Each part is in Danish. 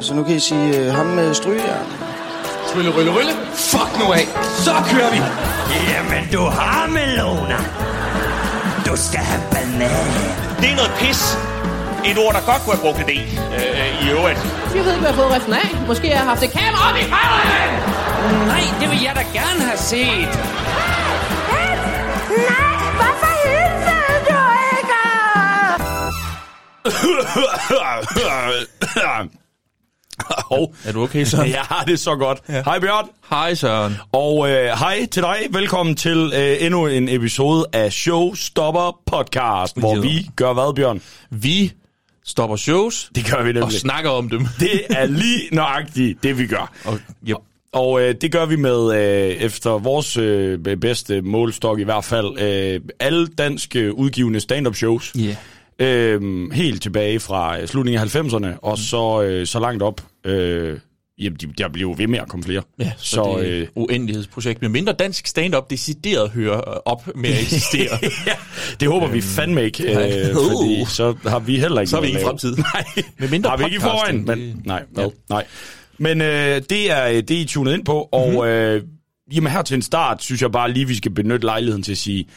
Så nu kan I sige uh, ham med strygejern. Rylle, rylle, rylle. Fuck nu af. Så kører vi. Jamen, du har melona. Du skal have banan. Det er noget pis. Et ord, der godt kunne have brugt en del øh, i øvrigt. Jeg ved ikke, hvad jeg har fået af. Måske har jeg haft et kamera op i røven! Nej, det vil jeg da gerne have set. Nej, hvorfor hilser du ikke? Hov. Er du okay, Søren? Jeg har det så godt. Ja. Hej Bjørn. Hej, Søren. Og øh, hej til dig. Velkommen til øh, endnu en episode af Showstopper Podcast, hvor Ja. vi gør hvad, Bjørn? Vi stopper shows Det gør vi og nemlig. snakker om dem. Det er lige nøjagtigt det, vi gør. Og, yep. Og øh, det gør vi med, øh, efter vores øh, bedste målstok i hvert fald, øh, alle danske udgivende stand-up shows. Yeah. Øh, helt tilbage fra øh, slutningen af 90'erne, og så, øh, så langt op. Øh, jamen, de, der bliver jo ved med at komme flere. Ja, så, Så, det er øh, uendelighedsprojekt. Men mindre dansk stand-up decideret hører øh, op med at eksistere. ja, det håber vi fandme ikke, øh, Uh. fordi så har vi heller ikke Så har vi lave. fremtid. Nej, Med mindre har vi ikke i forvejen, men det- nej? Ja. nej. Men øh, det er det, er I tunet ind på, og Mhm. øh, jamen her til en start, synes jeg bare lige, vi skal benytte lejligheden til at sige,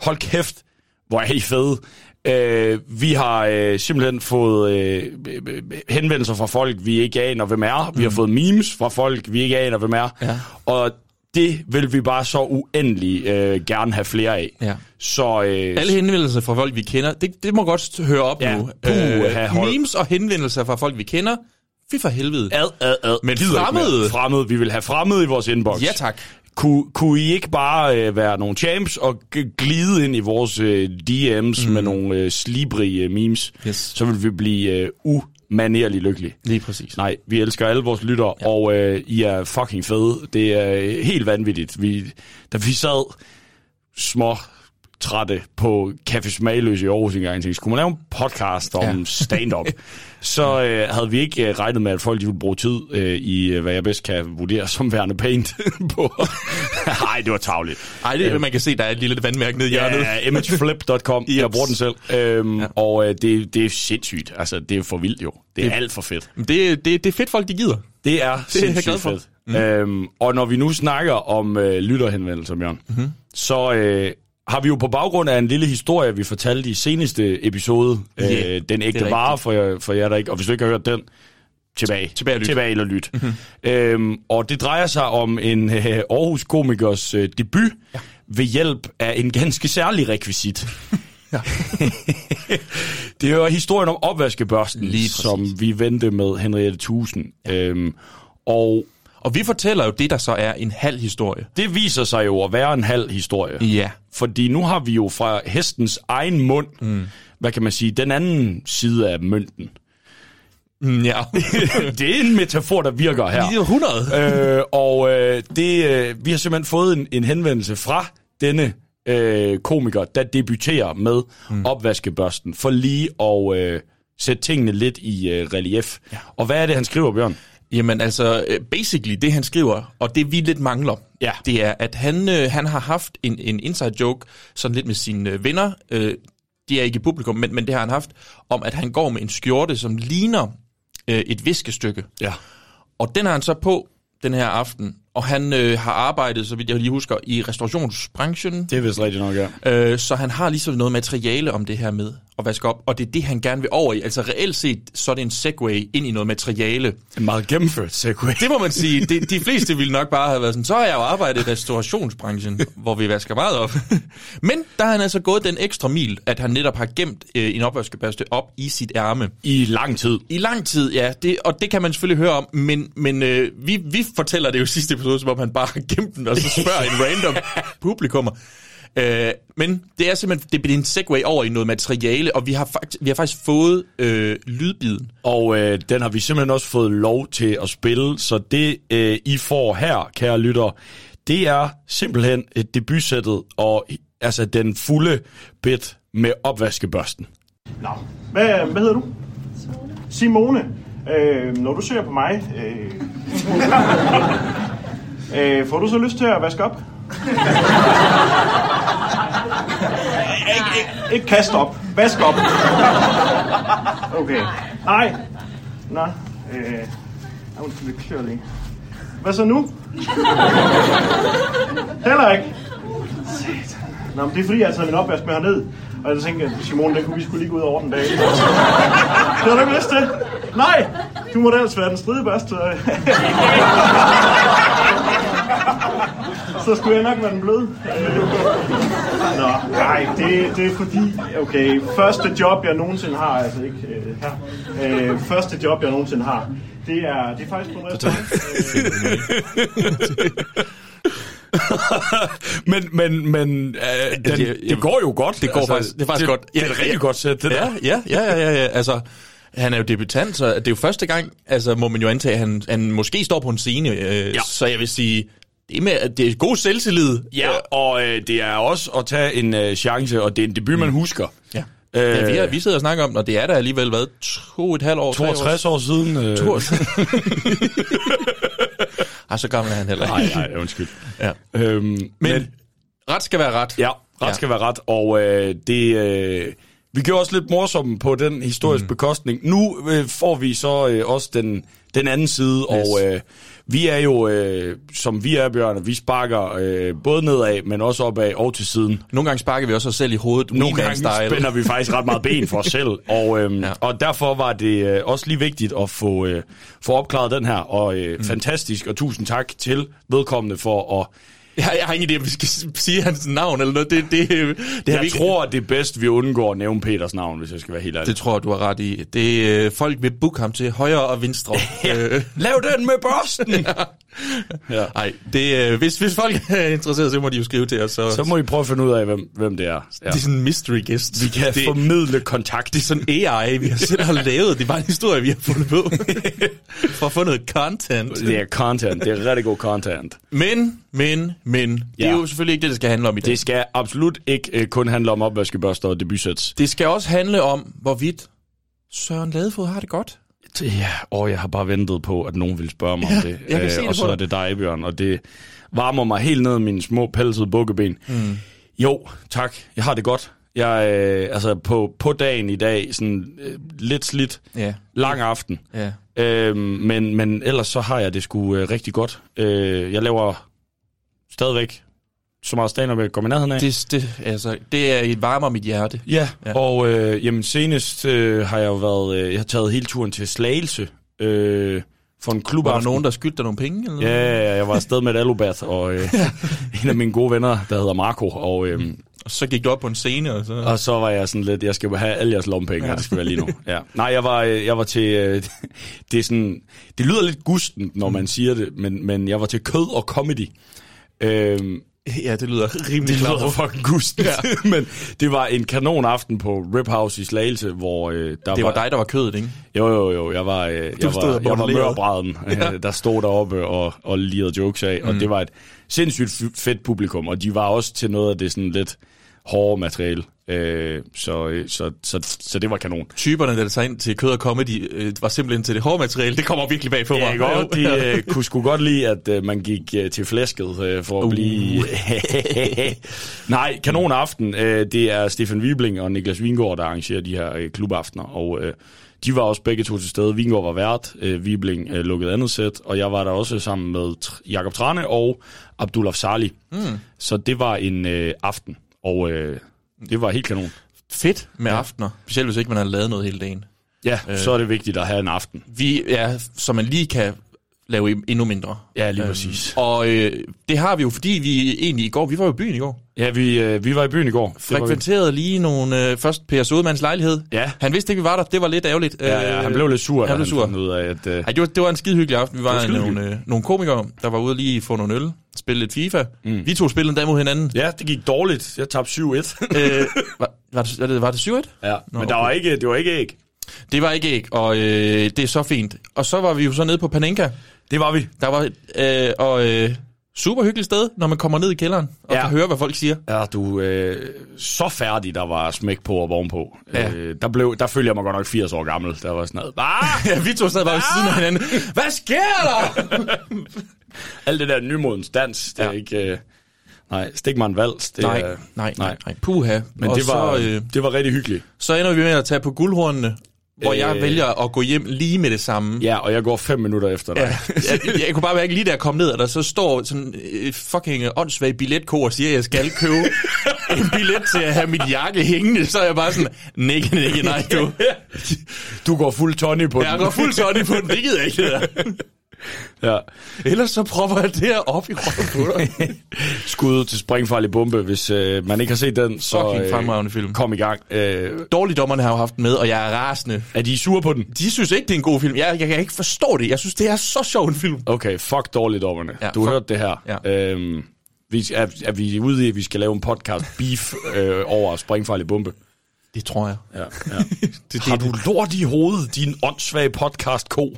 hold kæft, hvor er I fede. Øh, vi har øh, simpelthen fået øh, øh, henvendelser fra folk, vi ikke aner, hvem er. Vi har fået memes fra folk, vi ikke aner, hvem er. Ja. Og det vil vi bare så uendelig øh, gerne have flere af. Ja. Så øh, Alle henvendelser fra folk, vi kender, det, det må godt høre op Ja, nu. Øh, puha, hold. memes og henvendelser fra folk, vi kender, fy for helvede. ad, ad, ad. Men fremmede? mere. Fremmede. Vi vil have fremmede i vores inbox. Ja, tak. Kunne, kunne I ikke bare øh, være nogle champs og glide ind i vores øh, DM's mm. med nogle øh, slibrige øh, memes, Yes. så vil vi blive øh, umanerligt lykkelige. Lige præcis. Nej, vi elsker alle vores lyttere, ja. og øh, I er fucking fede. Det er øh, helt vanvittigt. Vi, da vi sad små trætte på Café Smagløs i Aarhus en gang, tænkte, skulle man lave en podcast om Ja. stand-up, så øh, havde vi ikke øh, regnet med, at folk de ville bruge tid øh, i, øh, hvad jeg bedst kan vurdere som værende paint på. Nej, det var tavligt. Ej, det, øh, man kan se, der er et lille vandmærke nede i hjørnet. Ja, imageflip.com. Yes. Jeg bruger den selv. Øhm, ja. Og øh, det, det er sindssygt. Altså, det er for vildt jo. Det er Det- alt for fedt. Men Det, det, det er fedt, folk de gider. Det er er jeg sindssygt glad for. fedt. Mm. Øhm, og når vi nu snakker om øh, lytterhenvendelser, Bjørn, mm-hmm. så øh, har vi jo på baggrund af en lille historie, vi fortalte i seneste episode, Ja, øh, Den ægte vare for jer, for jer, der ikke... Og hvis du ikke har hørt den, tilbage. Tilbage og lyt. Tilbage eller lyt. Mm-hmm. Øhm, og det drejer sig om en øh, Aarhus-komikers øh, debut ja. ved hjælp af en ganske særlig rekvisit. Ja. det er historien om opvaskebørsten, Lige som vi vendte med Henriette Tusen. Ja. Øhm, og Og vi fortæller jo det, der så er en halv historie. det viser sig jo at være en halv historie. Ja. Fordi nu har vi jo fra hestens egen mund, mm. hvad kan man sige, den anden side af mønten. Mm, ja. det er en metafor, der virker her. Lige 100. øh, og øh, det, øh, vi har simpelthen fået en, en henvendelse fra denne øh, komiker, der debuterer med mm. opvaskebørsten, for lige at øh, sætte tingene lidt i øh, relief. Ja. Og hvad er det, han skriver, Bjørn? Jamen altså, øh, basically det han skriver, og det vi lidt mangler, Ja. det er, at han, øh, han har haft en, en inside joke, sådan lidt med sine øh, venner, øh, de er ikke i publikum, men, men det har han haft, om at han går med en skjorte, som ligner øh, et viskestykke. Ja. Og den har han så på den her aften, og han øh, har arbejdet, så vidt jeg lige husker, i restaurationsbranchen. Det er vist rigtigt nok, ja. Øh, så han har ligesom noget materiale om det her med at vaske op, og det er det, han gerne vil over i. Altså reelt set, så er det en segway ind i noget materiale. En meget gennemført segway. Det må man sige. De, de fleste ville nok bare have været sådan, så har jeg jo arbejdet i restaurationsbranchen, hvor vi vasker meget op. Men der har han altså gået den ekstra mil, at han netop har gemt øh, en opvaskebørste op i sit ærme. I lang tid. I lang tid, ja. Det, og det kan man selvfølgelig høre om, men, men øh, vi, vi fortæller det jo sidste episode, som om han bare har gemt den, og så spørger en random publikummer. Øh, men det er simpelthen det bliver en segway over i noget materiale, og vi har, fakt, vi har faktisk fået øh, lydbiden. Og øh, den har vi simpelthen også fået lov til at spille, så det øh, I får her, kære lytter, det er simpelthen et debutsættet og altså den fulde bit med opvaskebørsten. Nå, hvad, hvad hedder du? Simone. Øh, når du ser på mig, øh, øh, får du så lyst til at vaske op? ikke, ikke, ikke kast op. Vask op. Okay. Nej. Nå, Øh, undskyld, det klør lige. Hvad så nu? Heller ikke. Nå, men det er fordi, jeg har taget min opvask med herned. Og jeg tænkte, at Simone, den kunne vi skulle lige gå ud over den dag. Det var du ikke lyst til. Nej, du må da ellers være den stridebørste. Så skulle jeg nok være den bløde. Nå, nej, det, det er fordi, okay, første job, jeg nogensinde har, altså ikke øh, her, øh, første job, jeg nogensinde har, det er, det er faktisk på en restaurant. men, men, men øh, den, det- det, går jo godt. det går faktisk- det er faktisk godt. Det er et Ja, rigtig ja. godt sæt, det der. Ja, ja, ja, ja, ja, ja. Altså, han er jo debutant, så det er jo første gang, altså må man jo antage, at han, han måske står på en scene. Øh, ja. Så jeg vil sige, det er, med, det er god selvtillid. Ja, og øh, det er også at tage en øh, chance, og det er en debut, man husker. Ja. Øh, ja vi, har, vi sidder og snakker om, den, og det er der alligevel været to et halvt år. tre år. 62 år siden. Øh, To år siden. Ej, så gammel er han heller Nej, ikke. nej, undskyld. Ja. Øhm, Men, men ret skal være ret. Ja, ret ja. skal være ret, og øh, det... Øh, vi gjorde også lidt morsomme på den historiske mm. bekostning. Nu øh, får vi så øh, også den, den anden side, yes. og øh, vi er jo, øh, som vi er, Bjørn, vi sparker øh, både nedad, men også opad og til siden. Nogle gange sparker vi også os selv i hovedet. Nogle gange Wingman-style. spænder vi faktisk ret meget ben for os selv, og, Ja. ja. og derfor var det øh, også lige vigtigt at få, øh, få opklaret den her, og øh, mm. fantastisk, og tusind tak til vedkommende for at Jeg, jeg har ingen idé, om vi skal sige hans navn eller noget. Det, det, det, har jeg vi ikke- tror, at det er bedst, vi undgår at nævne Peters navn, hvis jeg skal være helt ærlig. Det tror jeg, du har ret i. Det øh, folk vil booke ham til højre og venstre. øh, Lav den med Boston! ja. Ej, det, øh, hvis, hvis folk er interesseret, så må de jo skrive til os. Så, Så må I prøve at finde ud af, hvem, hvem det er. Ja. Det er sådan en mystery guest. Vi kan det, formidle kontakt. det er sådan AI, vi har selv har lavet. Det er bare en historie, vi har fundet på. For at få noget content. Det er content. Det er rigtig god content. Men, men, men. Det er Ja. jo selvfølgelig ikke det, det skal handle om i dag. Det skal absolut ikke uh, kun handle om opvaskebørster og debutsæts. Det skal også handle om, hvorvidt Søren Ladefod har det godt. Ja, og jeg har bare ventet på, at nogen ville spørge mig om det. jeg kan se Øh, det og så er det dig, Bjørn, og det varmer mig helt ned i mine små pelsede bukkeben. Mm. Jo, tak. Jeg har det godt. Jeg øh, altså på, på dagen i dag, sådan øh, lidt slidt, Ja. lang aften. Ja. Øhm, men, men ellers så har jeg det sgu øh, rigtig godt. Øh, jeg laver stadigvæk så meget stand jeg kommer i nærheden af. Det, det, altså, det er et varmer mit hjerte. Ja, Ja. og øh, jamen, senest øh, har jeg jo været, øh, jeg har taget hele turen til Slagelse øh, for en klub. Var der nogen, der skyldte dig nogle penge? Eller Ja, noget? ja, ja, jeg var afsted med et alubat, og øh, en af mine gode venner, der hedder Marco, og, øh, Og så gik du op på en scene, og så... og så var jeg sådan lidt, jeg skal have alle jeres lommepenge, ja. det skal være lige nu. Ja. Nej, jeg var, øh, jeg var til, øh, det er sådan, det lyder lidt gustent, når man siger det, men, men jeg var til kød og comedy. Øh, Ja, det lyder rimelig det klart. lyder fucking gustent, ja. men det var en kanon aften på Rip House i Slagelse, hvor øh, der Det var dig, der var kødet, ikke? Jo, jo, jo. Jeg var, øh, jeg var, jeg var mørbræden, øh, der stod deroppe og, og lirede jokes af. Mm. Og det var et sindssygt fedt publikum, og de var også til noget af det sådan lidt hårde materiale. Øh, så, øh, så, så, så det var kanon. Typerne, der tager ind til kød og comedy, øh, var simpelthen til det hårde materiale. Det kommer virkelig bag på mig. Ja? De øh, kunne sgu godt lide, at øh, man gik øh, til flæsket øh, for at Uh. blive... Nej, kanon aften. Øh, det er Stefan Wibling og Niklas Vingård, der arrangerer de her øh, klubaftener, og øh, de var også begge to til stede. Vingård var vært, øh, Wibling øh, lukkede andet sæt, og jeg var der også sammen med Jakob Trane og Abdullah Sali. Mm. Så det var en øh, aften, og øh, det var helt kanon. Fedt med aftener. Specielt hvis ikke man har lavet noget hele dagen. Ja, øh. så er det vigtigt at have en aften. Vi, ja, så man lige kan lave endnu mindre. Ja, lige præcis. Og øh, det har vi jo, fordi vi egentlig i går, vi var jo i byen i går, Ja, vi, øh, vi var i byen i går. Frekventerede lige nogle, øh, først Per Sodemanns lejlighed. Ja. Han vidste ikke, vi var der, det var lidt ærgerligt. Ja, ja, han blev lidt sur, han blev han sur. fandt ud af, at... Øh, Ej, det var, det var en skide hyggelig aften. Vi var, var nogle, øh, nogle komikere, der var ude lige få nogle øl, spille lidt FIFA. Mm. Vi to spillede endda mod hinanden. Ja, det gik dårligt. Jeg tabte 7-1. øh, var, var, det, var det, var det 7 ja, Nå, men der var okay. ikke, det var ikke æg. Det var ikke æg, og øh, det er så fint. Og så var vi jo så nede på Panenka. Det var vi. Der var øh, og øh, super hyggeligt sted, når man kommer ned i kælderen og Ja. kan høre, hvad folk siger. Ja, du øh, så færdig, der var smæk på og ovenpå. Ja. Øh, der, blev, der følte jeg mig godt nok 80 år gammel. Der var sådan noget. Ah! Ja, vi to sad bare ved siden af hinanden. Hvad sker der? Alt det der nymodens dans, det er Ja. ikke... Øh, nej, stik mig en vals. Det nej, er, nej, nej, nej. Puha. Men og det var, så, øh, det var rigtig hyggeligt. så ender vi med at tage på guldhornene hvor jeg Øh. vælger at gå hjem lige med det samme. Ja, og jeg går fem minutter efter dig. Ja, jeg, jeg kunne bare mærke lige da jeg kom ned, og der så står sådan et fucking åndssvag billetkor og siger, at jeg skal købe en billet til at have mit jakke hængende. Så er jeg bare sådan, nikke, nikke, nej du. Du går fuld Tony på den. Jeg går fuld sådan på den, det gider jeg ikke det der. Ja. Ellers så propper jeg det her op i røven på dig. Skud til springfarlig bombe. Hvis øh, man ikke har set den, så Fucking fremragende film. kom i gang. Øh, Dårligdommerne har jo haft den med, og jeg er rasende. er de sure på den? De synes ikke, det er en god film. Jeg, jeg kan ikke forstå det. Jeg synes, det er så sjov en film. Okay, fuck dårligdommerne. Ja, du har hørt det her. Ja. Øhm, vi, er, er vi ude i, at vi skal lave en podcast beef øh, over springfarlig bombe? Det tror jeg. Ja, ja. Det, Har du lort i hovedet, din åndssvage podcast-ko?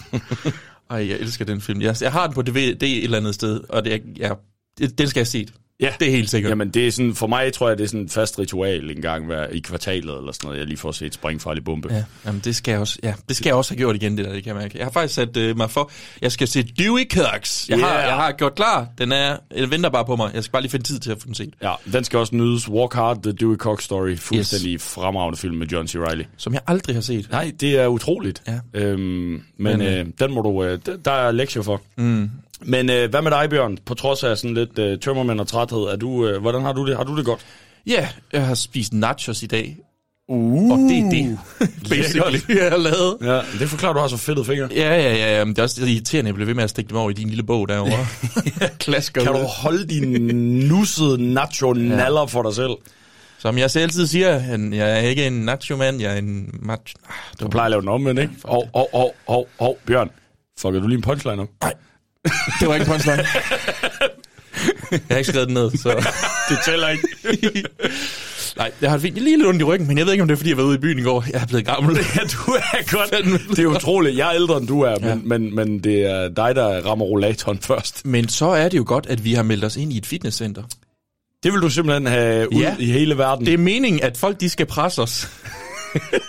Ej, jeg elsker den film. Jeg, jeg har den på DVD et eller andet sted, og det, ja, det, den skal jeg se. Ja. Det er helt sikkert. Jamen, det er sådan, for mig tror jeg, det er sådan et fast ritual en gang hver, i kvartalet eller sådan noget, jeg lige får set springfarlig bombe. Ja, jamen det skal jeg også, ja, det skal jeg også have gjort igen, det der, det kan jeg mærke. Jeg har faktisk sat øh, mig for, jeg skal se Dewey Cox. Jeg, har, Yeah. jeg har gjort klar. Den er, den venter bare på mig. Jeg skal bare lige finde tid til at få den set. Ja, den skal også nydes. Walk Hard, The Dewey Cox Story. Fuldstændig yes. fremragende film med John C. Reilly. Som jeg aldrig har set. Nej, det er utroligt. Ja. Øhm, men Men, øh, den må du... Øh, der er lektier for. Mm. Men øh, hvad med dig, Bjørn? På trods af sådan lidt øh, tømmermænd og træthed, er du, øh, hvordan har du det? Har du det godt? Ja, jeg har spist nachos i dag. Uh. Og det er det, basically, jeg har lavet. Ja, det forklarer, du har så fedtede fingre. Ja, ja, ja, ja, men det er også irriterende, at jeg bliver ved med at stikke dem over i din lille bog derovre. Klasker Kan du holde dine nussede nacho-naller for dig selv? Som jeg selv altid siger, jeg er ikke en nacho-mand, jeg er en macho... Ah, Du plejer at lave den omvendt, ikke? Hov, hov, hov, hov, hov, Bjørn. Fucker du lige en punchline op? Det var ikke punchline. jeg har ikke skrevet den ned, så... Det tæller ikke. Nej, jeg har det fint. lige lidt ondt i ryggen, men jeg ved ikke, om det er, fordi jeg var ude i byen i går. Jeg er blevet gammel. Ja, du er godt. Det er utroligt. Jeg er ældre, end du er, men, Ja. men, men det er dig, der rammer rollatoren først. Men så er det jo godt, at vi har meldt os ind i et fitnesscenter. Det vil du simpelthen have ud Ja. i hele verden. Det er meningen, at folk de skal presse os.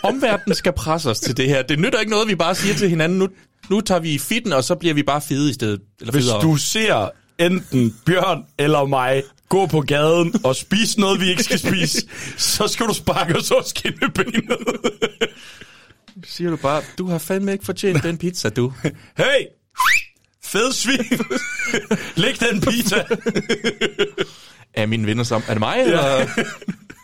Omverdenen skal presse os til det her. Det nytter ikke noget, vi bare siger til hinanden, nu, nu tager vi fitten, og så bliver vi bare fede i stedet. Eller Hvis federe. du ser enten Bjørn eller mig gå på gaden og spise noget, vi ikke skal spise, så skal du sparke os over skinnebenet. siger du bare, du har fandme ikke fortjent den pizza, du. Hey! Fed svin! Læg den pizza! Er mine venner sammen? Er det mig, eller?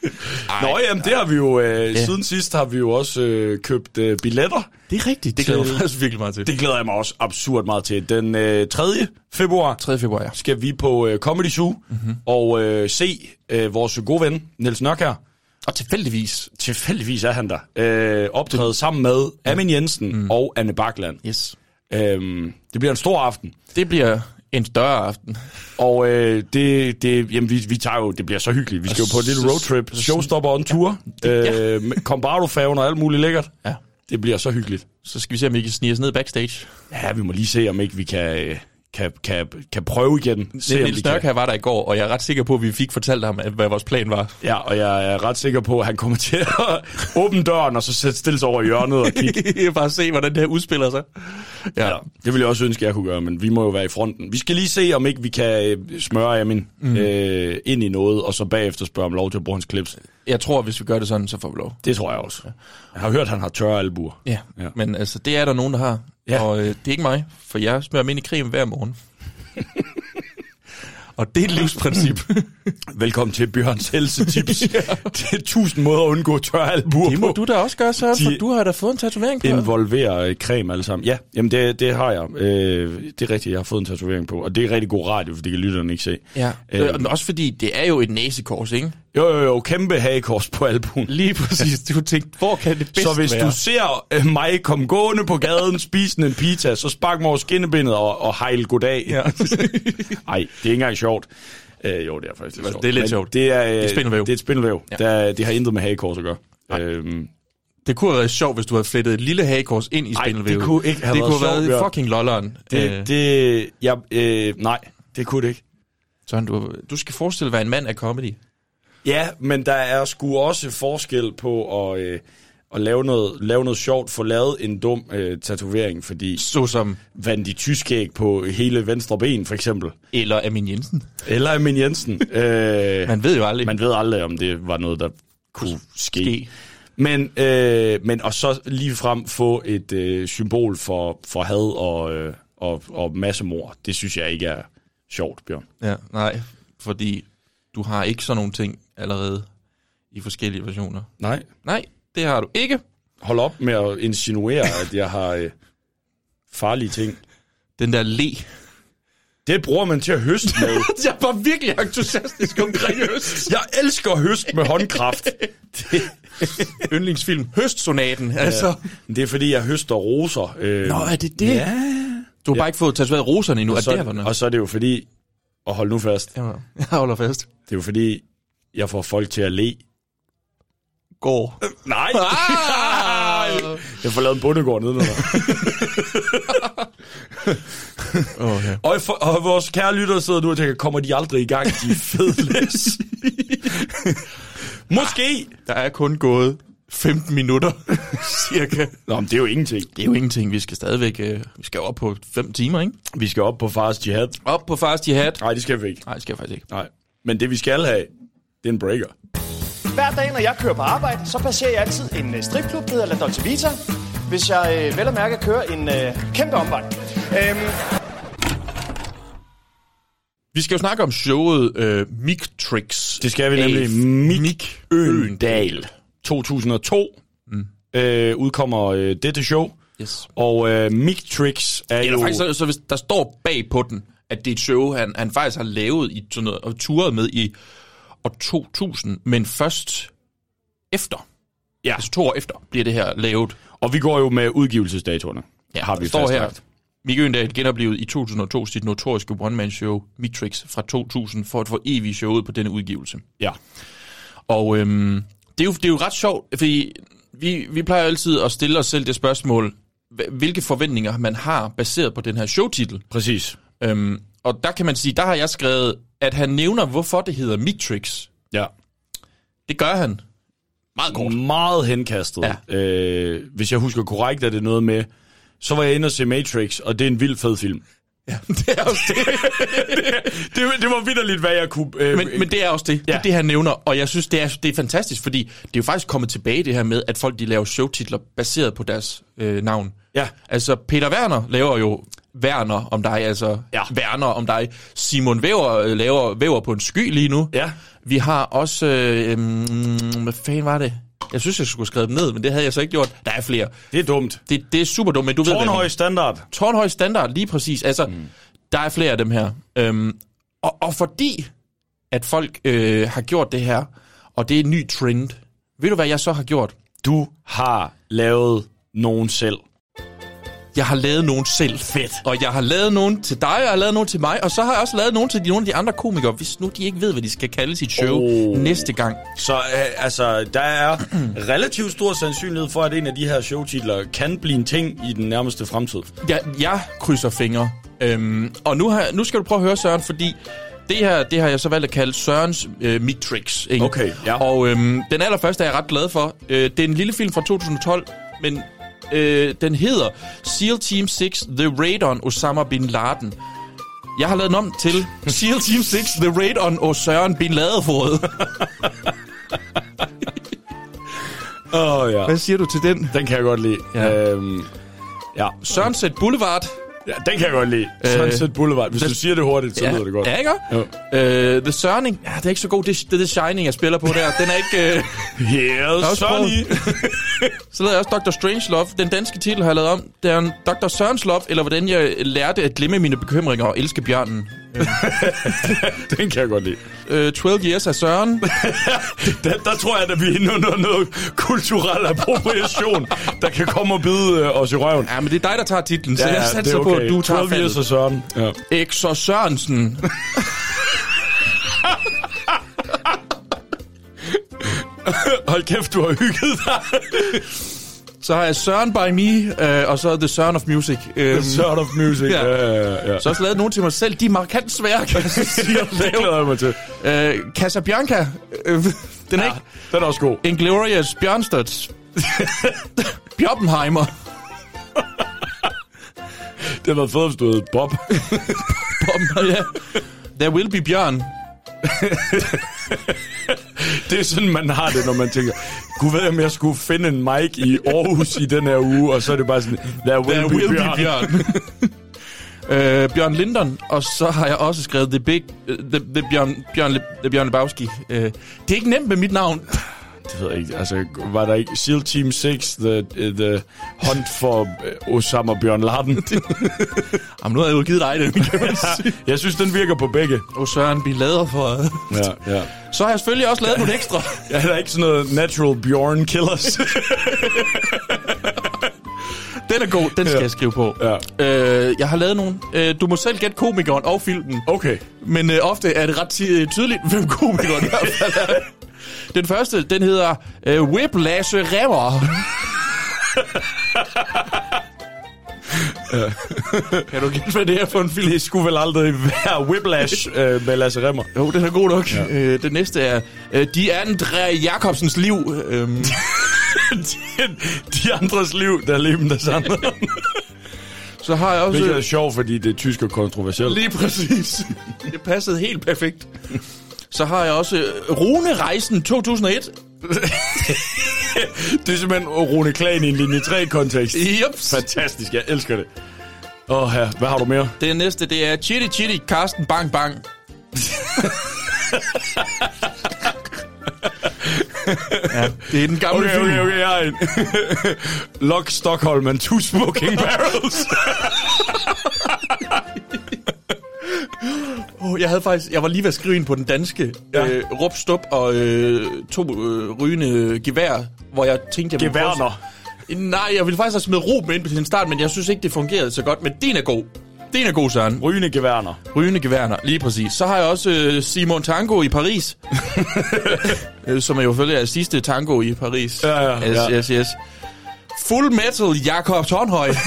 Nå jamen, det har vi jo, øh, siden sidst har vi jo også øh, købt øh, billetter. Det er rigtigt. Det glæder jeg Til- mig faktisk virkelig meget til. Det glæder jeg mig også absurd meget til. Den øh, 3. februar 3. februar, ja. skal vi på øh, Comedy Zoo mm-hmm. og øh, se øh, vores gode ven, Niels Nørkær. Og tilfældigvis. Tilfældigvis er han der. Øh, optræde sammen med Amin Jensen mm. og Anne Bakland. Yes. Øhm, det bliver en stor aften. Det bliver en større aften. Og øh, det, det, jamen, vi, vi tager jo, det bliver så hyggeligt. Vi skal jo på et lille roadtrip. Showstopper on tour. Øh, med Combardo-færgen og alt muligt lækkert. Ja. Det bliver så hyggeligt. Så skal vi se, om vi kan snige os ned backstage. Ja, vi må lige se, om ikke vi kan, øh, kan, kan, kan prøve igen. Se, vi Niels. Nørk var der i går, og jeg er ret sikker på, at vi fik fortalt ham, at- hvad vores plan var. Ja, og jeg er ret sikker på, at han kommer til at åbne døren, og så stille sig over i hjørnet og kigge. Bare se, hvordan det her udspiller sig. Ja. Ja, det ville jeg også ønske, jeg kunne gøre, men vi må jo være i fronten. Vi skal lige se, om ikke vi kan øh, smøre Amin mm. øh, ind i noget, og så bagefter spørge om lov til at bruge hans clips. Jeg tror, hvis vi gør det sådan, så får vi lov. Det tror jeg også. Jeg har hørt, at han har tørre albuer. Ja, Ja. ja. men altså, det er der nogen, der har. Ja. Ja. Og øh, det er ikke mig, for jeg smører dem ind i creme hver morgen. og det er et livsprincip. Velkommen til Bjørns helsetips. Det er tusind måder at undgå tørre albuer det må på. du da også gøre, Søren, for De- du har da fået en tatovering på. Involverer øh, creme alle sammen. Ja, jamen det, det har jeg. Øh, det er rigtigt, jeg har fået en tatovering på. Og det er rigtig god radio, for det kan lytterne ikke se. Ja, Øh. øh, også fordi det er jo et næsekors, ikke? Jo, jo, jo, kæmpe hagekors på albuen. Lige præcis. Du tænkte, hvor kan det bedst Så hvis være? du ser øh, mig komme gående på gaden, spisende en pizza, så spark mig over skinnebindet og, og hejl goddag. Ja. Ej, det er ikke engang sjovt. Øh, jo, det er faktisk lidt sjovt. Det er lidt Men sjovt. Det er, øh, er spindelvæv. Det er et spindelvæv. Ja. Der, det har intet med hagekors at gøre. Øhm, Det kunne have været sjovt, hvis du havde flettet et lille hagekors ind i spindelvævet. det kunne ikke have det været kunne have sjovt, været Bjørn. fucking lolleren. det, Øh, det, ja, øh, nej, det kunne det ikke. Sådan, du, du skal forestille dig være en mand af comedy. Ja, men der er sgu også forskel på at, øh, at lave, noget, lave noget sjovt, få lavet en dum øh, tatovering, fordi Så som, vand de tyskæg på hele venstre ben, for eksempel. eller Amin Jensen. Eller Amin Jensen. øh, Man ved jo aldrig. man ved aldrig, om det var noget, der kunne ske. Ske. Men, øh, men og så lige frem få et øh, symbol for, for had og, øh, og, og massemord, det synes jeg ikke er sjovt, Bjørn. Ja, nej, fordi du har ikke sådan nogle ting allerede i forskellige versioner. Nej. Nej, det har du ikke. Hold op med at insinuere, at jeg har øh, farlige ting. Den der le. Det bruger man til at høste med. Jeg var virkelig entusiastisk omkring høst. Jeg elsker høst med håndkraft. Det, Yndlingsfilm. Høstsonaten, altså. det er fordi, jeg høster roser. Øh, Nå, er det det? Ja. Du har bare ikke fået tatoveret roserne endnu. Og Er så, det, der, og så er det jo fordi, og hold nu fast, Ja, jeg holder fast. det er jo fordi, jeg får folk til at le. Går. Nej! Ah! Jeg får lavet en bundegård nedenunder. Oh, ja. og, for, og vores kære lyttere sidder nu og tænker, kommer de aldrig i gang, de fede? Måske. Der er kun gået 15 minutter, cirka. Nå, men det er jo ingenting. Det er jo ingenting. Vi skal stadigvæk... Øh, vi skal op på 5 timer, ikke? Vi skal op på fars jihad. Op på fast jihad. Nej, det skal vi ikke. Nej, det skal jeg faktisk ikke. Nej. Men det vi skal have, det er en breaker. Hver dag, når jeg kører på arbejde, så passerer jeg altid en øh, stripklub, der hedder La Dolce Vita. Hvis jeg øh, vel og mærke kører en øh, kæmpe omvej. Øhm, Vi skal jo snakke om showet øh, Mic Tricks. Det skal vi nemlig. Mick Øendal. 2002 mm. øh, udkommer øh, dette show. Yes. Og øh, Mick Tricks er Eller jo... faktisk, så, så hvis der står bag på den, at det er et show, han, han faktisk har lavet i sådan noget, og turet med i år 2000, men først efter. Ja. Altså to år efter bliver det her lavet. Og vi går jo med udgivelsesdatoerne. har vi står her. fastlagt. Mick Øgendal genoplevet i 2002 sit notoriske one-man-show Mitrix fra 2000 for at få evig showet på denne udgivelse. Ja. Og øhm, det, er jo, det er jo ret sjovt, fordi vi, vi plejer altid at stille os selv det spørgsmål, hvilke forventninger man har baseret på den her showtitel. Præcis. Øhm, og der kan man sige, der har jeg skrevet, at han nævner, hvorfor det hedder Mitrix. Ja. Det gør han. Meget kort. Meget henkastet. Ja. Øh, hvis jeg husker korrekt, er det noget med... Så var jeg inde og se Matrix, og det er en vild fed film. Ja, det er også det. Det, det var vidderligt, hvad jeg kunne... Øh, men, men det er også det. Ja. Det er det, han nævner. Og jeg synes, det er, det er fantastisk, fordi det er jo faktisk kommet tilbage det her med, at folk de laver showtitler baseret på deres øh, navn. Ja. Altså, Peter Werner laver jo Werner om dig, altså Ja. Werner om dig. Simon Væver øh, laver Væver på en sky lige nu. Ja. Vi har også... Øh, mm, hvad fanden var det? Jeg synes, jeg skulle skrive dem ned, men det havde jeg så ikke gjort. Der er flere. Det er dumt. Det, det er super dumt, men du ved... hvad Tårnhøj standard. Tårnhøj standard, lige præcis. Altså, mm. der er flere af dem her. Øhm, og, og fordi, at folk øh, har gjort det her, og det er en ny trend, ved du, hvad jeg så har gjort? Du har lavet nogen selv. Jeg har lavet nogen selv. Fedt. Og jeg har lavet nogen til dig, og jeg har lavet nogen til mig, og så har jeg også lavet nogen til de, nogle af de andre komikere, hvis nu de ikke ved, hvad de skal kalde sit show Oh. næste gang. Så øh, altså, der er relativt stor sandsynlighed for, at en af de her showtitler kan blive en ting i den nærmeste fremtid. Jeg, jeg krydser fingre. Øhm, og nu, har, nu skal du prøve at høre, Søren, fordi det her, det har jeg så valgt at kalde Sørens øh, Mitrix. Ikke? Okay, ja. Og øhm, den allerførste er jeg ret glad for. Øh, det er en lille film fra 2012, men øh, den hedder SEAL Team 6 The Raid on Osama Bin Laden. Jeg har lavet den om til SEAL Team 6 The Raid on Osama Bin Ladefod. Åh, oh, ja. Hvad siger du til den? Den kan jeg godt lide. Ja. Øhm, ja. Sunset Boulevard. Ja, den kan jeg godt lide. Sunset Boulevard. Hvis du siger det hurtigt, så ja, lyder det godt. Ja, ikke? Jo. Uh, The Surning. Ja, det er ikke så god. Det, det er The Shining, jeg spiller på der. Den er ikke... Uh... Også Sonny. Så lavede jeg også Dr. Strangelove. Den danske titel har jeg lavet om. Det er en Dr. Sørenslove, eller hvordan jeg lærte at glemme mine bekymringer og elske bjørnen. den kan jeg godt lide. Uh, 12 Years af Søren. Der, der tror jeg, at vi er inde under noget kulturel appropriation, der kan komme og bide øh, os i røven. Ja, men det er dig, der tager titlen, så jeg satser det på, at du tager 12 years af Søren. Ja. Exor Sørensen. Hold kæft, du har hygget dig. Så har jeg Søren by Me, uh, og så The Son of Music. Um, Sort of music. Ja. Ja, ja, ja. så har jeg også lavet nogle til mig selv. De er markant svære, kan jeg sige det glæder jeg mig til. Uh, Casablanca. Uh, den er Ja, ikke... den er også god. Inglorious Bjørnstøds. Bjoppenheimer. Det har været fedt, hvis du hed Bob. Bom, ja. There will be Bjørn. det er sådan, man har det, når man tænker, Gud ved, om jeg skulle finde en mic i Aarhus i den her uge, og så er det bare sådan, there will, Der be, will be Bjørn. Bjørn. øh, Bjørn Lindon, og så har jeg også skrevet The Big, uh, the, the Bjørn, Bjørn, Le, the Bjørn Lebowski. Uh, det er ikke nemt med mit navn. Det ved jeg ikke. Altså, var der ikke SEAL Team 6, the, the hunt for øh, Osama Bjørn Laden? Jamen, nu har jeg jo givet dig det, kan man sige. jeg synes, den virker på begge. Og Søren, vi lader for... Ja, ja. Så har jeg selvfølgelig også lavet nogle ekstra. Ja, der er ikke sådan noget natural Bjorn killers. Den er god, den skal Ja. jeg skrive på. Ja. Øh, jeg har lavet nogle. Øh, du må selv gætte komikeren og filmen. Okay. Men øh, ofte er det ret ty- tydeligt, hvem komikeren i hvert fald er. Den første, den hedder øh, Whiplash Remmer. kan du gætte, hvad det er for en film? Det skulle vel aldrig være Whiplash øh, med Lasse Remmer. Jo, den er god nok. Ja. Øh, den næste er øh, De Andre Jacobsens liv. Øhm, de, de andres liv, der er livet deres andre. så har jeg også... Hvilket er sjovt, fordi det er tysk og kontroversielt. Lige præcis. Det passede helt perfekt. Så har jeg også øh, Rune-rejsen 2001. Det er simpelthen Rune Klan i en linje 3-kontekst. Jeps. Fantastisk, jeg elsker det. Åh oh, ja, hvad har du mere? Det næste, det er Chitty Chitty Carsten Bang Bang. ja, det er den gamle Okay, film. okay, okay, jeg har en. Lock Stockholm and two smoking barrels. Oh, jeg havde faktisk, jeg var lige ved at skrive ind på den danske Ja. øh, Rup Stup og øh, to øh, rygende gevær, hvor jeg tænkte, prøve- Geværner. Nej, jeg ville faktisk have smidt med ind til en start, men jeg synes ikke, det fungerede så godt. Men din er god. Din er god, Søren. Rygende geværner. Rygende geværner, lige præcis. Så har jeg også øh, Simon Tango i Paris. øh, som er jo selvfølgelig er sidste tango i Paris. Ja, ja, yes, ja. yes, yes. Full Metal Jakob Tornhøj.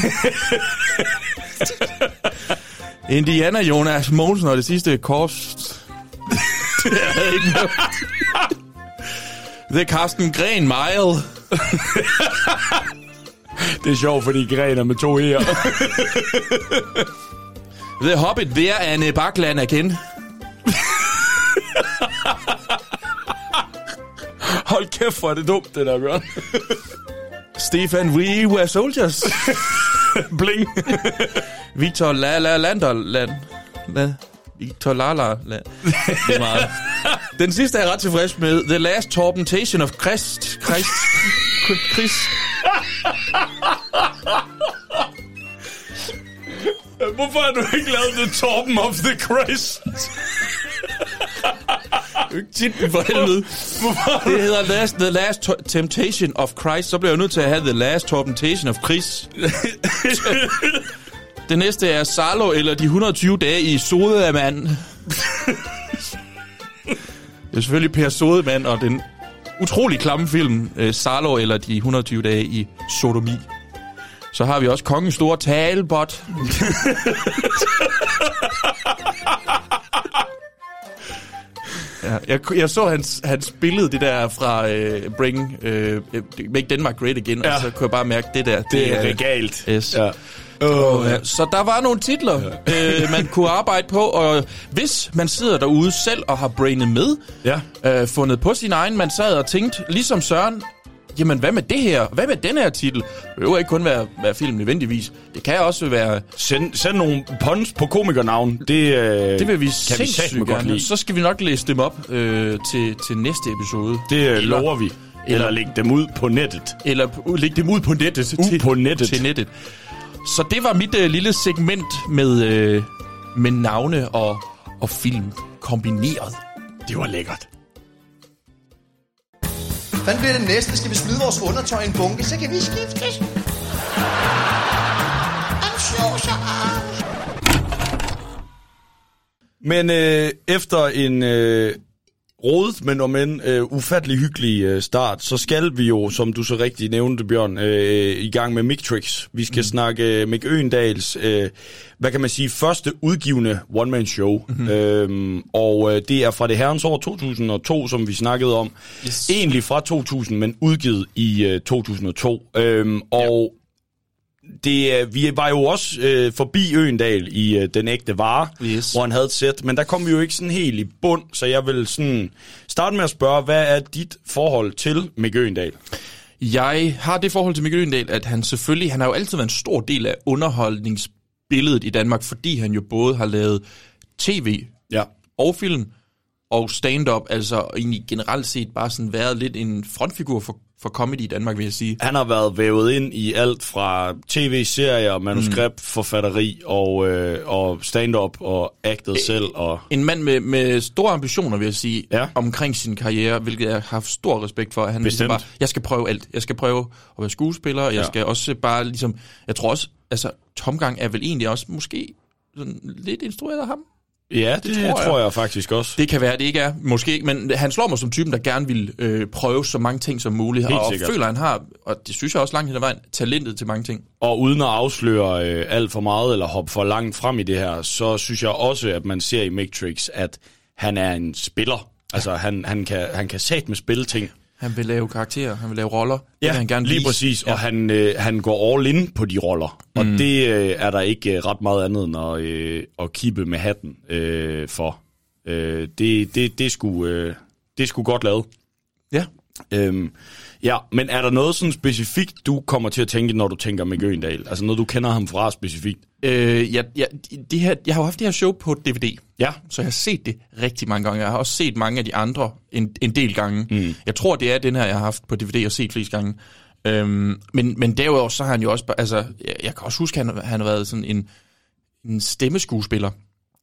Indiana Jonas Mogensen og det sidste kors. det er ikke med. Det er Carsten Gren Mile. Det er sjovt, fordi gren er med to e'er. The Hobbit, der Anne Bakland igen. Hold kæft, hvor er det dumt, det der, Bjørn. Stefan, we were soldiers. Bling. Victor La La Landerland. La, Victor La La Land. Det er meget. Den sidste er jeg ret tilfreds med. The Last Tormentation of Christ. Christ. Chris. Hvorfor har du ikke lavet The Torben of the Christ? Titlen for helvede. Det hedder last, The Last Temptation of Christ. Så bliver jeg nødt til at have The Last Tormentation of Chris. Det næste er Salo eller de 120 dage i Sodemann. Det er selvfølgelig Per Sodemann og den utrolig klamme film uh, Salo eller de 120 dage i Sodomi. Så har vi også Kongens Store Talbot. Ja, jeg, jeg så hans, hans billede, det der fra uh, Bring, uh, Make Denmark Great Again, ja. Og så kunne jeg bare mærke, det der, det, Det er er regalt. Yes. Ja. Oh, ja. Så der var nogle titler, ja. øh, man kunne arbejde på, og hvis man sidder derude selv og har brainet med, Ja. øh, fundet på sin egen, man sad og tænkte, ligesom Søren, jamen hvad med det her? Hvad med den her titel? Det behøver ikke kun være, være film nødvendigvis. Det kan også være, Send, send nogle puns på komikernavn. Det, øh, det vil vi kan vi sindssygt satme godt lide. Så skal vi nok læse dem op øh, til, til næste episode. Det øh, Eller- lover vi. Eller lægge dem ud på nettet. Eller p- lægge dem ud på nettet. Ud til, på nettet. Til nettet. Så det var mit øh, lille segment med, øh, med navne og, og film kombineret. Det var lækkert. Hvad bliver det næste? Skal vi smide vores undertøj i en bunke? Så kan vi skiftes. I'm so sorry. Men øh, efter en øh, rodet, men om en øh, ufattelig hyggelig øh, start, så skal vi jo, som du så rigtig nævnte, Bjørn, øh, i gang med Mictrix. Vi skal mm. snakke øh, Mick Øendals, øh, hvad kan man sige, første udgivende one-man-show. Mm-hmm. Øhm, og øh, det er fra det herrens år 2002, som vi snakkede om. Yes. Egentlig fra 2000, men udgivet i øh, 2002. Øhm, og det, øh, vi var jo også øh, forbi Øendal i øh, Den Ægte Vare, Yes. hvor han havde et sæt, men der kom vi jo ikke sådan helt i bund, så jeg vil sådan starte med at spørge, hvad er dit forhold til Mick Øendal? Jeg har det forhold til Mikkel Øgendal, at han selvfølgelig, han har jo altid været en stor del af underholdningsbilledet i Danmark, fordi han jo både har lavet tv Ja. og film og stand-up, altså egentlig generelt set bare sådan været lidt en frontfigur for, for comedy i Danmark, vil jeg sige. Han har været vævet ind i alt fra tv-serier, manuskript, forfatteri og, øh, og stand-up og actet selv. Og, En mand med, med store ambitioner, vil jeg sige, Ja. omkring sin karriere, hvilket jeg har haft stor respekt for. Han ligesom Bestemt. bare, jeg skal prøve alt. Jeg skal prøve at være skuespiller, og jeg Ja. skal også bare ligesom, jeg tror også, altså Tomgang er vel egentlig også måske sådan lidt instrueret af ham. Ja, det, det tror, jeg. tror jeg faktisk også. Det kan være, det ikke er. Måske ikke, men han slår mig som typen, der gerne vil øh, prøve så mange ting som muligt. Helt og sikkert. føler, han har, og det synes jeg også langt hen ad vejen, talentet til mange ting. Og uden at afsløre øh, alt for meget eller hoppe for langt frem i det her, så synes jeg også, at man ser i Matrix, at han er en spiller. Altså, han, han, kan, han kan sat med spille ting. Han vil lave karakterer, han vil lave roller. det Ja, vil han gerne lige vise. præcis. Ja. Og han, øh, han går all in på de roller. Og Mm. det øh, er der ikke øh, ret meget andet end at, øh, at kippe med hatten øh, for. Øh, det, det, det, sgu, øh, det sgu godt lavet. Ja. Øhm, ja, men er der noget sådan specifikt, du kommer til at tænke, når du tænker med Gøendal? Altså noget, du kender ham fra specifikt? Øh, jeg, jeg, det her, jeg har jo haft det her show på DVD, Ja. så jeg har set det rigtig mange gange. Jeg har også set mange af de andre en, en del gange. Mm. Jeg tror, det er den her, jeg har haft på DVD og set flest gange. Øhm, men, men derudover, så har han jo også... Altså, jeg, jeg kan også huske, at han, han har været sådan en, en stemmeskuespiller.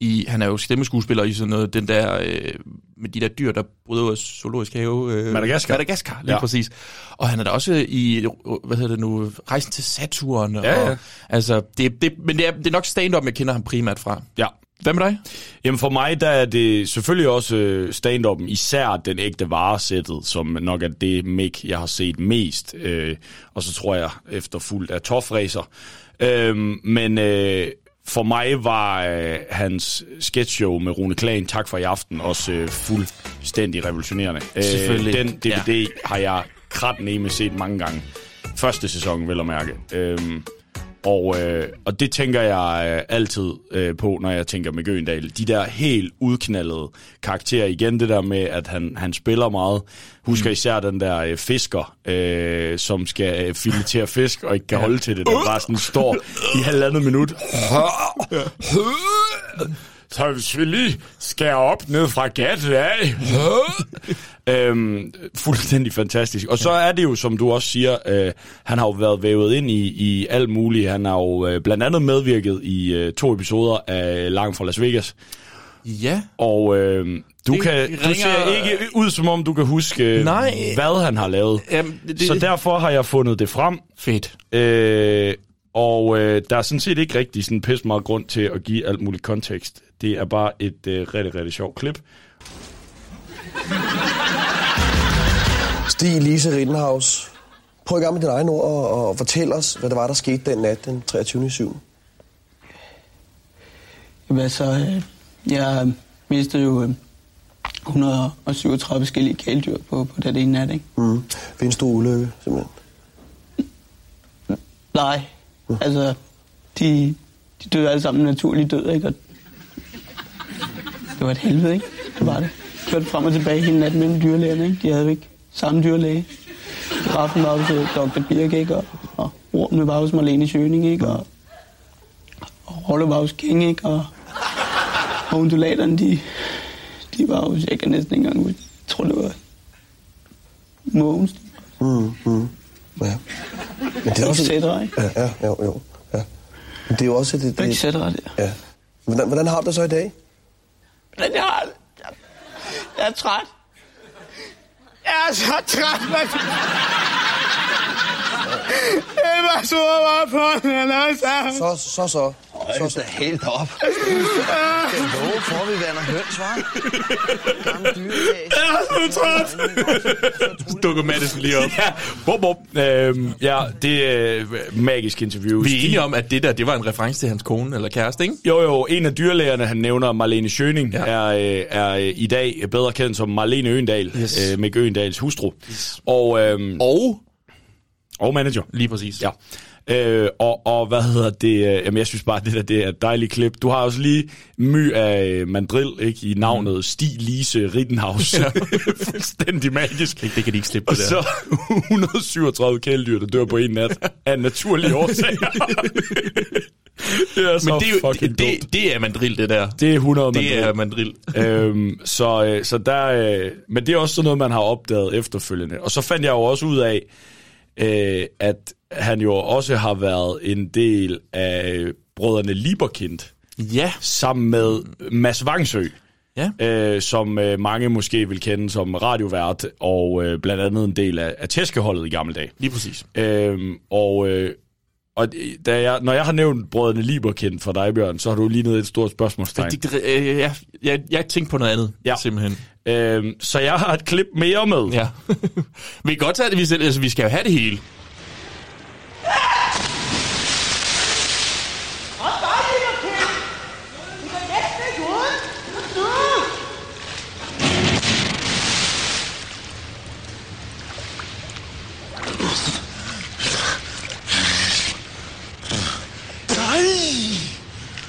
I, han er jo stemmeskuespiller i sådan noget, den der, øh, med de der dyr, der bryder zoologisk have. Øh, Madagaskar. Madagaskar, lige Ja. præcis. Og han er da også i, hvad hedder det nu, Rejsen til Saturn. Ja, og, ja. Altså, det, det, men det er, det er nok stand-up, jeg kender ham primært fra. Ja. Hvad med dig? Jamen for mig, der er det selvfølgelig også øh, stand-up'en, især den ægte varesættet, som nok er det Mick, jeg har set mest. Øh, og så tror jeg, efterfulgt af Toffracer. Øh, men øh, for mig var øh, hans sketchshow med Rune Klagen, Tak for i aften, også øh, fuldstændig revolutionerende. Selvfølgelig. den DVD ja. har jeg kratneme set mange gange. Første sæson, vel at mærke. Øh, og, øh, og det tænker jeg øh, altid øh, på, når jeg tænker med Gøendal. De der helt udknaldede karakterer. Igen det der med, at han, han spiller meget. Husker især den der øh, fisker, øh, som skal øh, filetere fisk og ikke kan holde til det. Der bare sådan står i halvandet minut. Så hvis vi lige skærer op ned fra gattet af. øhm, fuldstændig fantastisk. Og så er det jo, som du også siger, øh, han har jo været vævet ind i, i alt muligt. Han har jo øh, blandt andet medvirket i øh, to episoder af Langt fra Las Vegas. Ja. Og øh, du, Det kan, du ringer- ser ikke ud, som om du kan huske, øh, Nej. hvad han har lavet. Jamen, det, Så derfor har jeg fundet det frem. Fedt. Øh, og øh, der er sådan set ikke rigtig sådan pisse meget grund til at give alt muligt kontekst. Det er bare et øh, rigtig, rigtig sjovt klip. Stig Lise Rittenhaus. Prøv i gang med dine egne ord og, og fortæl os, hvad der var, der skete den nat den 23. 7. Jamen altså, øh, jeg mistede jo øh, 137 forskellige kæledyr på, på den ene nat, ikke? Mm. Findes du ulykke, simpelthen? Nej, Uh. altså, de, de døde alle sammen naturlig død, ikke? Og det var et helvede, ikke? Det var det. Kørte frem og tilbage hele natten mellem dyrlægerne, ikke? De havde jo ikke samme dyrlæge. Raffen var hos øh, Dr. Birk, ikke? Og, og ormene var hos Marlene Schøning, ikke? Og, og Rolle var hos King, ikke? Og, og undulaterne, de, de var hos, jeg kan næsten ikke engang huske. Jeg tror, det var Mogens. Mm, mm. Ja. Men det er også... Cetera, ikke? Ja, ja, jo, jo. Ja. Men det er jo også... Det, det, Ikke Cetera, der. ja. Hvordan, hvordan har du det så i dag? Men jeg, har- jeg, jeg er træt. Jeg er så træt, mand. Var så meget på den altså. Så, så, så. Så, så. Helt op. Skal love for, at vi vander høns, hva'? Gamle dyrelæs. Jeg er så træt! Dukker Madison lige op. ja, bop, bop. Øhm, ja, det er øh, magisk interview. Vi er enige om, at det der, det var en reference til hans kone eller kæreste, ikke? Jo, jo, en af dyrlægerne, han nævner, Marlene Schøning, ja. Er, øh, er øh, i dag bedre kendt som Marlene Øendal, Yes. øh, Mick Øendals hustru. Yes. Og, øhm, Og og manager. lige præcis. Ja. Øh, og, og hvad hedder det? Øh, jamen, jeg synes bare, det der det er et dejligt klip. Du har også lige my af øh, mandrill ikke, i navnet mm. Stig Lise Rittenhaus. Ja. Fuldstændig magisk. Det, det kan de ikke slippe Og det der. så 137 kæledyr, der dør på en nat af naturlige årsager. det er så Men det, er jo, fucking det, det, det er mandrill, det der. Det er 100 Det er mandrill. mandrill. øhm, så, øh, så der, øh, men det er også sådan noget, man har opdaget efterfølgende. Og så fandt jeg jo også ud af, øh, at han jo også har været en del af brødrene Lieberkind. Ja. Sammen med Mads Vangsø. Ja. Øh, som øh, mange måske vil kende som radiovært, og øh, blandt andet en del af, af tæskeholdet i gamle dage. Lige præcis. Øhm, og øh, og da jeg, når jeg har nævnt brødrene Lieberkind for dig, Bjørn, så har du lige noget et stort spørgsmålstegn. Det, det, øh, jeg, jeg, jeg tænkte på noget andet, Ja. simpelthen. Øhm, så jeg har et klip mere med. Ja. vi kan godt tage det, vi, selv, altså, vi skal jo have det hele.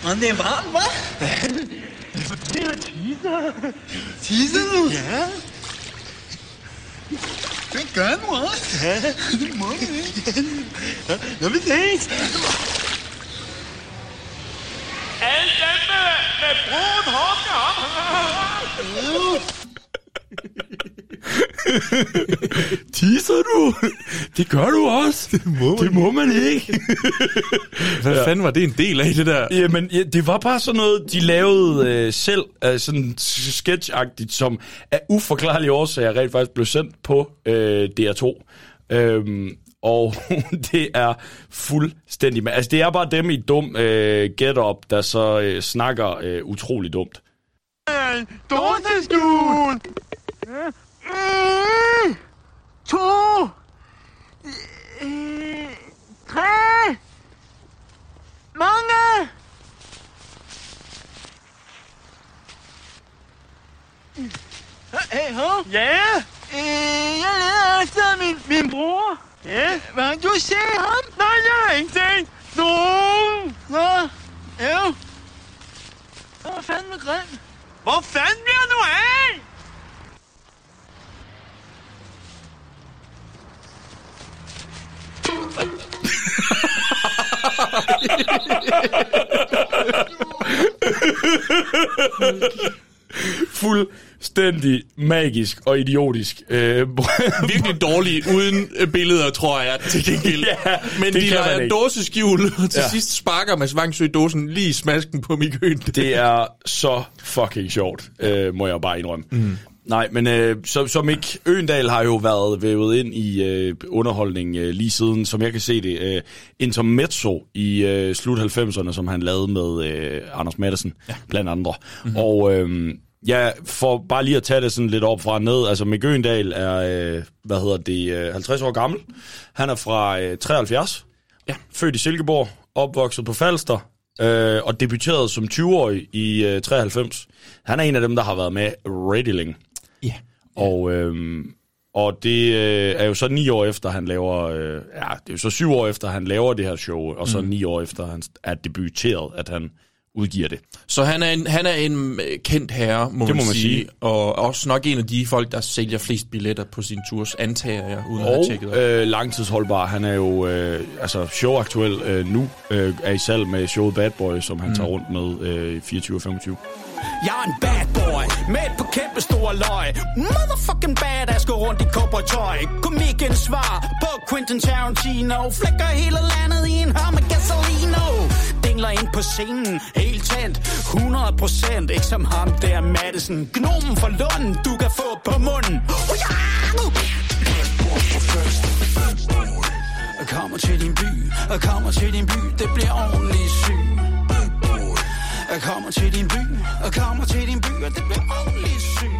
Men det er varmt, hva'? Det er teaser. Teaser nu? Ja. Det gør du også. Ja, det må du ikke. Nå, vi ses. Alle dem med, med Teaser du? Det gør du også. Det må, det må man ikke. Hvad ja. fanden var det en del af, det der? Jamen, ja, det var bare sådan noget, de lavede øh, selv, øh, sådan sketchagtigt, som af uforklarlige årsager rent faktisk blev sendt på øh, DR2. Øhm, og det er fuldstændig... Altså, det er bare dem i dum øh, get-up, der så øh, snakker øh, utrolig dumt. Dåseskjul! En, to, øh, tre, mange. Hey, hov. Ja? Øh, jeg leder efter min, min bror. Ja? Hvad, du ser ham? Nej, jeg har ikke set nogen. Nå, jo. Hvor fanden grim? Hvor fanden bliver du af? Fuldstændig magisk og idiotisk. Øh, Virkelig dårlig uden billeder, tror jeg, til gengæld. Ja, Men det de ikke. dåseskjul, og til ja. sidst sparker Mads Vangsø dåsen lige i smasken på Mikøen. Det er så fucking sjovt, øh, må jeg bare indrømme. Mm. Nej, men øh, så, som ikke Øendal har jo været vævet ind i øh, underholdning øh, lige siden, som jeg kan se det, øh, Intermezzo i øh, slut 90'erne, som han lavede med øh, Anders Madsen, ja. blandt andre. Mm-hmm. Og øh, ja, for bare lige at tage det sådan lidt op fra ned, altså Mick Øendal er, øh, hvad hedder det, øh, 50 år gammel. Han er fra øh, 73, ja. født i Silkeborg, opvokset på Falster, øh, og debuterede som 20-årig i øh, 93. Han er en af dem, der har været med rigtig længe. Ja. Og, øh, og det øh, er jo så ni år efter, han laver... Øh, ja, det er jo så syv år efter, han laver det her show, og så Mm. ni år efter, han er debuteret, at han udgiver det. Så han er en, han er en øh, kendt herre, må, Det må man, man sige, sige. og også nok en af de folk, der sælger flest billetter på sin tours, antager jeg, uden at have Og tjekket op. øh, langtidsholdbar. Han er jo øh, altså showaktuel øh, nu, øh, er i salg med showet Bad Boy, som han mm. tager rundt med øh, 24 og 25. Jeg er en bad boy med par kæmpe store løg. Motherfucking badass går rundt i cowboy-tøj. Komikens svar på Quentin Tarantino. Flækker hele landet i en hør med gasolino. Dingler ind på scenen, helt tændt. 100 procent, ikke som ham der Madison. Gnomen fra Lund, du kan få på munden. Oh, ja! Jeg kommer til din by, jeg kommer til din by, det bliver ordentligt syg. Jeg kommer til din by, jeg kommer til din by, og det bliver ordentligt syg.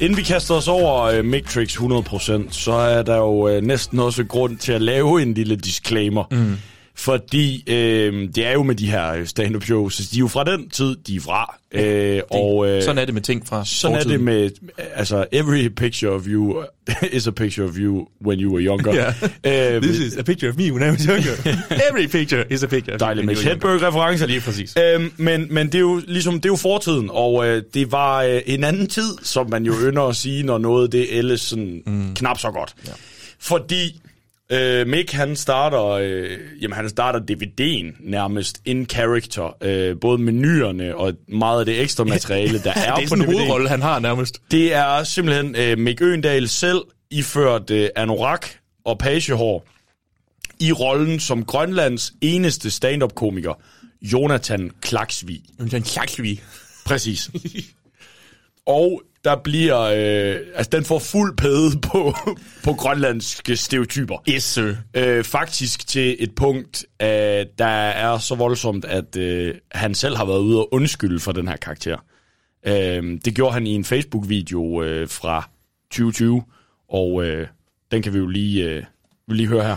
Inden vi kaster os over uh, Mictrix 100%, så er der jo uh, næsten også grund til at lave en lille disclaimer. Mm. Fordi øh, det er jo med de her stand-up shows, de er jo fra den tid, de er fra. Øh, og, øh, sådan er det med ting fra Sådan er det fortiden. med, altså, every picture of you is a picture of you when you were younger. Ja. Øh, This is a picture of me when I was younger. Every picture is a picture of Dejligt med. Hedberg-referencer. Lige præcis. Øhm, men, men det er jo ligesom, det er jo fortiden, og øh, det var øh, en anden tid, som man jo ynder at sige, når noget det er ellers sådan mm. knap så godt. Ja. Fordi øh, Mick, han starter, øh, jamen, han starter DVD'en nærmest in character, øh, både menuerne og meget af det ekstra materiale, der er, det er på DVD'en. hovedrolle, han har nærmest. Det er simpelthen øh, Mick Øendal selv iført øh, anorak og pagehår i rollen som Grønlands eneste stand-up-komiker, Jonathan Klaksvig. Jonathan Klaksvig. Præcis. og der bliver, øh, altså den får fuld pæde på, på grønlandske stereotyper. Yes, sir. Øh, faktisk til et punkt, øh, der er så voldsomt, at øh, han selv har været ude og undskylde for den her karakter. Øh, det gjorde han i en Facebook-video øh, fra 2020, og øh, den kan vi jo lige, øh, vi lige høre her.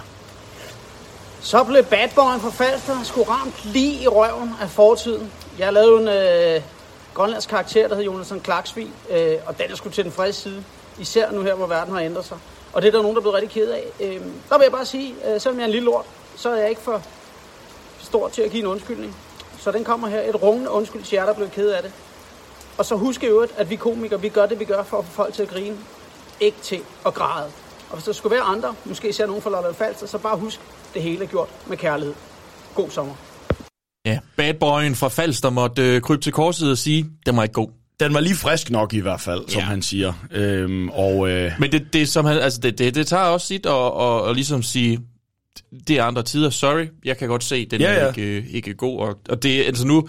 Så blev badboyen for Falster sgu ramt lige i røven af fortiden. Jeg lavede en øh, grønlandsk karakter, der hed Jonathan Klaksvig, øh, og den er skulle til den friske side. Især nu her, hvor verden har ændret sig. Og det er der nogen, der er blevet rigtig ked af. Øh, der vil jeg bare sige, øh, selvom jeg er en lille lort, så er jeg ikke for stor til at give en undskyldning. Så den kommer her. Et rungende undskyld til jer, der er blevet ked af det. Og så husk i øvrigt, at vi komikere, vi gør det, vi gør for at få folk til at grine. Ikke til at græde. Og hvis der skulle være andre, måske især nogen fra Lolland Falster, så bare husk, det hele er gjort med kærlighed. God sommer. Ja, bad boyen fra Falster måtte øh, krybe til korset og sige, den var ikke god. Den var lige frisk nok i hvert fald, som Ja. han siger. Øhm, og, øh, Men det, det, som han, altså det, det, det tager også sit og, og, og ligesom sige, det er andre tider, sorry, jeg kan godt se, den Ja, ja, er ikke, ikke god. Og, og det, altså nu,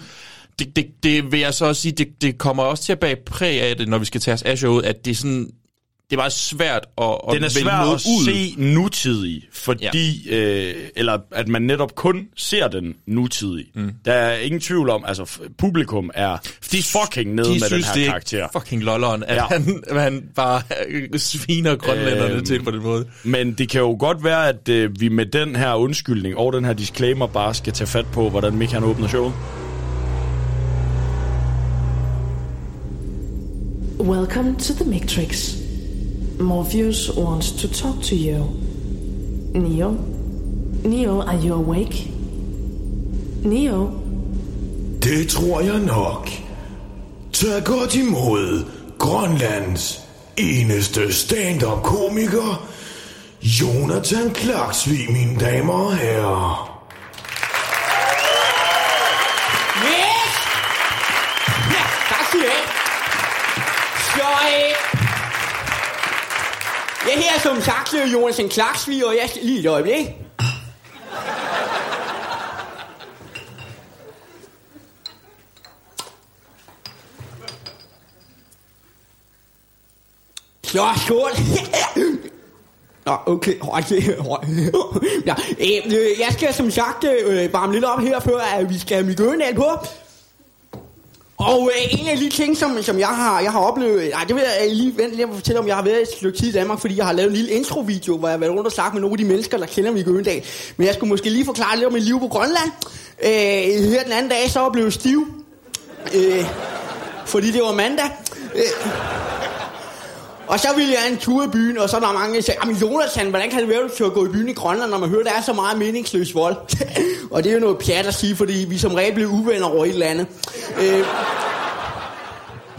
det, det, det vil jeg så også sige, det, det kommer også til at bage præg af det, når vi skal tage os af showet, at det er sådan, det er meget svært at, at den er vælge svær noget at ud. se nutidig, fordi, ja. øh, eller at man netop kun ser den nutidig. Mm. Der er ingen tvivl om, altså publikum er de fucking nede de med den synes, her det er karakter. fucking lolleren, at Ja. han, han bare sviner grønlænderne Øhm, til på den måde. Men det kan jo godt være, at øh, vi med den her undskyldning og den her disclaimer bare skal tage fat på, hvordan Mick han åbner showet. Welcome to the Matrix. Morpheus wants to talk to you. Neo? Neo, are you awake? Neo? Det tror jeg nok. Tag godt imod Grønlands eneste stand-up-komiker, Jonathan Klaksvig, mine damer og herrer. Jeg her som sagt Jonas en Klaksvig, og jeg skal lige et øjeblik. Så, skål. Nå, okay. Hold Ja, øh, jeg skal som sagt øh, varme lidt op her, før at vi skal have miljøen på. Og øh, en af de ting, som, som jeg, har, jeg har oplevet... Nej, det vil jeg øh, lige vente lige at fortælle om. Jeg har været et stykke tid i Danmark, fordi jeg har lavet en lille introvideo, hvor jeg har været rundt og snakket med nogle af de mennesker, der kender mig i Gøndal. Men jeg skulle måske lige forklare lidt om mit liv på Grønland. Øh, her den anden dag, så blev jeg stiv. Øh, fordi det var mandag. Øh, og så ville jeg en tur i byen, og så er der mange, der siger, jamen Jonathan, hvordan kan det være, at du gå i byen i Grønland, når man hører, der er så meget meningsløs vold? og det er jo noget pjat at sige, fordi vi som regel bliver uvenner over et eller andet. Øh,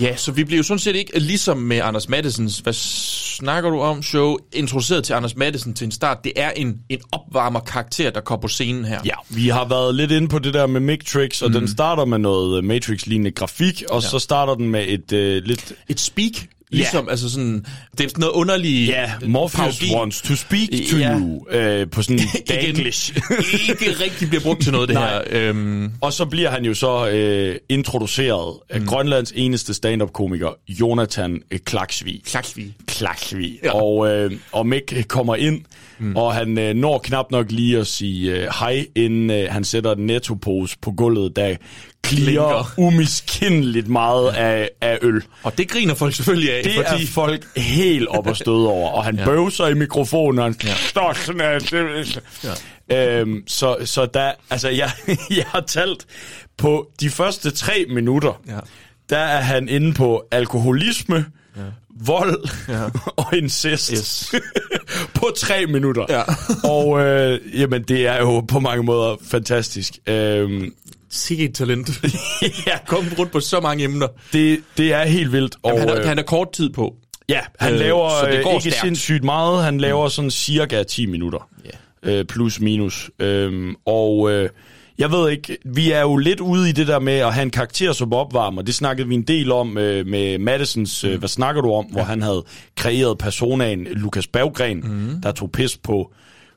Ja, så vi blev jo sådan set ikke, ligesom med Anders Mattesens, hvad snakker du om, show, introduceret til Anders Mattesen til en start. Det er en, en opvarmer karakter, der kommer på scenen her. Ja, vi har været lidt inde på det der med Matrix, og mm. den starter med noget øh, Matrix-lignende grafik, og ja. så starter den med et øh, lidt... Et speak, ligesom, ja. altså sådan, det er sådan noget underligt... Ja, Morpheus wants to speak to Ja. you, øh, på sådan Igen. Daglish. ikke rigtig bliver brugt til noget, det Nej. her. Øhm, Og så bliver han jo så øh, introduceret af mm. Grønlands eneste stand-up-komiker, Jonathan øh, Klaksvig. Klaksvig. Klaksvig. Ja. Og, øh, og Mick kommer ind, mm. og han øh, når knap nok lige at sige øh, hej, inden øh, han sætter en nettopose på gulvet, der Klinker. umiskendeligt meget af, af øl. og det griner folk selvfølgelig af, Det fordi... er folk helt op og støde over, og han Ja. bøvser i mikrofonen, og han ja. står sådan Ja. Øhm, så, så der, altså, jeg, jeg har talt på de første tre minutter, Ja. der er han inde på alkoholisme, Ja. vold Ja. og incest. Yes. på tre minutter. Ja. og øh, jamen, det er jo på mange måder fantastisk. Øhm, Sikke et talent. ja, kom rundt på så mange emner. det, det er helt vildt. Og, Jamen, han, øh, har, han har kort tid på. Ja, han Øh, øh, laver så det går ikke stærkt. sindssygt meget. Han laver sådan cirka 10 minutter. Øh, plus minus. Øhm, og øh, jeg ved ikke, vi er jo lidt ude i det der med at have en karakter som opvarmer. Det snakkede vi en del om øh, med Madisons, øh, hvad snakker du om, hvor han havde kreeret personaen Lukas Berggren, mm. der tog pis på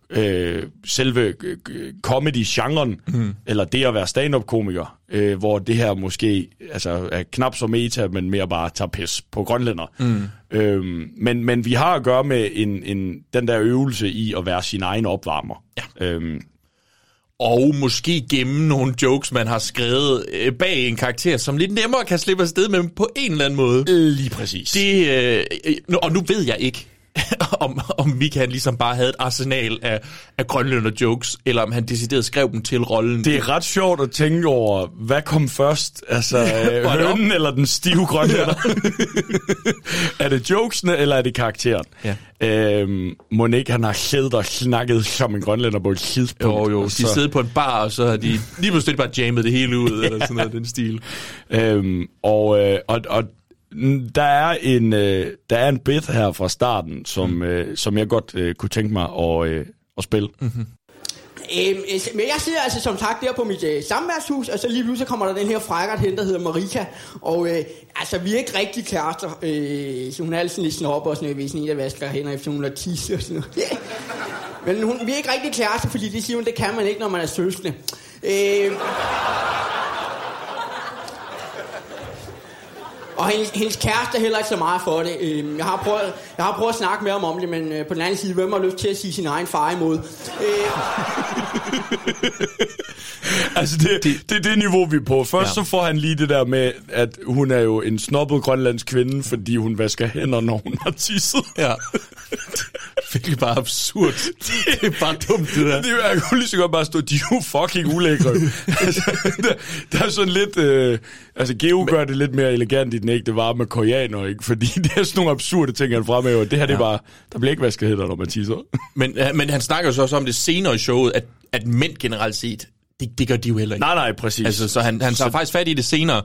øh, selve øh, comedy-genren, mm. eller det at være stand-up-komiker, øh, hvor det her måske altså, er knap så meta, men mere bare tager pis på grønlænder. Mm. Øhm, men, men vi har at gøre med en, en, den der øvelse i at være sin egen opvarmer. Ja. Øhm, Og måske gemme nogle jokes, man har skrevet øh, bag en karakter, som lidt nemmere kan slippe afsted med på en eller anden måde. Lige præcis. Det, øh, øh, og nu ved jeg ikke, om, om Mikael ligesom bare havde et arsenal af, af grønlænder jokes, eller om han decideret skrev dem til rollen. det er ret sjovt at tænke over, hvad kom først? Altså, øh, hønen eller den stive grønlænder? er det jokesene, eller er det karakteren? Ja. Øhm, må ikke han har siddet og snakket som en grønlænder på et tidspunkt? Jo, jo, og de så- sidder på en bar, og så har de lige pludselig bare jammet det hele ud, eller sådan noget, den stil. Øhm, og, øh, og, og der er en øh, der er en bit her fra starten, som, mm. øh, som jeg godt øh, kunne tænke mig at, øh, at spille. Mm-hmm. Øhm, øh, men jeg sidder altså som sagt der på mit øh, samværshus, og så lige pludselig kommer der den her frækkert hen, der hedder Marika. Og øh, altså, vi er ikke rigtig kærester, øh, så hun er altid lidt snop og sådan noget, hvis en, der vasker hænder efter hun har tisse og sådan noget. Men hun, vi er ikke rigtig kærester, fordi det siger hun, det kan man ikke, når man er søskende. Øh, Og hendes, hendes kæreste er heller ikke så meget for det. Øh, jeg, har prøvet, jeg har prøvet at snakke med ham om det, men øh, på den anden side, hvem har lyst til at sige sin egen far imod? Øh, Altså, det, det, det er det niveau, vi er på. Først Ja. så får han lige det der med, at hun er jo en snobbet grønlandsk kvinde, fordi hun vasker hænder, når hun har tisset. Ja. Virkelig bare absurd. Det er bare dumt, det der. Det er, jeg kunne lige så godt bare stå, de er jo fucking ulækre. altså, der, der, er sådan lidt... Øh, altså, Geo gør det lidt mere elegant i den ægte varme koreaner, ikke? Fordi det er sådan nogle absurde ting, han fremhæver. Det her, det er Ja. bare... Der bliver ikke vasket hænder, når man tisser. Men, men han snakker jo så også om det senere i showet, at, at mænd generelt set, det, det gør de jo heller ikke. Nej, nej, præcis. Altså, så han, han tager faktisk fat i det senere.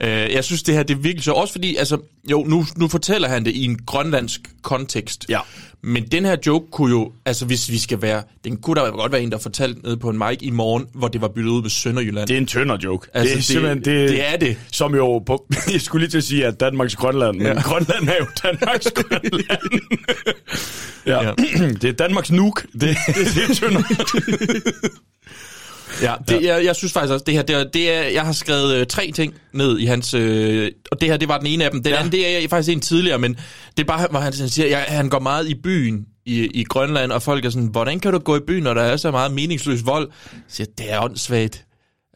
Ja. Øh, jeg synes, det her det er virkelig sjovt. Også fordi, altså, jo, nu, nu fortæller han det i en grønlandsk kontekst. Ja. Men den her joke kunne jo, altså hvis vi skal være, den kunne der godt være en, der fortalte nede på en mic i morgen, hvor det var byttet ud med Sønderjylland. Det er en tønder joke. Altså, det er det- simpelthen... Det, det er det. Som jo... På, jeg skulle lige til at sige, at Danmarks Grønland, men Ja. Grønland er jo Danmarks Grønland. ja. Ja. ja. det er Danmarks Nuuk. Det, det, det er tønder. Ja, det, jeg, jeg synes faktisk også, det her, det er, det er, jeg har skrevet øh, tre ting ned i hans, øh, og det her, det var den ene af dem. Den ja. anden, det er faktisk en tidligere, men det er bare, hvor han siger, jeg, han går meget i byen i, i Grønland, og folk er sådan, hvordan kan du gå i byen, når der er så meget meningsløs vold? Så siger, jeg, det er åndssvagt.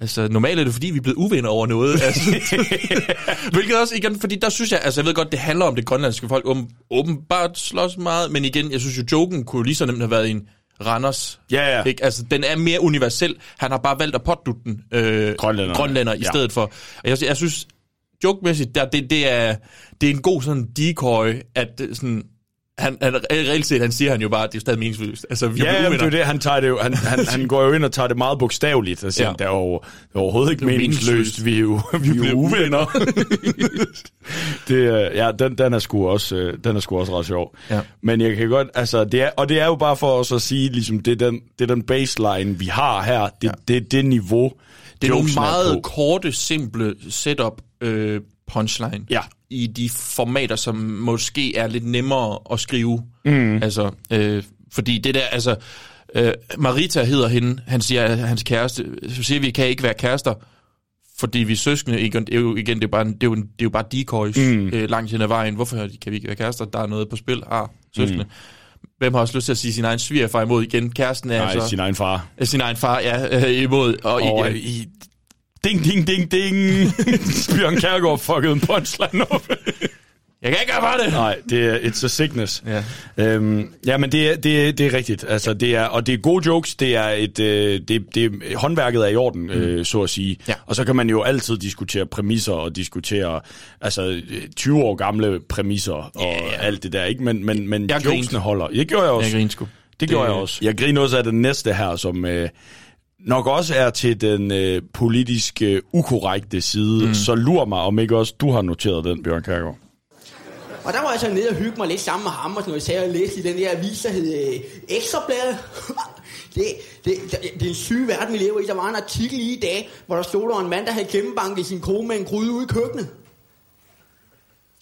Altså, normalt er det, fordi vi er blevet uvenner over noget. Altså, hvilket også, igen, fordi der synes jeg, altså jeg ved godt, det handler om det grønlandske folk, åben, åbenbart slås meget, men igen, jeg synes jo, joken kunne lige så nemt have været en Randers. Ja, ja. Ikke? Altså, den er mere universel. Han har bare valgt at pådutte den øh, grønlænder i Ja. stedet for. Jeg, jeg synes, jokemæssigt, der, det, det, er, det er en god sådan decoy, at øh, sådan, han, han, reelt set, han siger han jo bare, at det er stadig meningsløst. Altså, vi er Ja, det er det, han, tager det jo, han, han, han går jo ind og tager det meget bogstaveligt. Altså, Ja. ja. det, er jo, det er overhovedet ikke Det er jo meningsløst. Vi er jo, vi er jo uvenner. det, er- ja, den, den, er sgu også, øh, den er sgu også ret sjov. Ja. Men jeg kan godt, altså, det er, og det er jo bare for os at sige, ligesom, det er den, det er den baseline, vi har her. Det, ja. det er det niveau, Det er nogle meget på. korte, simple setup øh, punchline Ja. I de formater, som måske er lidt nemmere at skrive. Mm. Altså, øh, fordi det der, altså, øh, Marita hedder hende, han siger, hans kæreste, så siger vi, kan ikke være kærester, fordi vi er søskende, igen, det er jo, igen, det er, bare, det er, jo, det er jo bare decoys mm. øh, langt hen ad vejen. Hvorfor kan vi ikke være kærester? Der er noget på spil. Ah, søskende. Mm. Hvem har også lyst til at sige sin egen svigerfar imod igen? Kæresten er Nej, altså... sin egen far. Sin egen far, ja, øh, imod. Og, Og i, i, ding, ding, ding, ding. Bjørn Kærgaard fuckede en punchline op. Jeg kan ikke gøre for det. Nej, det er it's a sickness. Ja, øhm, ja men det er, det, er, det er rigtigt. Altså, det er, og det er gode jokes. Det er et, øh, det, det, håndværket er i orden, mm. øh, så at sige. Ja. Og så kan man jo altid diskutere præmisser og diskutere altså, øh, 20 år gamle præmisser og Ja, ja. alt det der. Ikke? Men, men, men Jeg jokesene grinte. holder. Det gjorde jeg også. Jeg grinte sgu. Det gjorde Det- jeg også. Jeg griner også af det næste her, som øh, nok også er til den øh, politisk øh, ukorrekte side. Mm. Så lur mig, om ikke også du har noteret den, Bjørn Kærgaard. Og der var jeg så nede og hygge mig lidt sammen med ham, og sådan noget. Så jeg læste i den der avis, der hed øh, Ekstrabladet. det, det, det, det er en syge verden, vi lever i. Der var en artikel i i dag, hvor der stod, der en mand, der havde gennembanket sin kone med en gryde ude i køkkenet.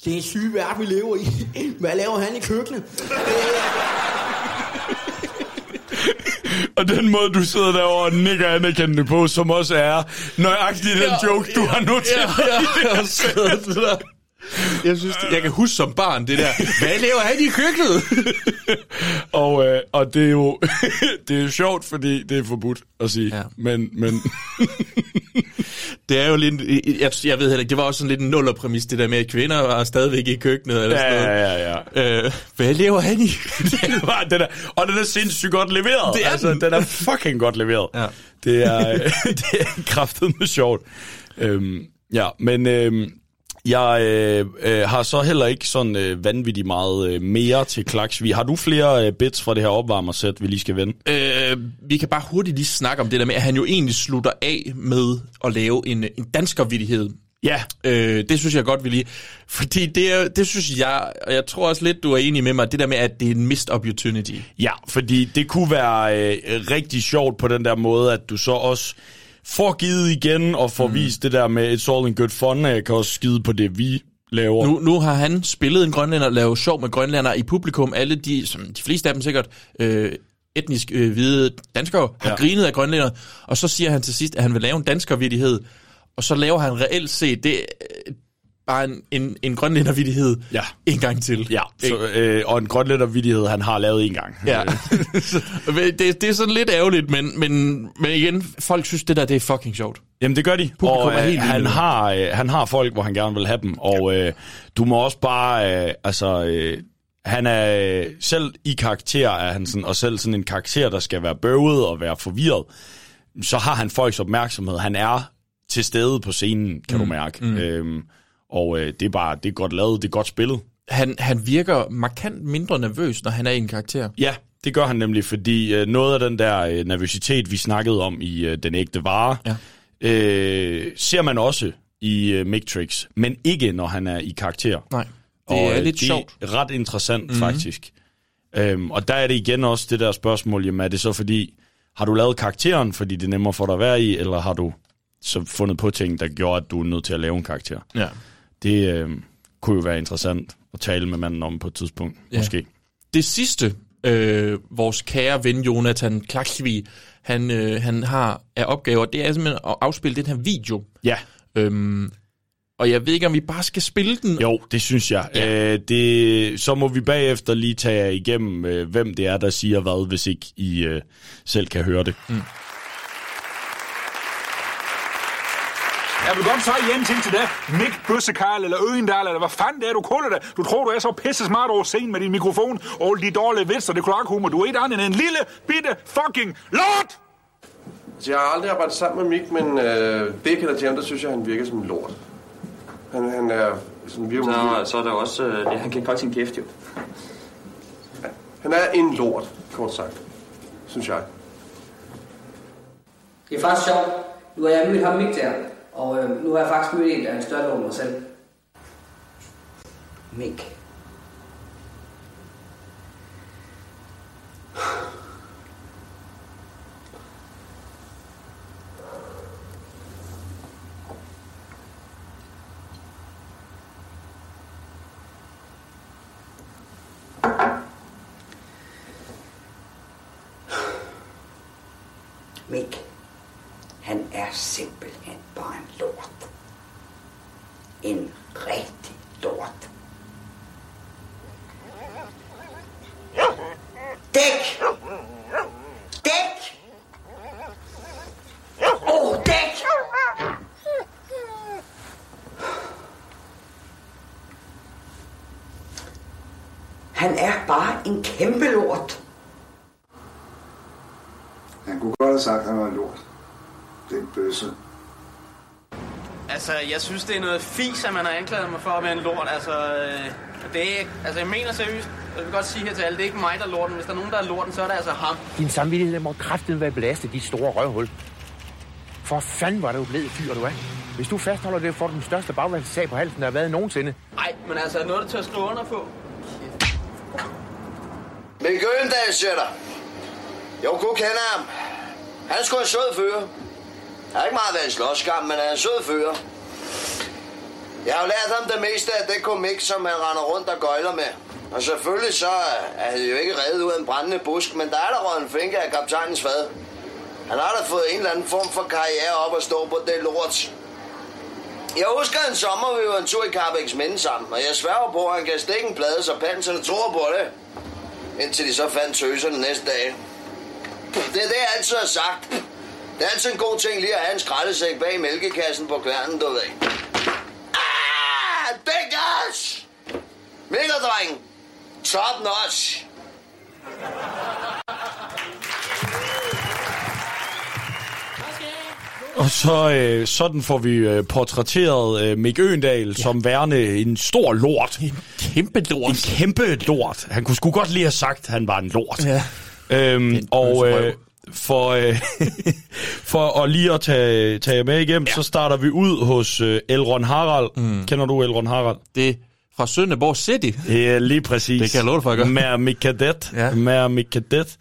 Det er en syge verden, vi lever i. Hvad laver han i køkkenet? Og den måde, du sidder derovre og nikker anerkendende på, som også er nøjagtigt den Ja, joke, du ja, har noteret. ja, ja, skrevet det der. Jeg synes, det, jeg kan huske som barn det der. Hvad laver han i køkkenet? og, øh, og det er jo det er jo sjovt, fordi det er forbudt at sige. Ja. Men, men Det er jo lidt, jeg, jeg ved heller ikke, det var også sådan lidt en nullerpræmis, det der med, at kvinder var stadigvæk i køkkenet. Eller Ja, sådan noget. ja, ja, Øh, hvad lever han i? det var, den er, og den er sindssygt godt leveret. Det er altså, den. den er fucking godt leveret. Ja. Det er, det er kraftet med sjovt. Øhm, ja, men øhm, jeg øh, øh, har så heller ikke sådan øh, vanvittigt meget øh, mere til Klaksvig. Har du flere øh, bits fra det her opvarmersæt, vi lige skal vende? Øh, vi kan bare hurtigt lige snakke om det der med, at han jo egentlig slutter af med at lave en, en danskervittighed. Ja. Øh, det synes jeg godt, vi lige... Fordi det, det synes jeg, og jeg tror også lidt, du er enig med mig, det der med, at det er en missed opportunity. Ja, fordi det kunne være øh, rigtig sjovt på den der måde, at du så også får givet igen og får mm. vist det der med It's all in good fun, og jeg kan også skide på det, vi laver. Nu, nu har han spillet en grønlænder, lavet sjov med grønlænder i publikum. Alle de, som de fleste af dem sikkert, øh, etnisk øh, hvide danskere, har Ja. grinet af grønlænder. Og så siger han til sidst, at han vil lave en danskervittighed. Og så laver han reelt set det, bare en, en, en grønlændervittighed Ja. en gang til. Ja, så, øh, og en grønlændervittighed, han har lavet en gang. Ja. det, det er sådan lidt ærgerligt, men, men, men igen, folk synes, det der det er fucking sjovt. Jamen det gør de, Publikum og øh, han, har, øh, han har folk, hvor han gerne vil have dem, og øh, du må også bare, øh, altså, øh, han er øh, selv i karakter, er han sådan, og selv sådan en karakter, der skal være bøvet og være forvirret, så har han folks opmærksomhed. Han er til stede på scenen, kan mm. du mærke. Mm. Øhm, og øh, det er bare, det er godt lavet, det er godt spillet. Han, han virker markant mindre nervøs, når han er i en karakter. Ja, det gør han nemlig, fordi øh, noget af den der øh, nervøsitet, vi snakkede om i øh, Den Ægte Vare, Ja. øh, ser man også i øh, Matrix, men ikke når han er i karakter. Nej, det er øh, lidt det sjovt. er ret interessant, Mhm. mm-hmm. faktisk. Øhm, og der er det igen også det der spørgsmål, jamen er det så fordi, har du lavet karakteren, fordi det er nemmere for dig at være i, eller har du så fundet på ting, der gjorde, at du er nødt til at lave en karakter? Ja. Det øh, kunne jo være interessant at tale med manden om på et tidspunkt, Ja. måske. Det sidste, øh, vores kære ven Jonathan Klaksvig, han, øh, han har af opgaver, det er simpelthen at afspille den her video. Ja. Øhm, og jeg ved ikke, om vi bare skal spille den. Jo, det synes jeg. Ja. Øh, det, så må vi bagefter lige tage igennem, øh, hvem det er, der siger hvad, hvis ikke I øh, selv kan høre det. Mm. Jeg vil godt sige en ting til dig. Mick Bøssekarl eller Øgendal, eller hvad fanden det er, du kalder det. Du tror, du er så pisse smart over scenen med din mikrofon og alle de dårlige vitser, det kloakhumor. Du er ikke andet end en lille, bitte fucking lort! Altså, jeg har aldrig arbejdet sammen med Mick, men øh, det jeg kender til ham, der synes jeg, han virker som en lort. Han, han er sådan virker... Så, så er der også... Øh, det, han kan ikke holde sin kæft, jo. Han er en lort, kort sagt. Synes jeg. Det er faktisk sjovt. Nu har jeg mødt ham Mick der, og øh, nu har jeg faktisk mødt en, der er en større end mig selv. Mink. Mick. Han er sind bare en lort. En rigtig lort. Dæk! Dæk! Åh, oh, dæk! bare en kæmpe lort. Han kunne godt have sagt, at han var lort. Det er en bøsse. Altså, jeg synes, det er noget fis, at man har anklaget mig for at være en lort. Altså, øh, det er, ikke- altså jeg mener seriøst, jeg vil godt sige her til alle, det er ikke mig, der er lorten. Hvis der er nogen, der er lorten, så er det altså ham. Din samvittighed må kraftigt være belastet, dit store røvhul. For fanden, er du blevet fyr, du er. Hvis du fastholder det, får du den største bagværelsesag på halsen, der har været nogensinde. Nej, men altså, er noget, der tør at skrive under på? Mikke Øgendal, siger der. Jo, kunne kende ham. Han er sgu en sød fyr. Han har ikke meget været en slåskamp, men han er en sød fyr. Jeg har jo lært ham det meste af det komik, som han render rundt og gøjler med. Og selvfølgelig så øh, er han jo ikke reddet ud af en brændende busk, men der er der røget en finke af kaptajnens fad. Han har da fået en eller anden form for karriere op og stå på det lort. Jeg husker en sommer, vi var en tur i Carbex Minde sammen, og jeg sværger på, at han kan stikke en plade, så panserne tror på det. Indtil de så fandt tøserne næste dag. Det er det, jeg altid har sagt. Det er altid en god ting lige at have en skraldesæk bag mælkekassen på kværnen, du ved. Ah, det er gas! Mikkerdreng! Top notch! Og så øh, sådan får vi øh, portrætteret øh, Mick Øgendal ja. som værende en stor lort. En kæmpe lort. En kæmpe lort. Han kunne sgu godt lige have sagt, at han var en lort. Ja. Øhm, og øh, for, øh, for at lige at tage, tage med igennem, ja. så starter vi ud hos øh, Elron Harald. Mm. Kender du Elron Harald? Det fra Sønderborg City. Ja, lige præcis. Det kan jeg love dig for at gøre. Med Mick Cadet. Ja. Med Mick Cadet.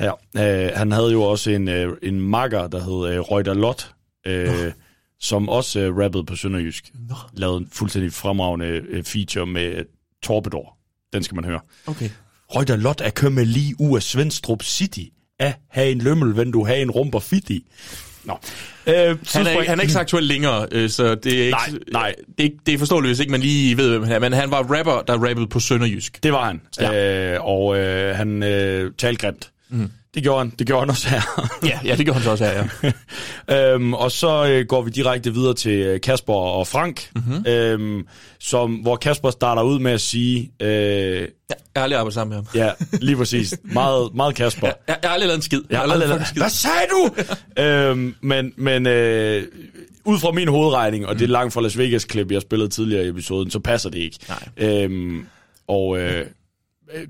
Ja, øh, han havde jo også en, øh, en makker, der hed øh, Reuter Lott, øh, som også øh, rappede på Sønderjysk. Nå. Lavede en fuldstændig fremragende øh, feature med øh, Torpedor. Den skal man høre. Okay. Reuter Lott er kommet lige ud af Svendstrup City. At have en lømmel, wenn du har en rumper fit i. Nå. Øh, Han er, ikke, han er ikke så aktuel længere, øh, så det er ikke, Nej, nej. Det, er, det er forståeligt, hvis ikke man lige ved, hvem han er. Men han var rapper, der rappede på Sønderjysk. Det var han. Ja. Øh, og øh, han øh, talte grimt. Mm. Det gjorde han. Det gjorde han også her. Ja, ja, det gjorde han så også her, ja. øhm, og så øh, går vi direkte videre til øh, Kasper og Frank, mm-hmm. øhm, som, hvor Kasper starter ud med at sige... Øh, jeg har aldrig arbejdet sammen med ham. Ja, lige præcis. Meget, meget Kasper. Jeg, jeg har aldrig lavet en skid. Jeg har aldrig lavet, hvad sagde du? øhm, men men øh, ud fra min hovedregning, og det er langt fra Las Vegas-klip, jeg spillede tidligere i episoden, så passer det ikke. Nej. Øhm, og... Øh,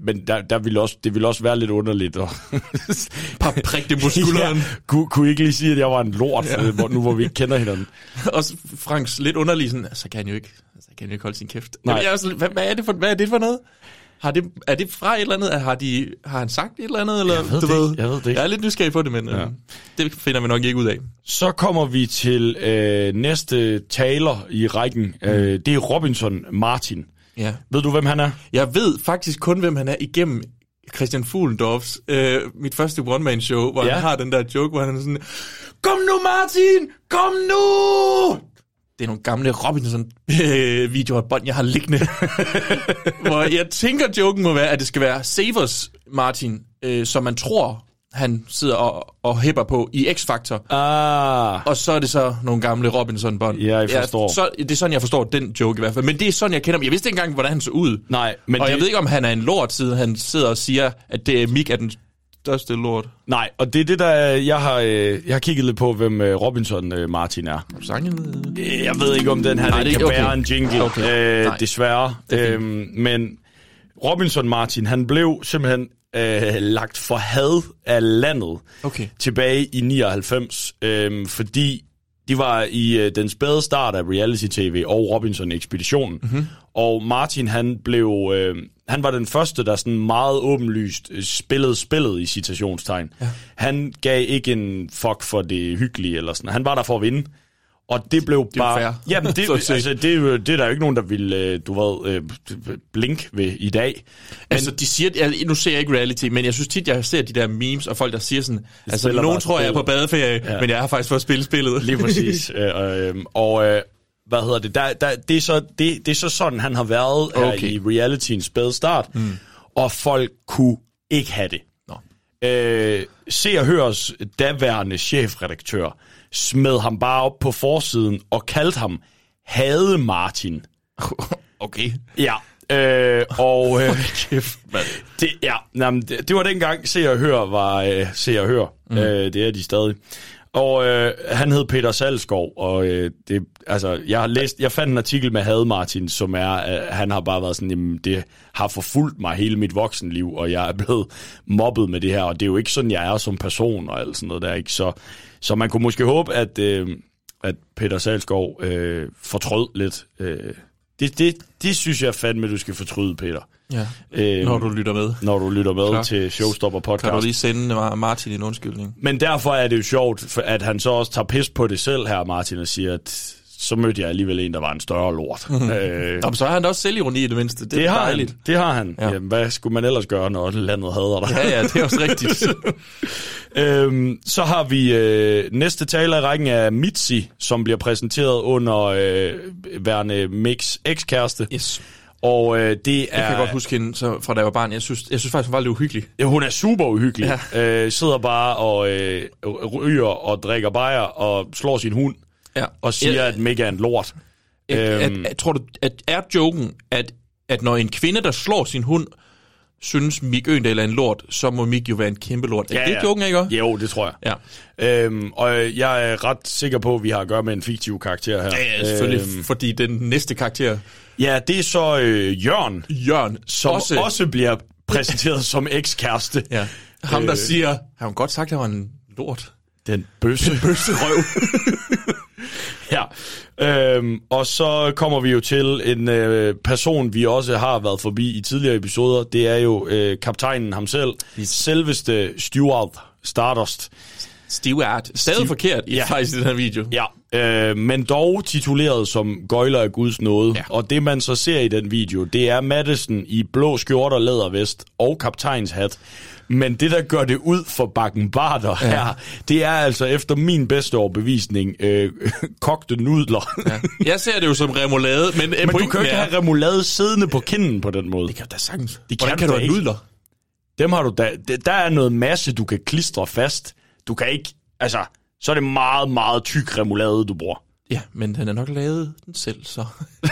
men der, der ville også, det ville også være lidt underligt. Og Bare prik det på skulderen. ja, kunne, kunne ikke lige sige, at jeg var en lort, Ja. ja. nu hvor vi ikke kender hinanden? Også Franks lidt underlig sådan, altså kan han jo ikke, altså, kan han jo ikke holde sin kæft. Nej. Nej. Jeg er hvad, hvad, er det for, hvad er det for noget? Har det, er det fra et eller andet? Har, de, har han sagt et eller andet? Eller, Jeg ved du det ikke, jeg ved det ikke. Jeg er lidt nysgerrig på det, men. Ja. øh, det finder vi nok ikke ud af. Så kommer vi til øh, næste taler i rækken. Mm. Øh, det er Robinson Martin. Ja. Ved du, hvem han er? Jeg ved faktisk kun, hvem han er igennem Christian Fuglendorfs, øh, mit første one-man-show, hvor ja. Han har den der joke, hvor han er sådan, Kom nu, Martin! Kom nu! Det er nogle gamle Robinson-videoer og bånd, jeg har liggende. hvor jeg tænker, joken må være, at det skal være Savers Martin, øh, som man tror, han sidder og, og hæpper på i X-Factor. Ah. Og så er det så nogle gamle Robinson-bånd. Ja, jeg forstår. så, det er sådan, jeg forstår den joke i hvert fald. Men det er sådan, jeg kender ham. Jeg vidste ikke engang, hvordan han så ud. Nej, Men og det, jeg ved ikke, om han er en lort, siden han sidder og siger, at det er Mick er den største lort. Nej, og det er det, der... Jeg har, øh, jeg har kigget lidt på, hvem øh, Robinson øh, Martin er. Sangen? Jeg ved ikke, om den her Nej, det kan okay. bære en jingle, Okay. øh, Nej. desværre. Det Øhm, men Robinson Martin, han blev simpelthen øh, lagt for had af landet Okay. tilbage i 99, øh, fordi de var i øh, den spæde start af reality-tv og Robinson-ekspeditionen. Mhm. Og Martin, han blev... Øh, han var den første, der sådan meget åbenlyst øh, spillede spillet i citationstegn. Ja. Han gav ikke en fuck for det hyggelige eller sådan. Han var der for at vinde. Og det blev det er bare... fair. Jamen, det, altså, det, er det er der jo ikke nogen, der vil, øh, du ved, øh, blink ved i dag. Men, altså, de siger, jeg, nu ser jeg ikke reality, men jeg synes tit, jeg ser de der memes, og folk, der siger sådan, altså, nogen tror, jeg er på badeferie, ja. Men jeg har faktisk fået spillet spillet. Lige præcis. øh, øh, og øh, hvad hedder det? Der, der, det, er så, det, det er så sådan, han har været her Okay. i realityens spæde start. Mm. Og folk kunne ikke have det. Nå. Øh, se og Hørs daværende chefredaktør smed ham bare op på forsiden og kaldte ham Hade Martin. Okay. Ja, Øh, og øh, Kæft, mand. det, ja, jamen, det, det var dengang Se og Hør var øh, Se og Hør. Mm. Øh, det er de stadig. Og øh, han hed Peter Salskov, og øh, det, altså, jeg har læst, jeg fandt en artikel med Had Martin, som er, øh, han har bare været sådan, jamen, det har forfulgt mig hele mit voksenliv, og jeg er blevet mobbet med det her, og det er jo ikke sådan, jeg er som person, og alt sådan noget der, ikke? Så, så man kunne måske håbe, at, øh, at Peter Salskov øh, fortrød lidt. Øh, det, det, det synes jeg fandme, du skal fortryde, Peter. Ja. Øh, Når du lytter med. Når du lytter med Klar. til Showstopper Podcast. Kan du lige sende Mar- Martin en undskyldning? Men derfor er det jo sjovt, at han så også tager pis på det selv her, Martin, og siger, at så mødte jeg alligevel en, der var en større lort. øh, Jamen, så har han da også selvironi i det mindste. Det, det er har dejligt. han. Det har han. Ja. Ja. Jamen, hvad skulle man ellers gøre, når landet hader dig? Ja, ja, det er også rigtigt. øhm, så har vi øh, næste taler i rækken af Mitzi, som bliver præsenteret under øh, værende Mix ekskæreste. Yes. Og øh, det er... Jeg kan godt huske hende så, fra da jeg var barn. Jeg synes, jeg synes faktisk, hun var lidt uhyggelig. Ja, hun er super uhyggelig. Ja. Øh, sidder bare og øh, ryger og drikker bajer og slår sin hund. Ja. Og siger, Ja. at Mick er en lort. At, at, Øhm. at, tror du, at er joken, at, at når en kvinde, der slår sin hund, synes Mik Øgendal er en lort, så må Mik jo være en kæmpe lort. Er det joken, ikke også? Jo, det tror jeg. Ja. Øhm, og jeg er ret sikker på, at vi har at gøre med en fiktiv karakter her. Ja, ja, selvfølgelig, Øhm, fordi den næste karakter, ja, det er så øh, Jørgen, Jørgen, som også, også, også bliver præsenteret som ekskæreste. ja, ham der Øh. siger, har hun godt sagt, at han var en lort. Den bøsse. Den bøsse røv. ja. Øhm, og så kommer vi jo til en øh, person, vi også har været forbi i tidligere episoder. Det er jo øh, kaptajnen ham selv. Selveste Stuart Stardust. Stewart. Stadig Stiv- forkert i, Ja. faktisk i den her video. Ja, øh, men dog tituleret som Gøjler af Guds nåde. Ja. Og det man så ser i den video, det er Madison i blå skjorte og lædervest og kaptajnshat. Men det, der gør det ud for bakken barter Ja. her, det er altså efter min bedste overbevisning øh, kogte nudler. Ja. Jeg ser det jo som remoulade, men, Men du kan jo ikke have remoulade siddende på kinden på den måde. Det kan da sagtens. Det Hvordan kan du have nudler? Dem har du da. Der er noget masse, du kan klistre fast. Du kan ikke, altså, så er det meget, meget tyk remoulade, du bruger. Ja, men den er nok lavet den selv, så...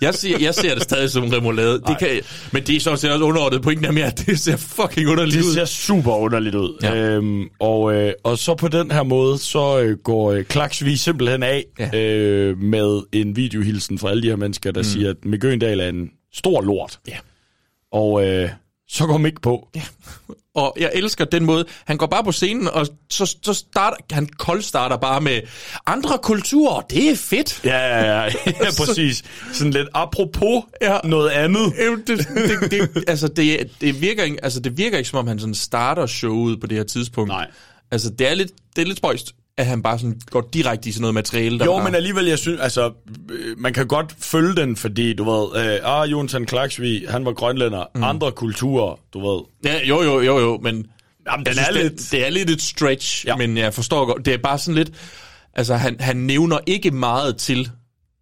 jeg, ser, jeg ser det stadig som remoulade. Det kan, men det er så også underordnet pointen er mere, at det ser fucking underligt Det ud. ser super underligt ud. Ja. Øhm, og, øh, og så på den her måde, så øh, går øh, Klaksvig simpelthen af Ja. øh, med en videohilsen fra alle de her mennesker, der mm. siger, at Øgendal er en stor lort. Ja. Og øh, så går Mick på. Ja. Og jeg elsker den måde, han går bare på scenen, og så, så starter, han koldstarter bare med andre kulturer, det er fedt. Ja, ja, ja, ja præcis. Sådan lidt apropos Ja. noget andet. Jamen, Det, det, det, altså, det, det, virker ikke, altså, det virker ikke, som om han sådan starter showet på det her tidspunkt. Nej. Altså, det er lidt, det er lidt spøjst, at han bare sådan går direkte i sådan noget materiale, der Jo, bare... men alligevel, jeg synes, altså, øh, man kan godt følge den, fordi, du ved, øh, ah, Jonathan Klaksvig, han var grønlænder, mm. andre kulturer, du ved. Ja, jo, jo, jo, jo, men... Jamen, den er synes, lidt... Det, det er lidt et stretch, ja. men jeg forstår godt. Det er bare sådan lidt... Altså, han, han nævner ikke meget til,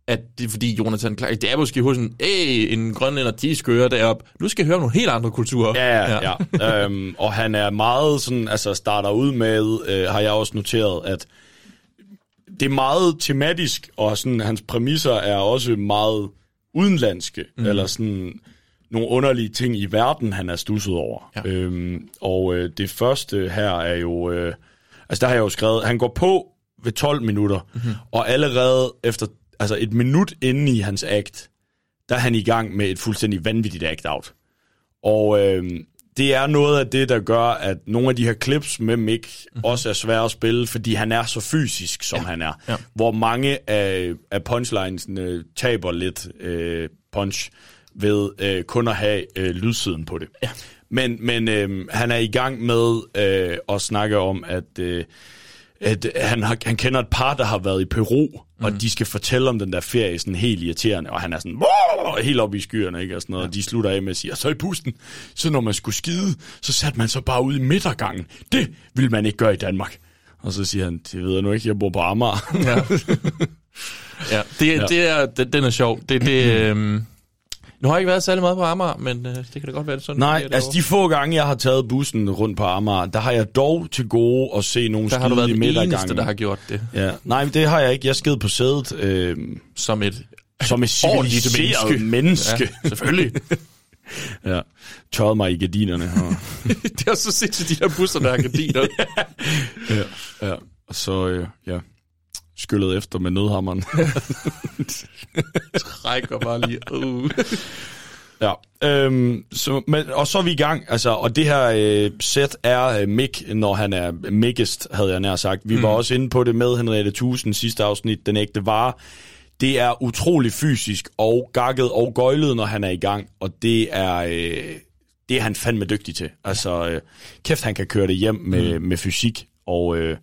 at det er fordi Jonathan Clark... Det er måske hos en, hey, en grønlænder, de skøre derop. Nu skal jeg høre nogle helt andre kulturer. Ja, ja, ja. øhm, og han er meget sådan, altså starter ud med, øh, har jeg også noteret, at det er meget tematisk, og sådan, hans præmisser er også meget udenlandske, mm. eller sådan nogle underlige ting i verden, han er stusset over. Ja. Øhm, og øh, det første her er jo, øh, altså der har jeg jo skrevet, han går på ved 12 minutter, mm-hmm. og allerede efter, altså et minut inde i hans act, der er han i gang med et fuldstændig vanvittigt act-out. Og øh, det er noget af det, der gør, at nogle af de her clips med Mick mm-hmm. også er svære at spille, fordi han er så fysisk, som ja. han er. Ja. Hvor mange af, af punchlinesene taber lidt øh, punch ved øh, kun at have øh, lydsiden på det. Ja. Men, men øh, han er i gang med øh, at snakke om, at... Øh, at han, har, han kender et par, der har været i Peru, mm. og de skal fortælle om den der ferie sådan helt irriterende, og han er sådan helt oppe i skyerne, ikke? Og, sådan noget, ja. og de slutter af med at sige, og så i pusten, så når man skulle skide, så satte man så bare ud i midtergangen. Det vil man ikke gøre i Danmark. Og så siger han, det ved jeg nu ikke, jeg bor på Amager. Ja. ja, det, Ja. det er, det, den er sjov. Det, det, øhm, nu har jeg ikke været særlig meget på Amager, men øh, det kan da godt være, det sådan. Nej, det altså de få gange, jeg har taget bussen rundt på Amager, der har jeg dog til gode at se nogle Der har du været skide i den midtergangen. eneste, der har gjort det. Ja. Nej, men det har jeg ikke. Jeg sked på sædet. Øh, Som et som et civiliseret menneske. menneske. Ja, selvfølgelig. ja. Tørret mig i gardinerne. Og... det er så sindssygt, de der busser, der har gardiner. ja, ja. Og så, øh, ja, skyllet efter med nødhammeren. Trækker bare lige. Uh. Ja, øhm, så, men, og så er vi i gang, altså, og det her øh, sæt er øh, Mick, når han er mikkest, havde jeg nær sagt. Vi mm. var også inde på det med Henriette Tusen sidste afsnit, Den ægte vare. Det er utrolig fysisk og gakket og gøjlet, når han er i gang, og det er, øh, det er han fandme dygtig til. Altså, øh, kæft, han kan køre det hjem med, mm. med fysik, og, øh,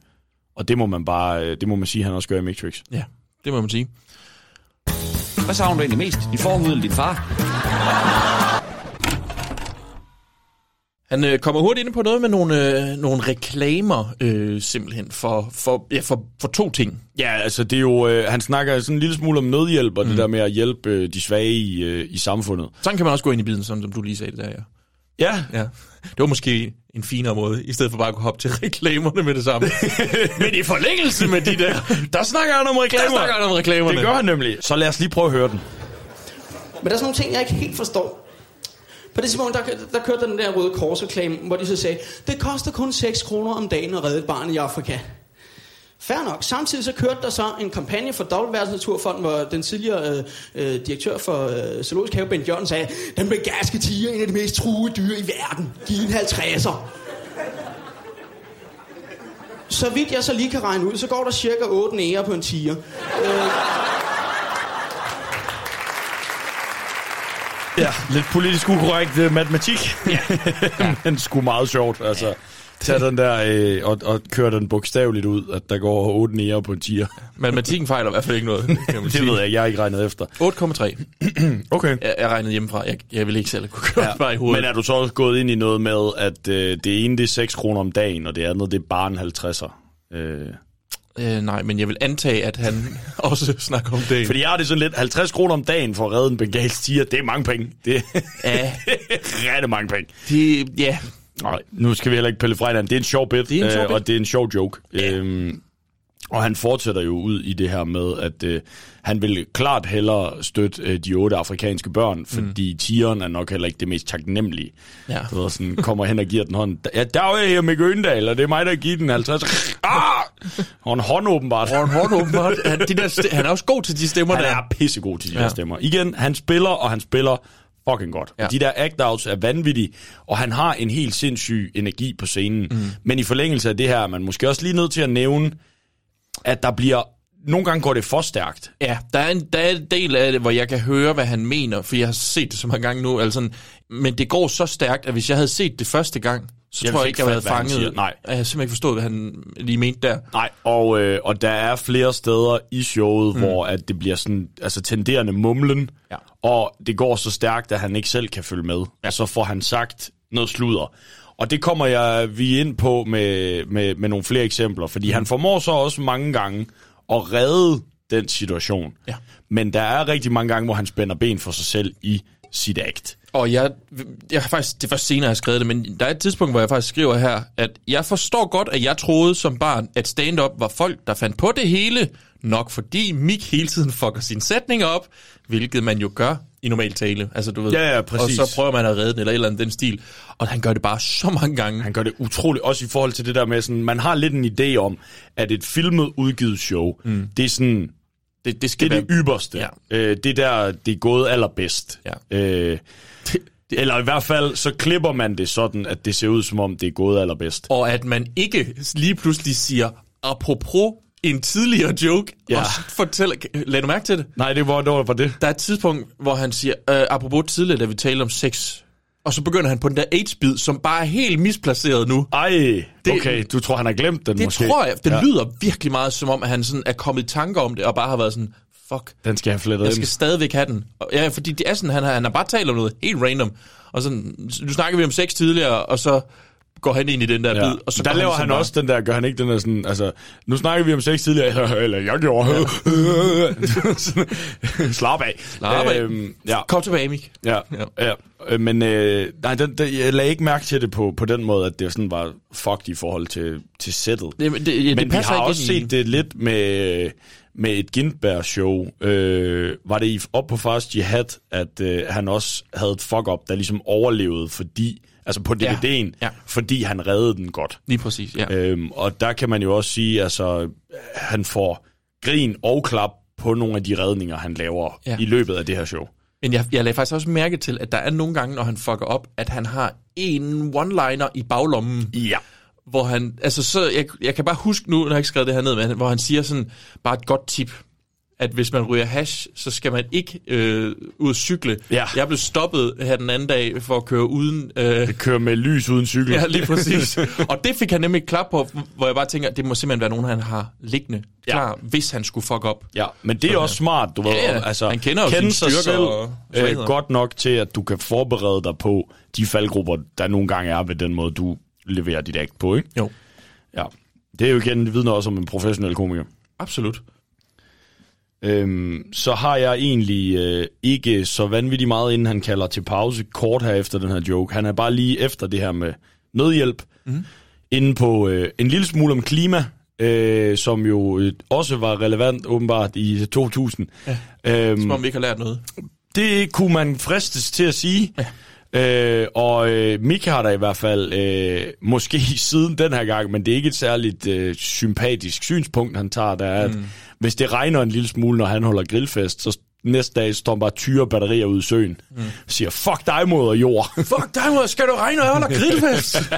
og det må man bare, øh, det må man sige, han også gør i Matrix. Ja, det må man sige. Hvad savner du egentlig mest? Din forhud eller din far? Han øh, kommer hurtigt ind på noget med nogle, øh, nogle reklamer, øh, simpelthen, for, for, ja, for, for to ting. Ja, altså det er jo, øh, han snakker sådan en lille smule om nødhjælp, og mm. det der med at hjælpe øh, de svage i, øh, i samfundet. Sådan kan man også gå ind i biden, sådan som du lige sagde det der, ja. Ja. ja. Det var måske en finere måde, i stedet for bare at kunne hoppe til reklamerne med det samme. Men i forlængelse med de der, der snakker han om reklamer. Der snakker han om reklamerne. Det gør han nemlig. Så lad os lige prøve at høre den. Men der er sådan nogle ting, jeg ikke helt forstår. På det tidspunkt, der, der kørte den der røde korsreklame, hvor de så sagde, det koster kun 6 kroner om dagen at redde et barn i Afrika. Fair nok. Samtidig så kørte der så en kampagne for Dobbeltværelsesnaturfonden, hvor den tidligere øh, øh, direktør for øh, Zoologisk Have, Ben Jørgen, sagde, den begaske tiger en af de mest truede dyr i verden. Giv en 50'er. Så vidt jeg så lige kan regne ud, så går der cirka 8 nære på en tiger. Øh, Ja, lidt politisk ukorrekt uh, matematik. Ja. Men sgu meget sjovt, altså. Tag den der øh, og, og kør den bogstaveligt ud, at der går 8 nære på en tier. Matematikken fejler i hvert fald ikke noget. Kan man det ved jeg, jeg har ikke regnet efter. 8,3. okay. Jeg, jeg regnede hjemmefra. Jeg, jeg vil ikke selv kunne køre ja, bare i hovedet. Men er du så også gået ind i noget med, at øh, det ene det er 6 kroner om dagen, og det andet det er bare en 50'er? Øh. Øh, nej, men jeg vil antage, at han også snakker om det. Fordi jeg har det sådan lidt, 50 kroner om dagen for at redde en bengalsk tiger, det er mange penge. Det ja. er rigtig mange penge. Det, ja. Nej, nu skal vi heller ikke pille fra hinanden. Det er en sjov bit, det en sjov øh, bit. og det er en sjov joke. Ja. Øhm, og han fortsætter jo ud i det her med, at øh, han vil klart hellere støtte øh, de otte afrikanske børn, fordi mm. tigeren er nok heller ikke det mest taknemmelige. Ja. Du ved, sådan, kommer hen og giver den hånd. Ja, der er jeg her med Gøndal, og det er mig, der giver den 50. Ah! Og en hånd åbenbart. Og en hånd åbenbart. Han, de der han er også god til de stemmer Han der. er pissegod til de ja. der stemmer. Igen, han spiller, og han spiller fucking godt. Ja. De der act-outs er vanvittige, og han har en helt sindssyg energi på scenen. Mm. Men i forlængelse af det her, er man måske også lige nødt til at nævne, at der bliver... Nogle gange går det for stærkt. Ja, der er, en, der er en del af det, hvor jeg kan høre, hvad han mener, for jeg har set det så mange gange nu. Altså, men det går så stærkt, at hvis jeg havde set det første gang, så Jeg tror jeg ikke, jeg havde fanget. siger. Nej. Jeg har simpelthen ikke forstået, hvad han lige mente der. Nej, og, øh, og der er flere steder i showet, mm. hvor at det bliver sådan, altså tenderende mumlen, Ja. og det går så stærkt, at han ikke selv kan følge med. Ja. Og så får han sagt noget sludder. Og det kommer jeg vi ind på med, med, med nogle flere eksempler, fordi mm. han formår så også mange gange at redde den situation. Ja. Men der er rigtig mange gange, hvor han spænder ben for sig selv i sit act. Og jeg, jeg har faktisk, det er først senere, jeg har skrevet det, men der er et tidspunkt, hvor jeg faktisk skriver her, at jeg forstår godt, at jeg troede som barn, at stand-up var folk, der fandt på det hele, nok fordi Mick hele tiden fucker sine sætninger op, hvilket man jo gør i normal tale. Altså, du ved, Ja, ja, præcis. Og så prøver man at redde den, eller et eller andet den stil. Og han gør det bare så mange gange. Han gør det utroligt, også i forhold til det der med sådan, man har lidt en idé om, at et filmet udgivet show, mm. det er sådan, det, det, skal det er det være- ypperste. Ja. Øh, det er der, det er gået allerbedst. Ja. Øh, eller i hvert fald, så klipper man det sådan, at det ser ud som om, det er gået allerbedst. Og at man ikke lige pludselig siger, apropos en tidligere joke, Ja. og fortæller, lad du mærke til det? Nej, det var, det var, var det. Der er et tidspunkt, hvor han siger, øh, apropos tidligere, da vi talte om sex, og så begynder han på den der AIDS-bid, som bare er helt misplaceret nu. Ej, Det- okay, du tror, han har glemt den Det måske? tror jeg. Den Ja. lyder virkelig meget som om, at han sådan er kommet i tanker om det, og bare har været sådan, fuck, Den skal jeg flettet jeg ind. skal stadigvæk have den. Og Ja, fordi det er sådan, han har, han har bare talt om noget helt random. Og sådan, nu snakker vi om sex tidligere, og så går han ind i den der Ja. bid. Og så der laver ligesom han, bare- også den der, gør han ikke den der sådan, altså, nu snakker vi om sex tidligere, eller jeg gjorde. Ja. Slap af. Slap af. ja. Kom tilbage, Mik. Ja, ja. Øh, Men øh, nej, den, den, jeg lagde ikke mærke til det på, på den måde, at det sådan var fucked i forhold til, til sættet. Det, det, ja, det Men vi passer har også set det lidt med, med et Gintberg-show. Øh, var det i, op på Fast Jihad, at øh, han også havde et fuck-up, der ligesom overlevede, fordi altså på Ja, DVD'en, ja. fordi han reddede den godt. Lige præcis, ja. Øhm, og der kan man jo også sige, altså, han får grin og klap på nogle af de redninger, han laver Ja. ja. i løbet af det her show. Men jeg, jeg lagde faktisk også mærke til, at der er nogle gange, når han fucker op, at han har en one-liner i baglommen. Ja. Hvor han, altså så, jeg, jeg kan bare huske nu, når jeg ikke skrevet det her ned, men hvor han siger sådan, bare et godt tip, at hvis man ryger hash, så skal man ikke øh, ud cykle. Ja. Jeg blev stoppet her den anden dag for at køre uden... Øh, Køre med lys uden cykel. Ja, lige præcis. og det fik han nemlig et klap på, hvor jeg bare tænker, det må simpelthen være nogen, han har liggende klar, ja. hvis han skulle fuck op. Ja, men det er også smart, du ved. Ja. Altså, Han kender jo kende sig selv og øh, godt nok til, at du kan forberede dig på de faldgrupper, der nogle gange er ved den måde, du leverer dit act på, ikke? Jo. Ja. Det er jo igen, det vidner også om en professionel komiker. Absolut. Øhm, så har jeg egentlig øh, ikke så vanvittigt meget, inden han kalder til pause kort her efter den her joke. Han er bare lige efter det her med nødhjælp. Mhm. Inde på øh, en lille smule om klima, øh, som jo øh, også var relevant åbenbart i 2000. Ja. Øhm, Som om vi ikke har lært noget. det kunne man fristes til at sige. Ja. Øh, og øh, Mik har der i hvert fald, øh, måske siden den her gang, men det er ikke et særligt øh, sympatisk synspunkt, han tager, der er, at Mm. Hvis det regner en lille smule, når han holder grillfest, så næste dag står bare tyre batterier ud i søen. Mm. Siger, fuck dig, moder jord. Fuck dig, mod, skal du regne, når jeg holder grillfest?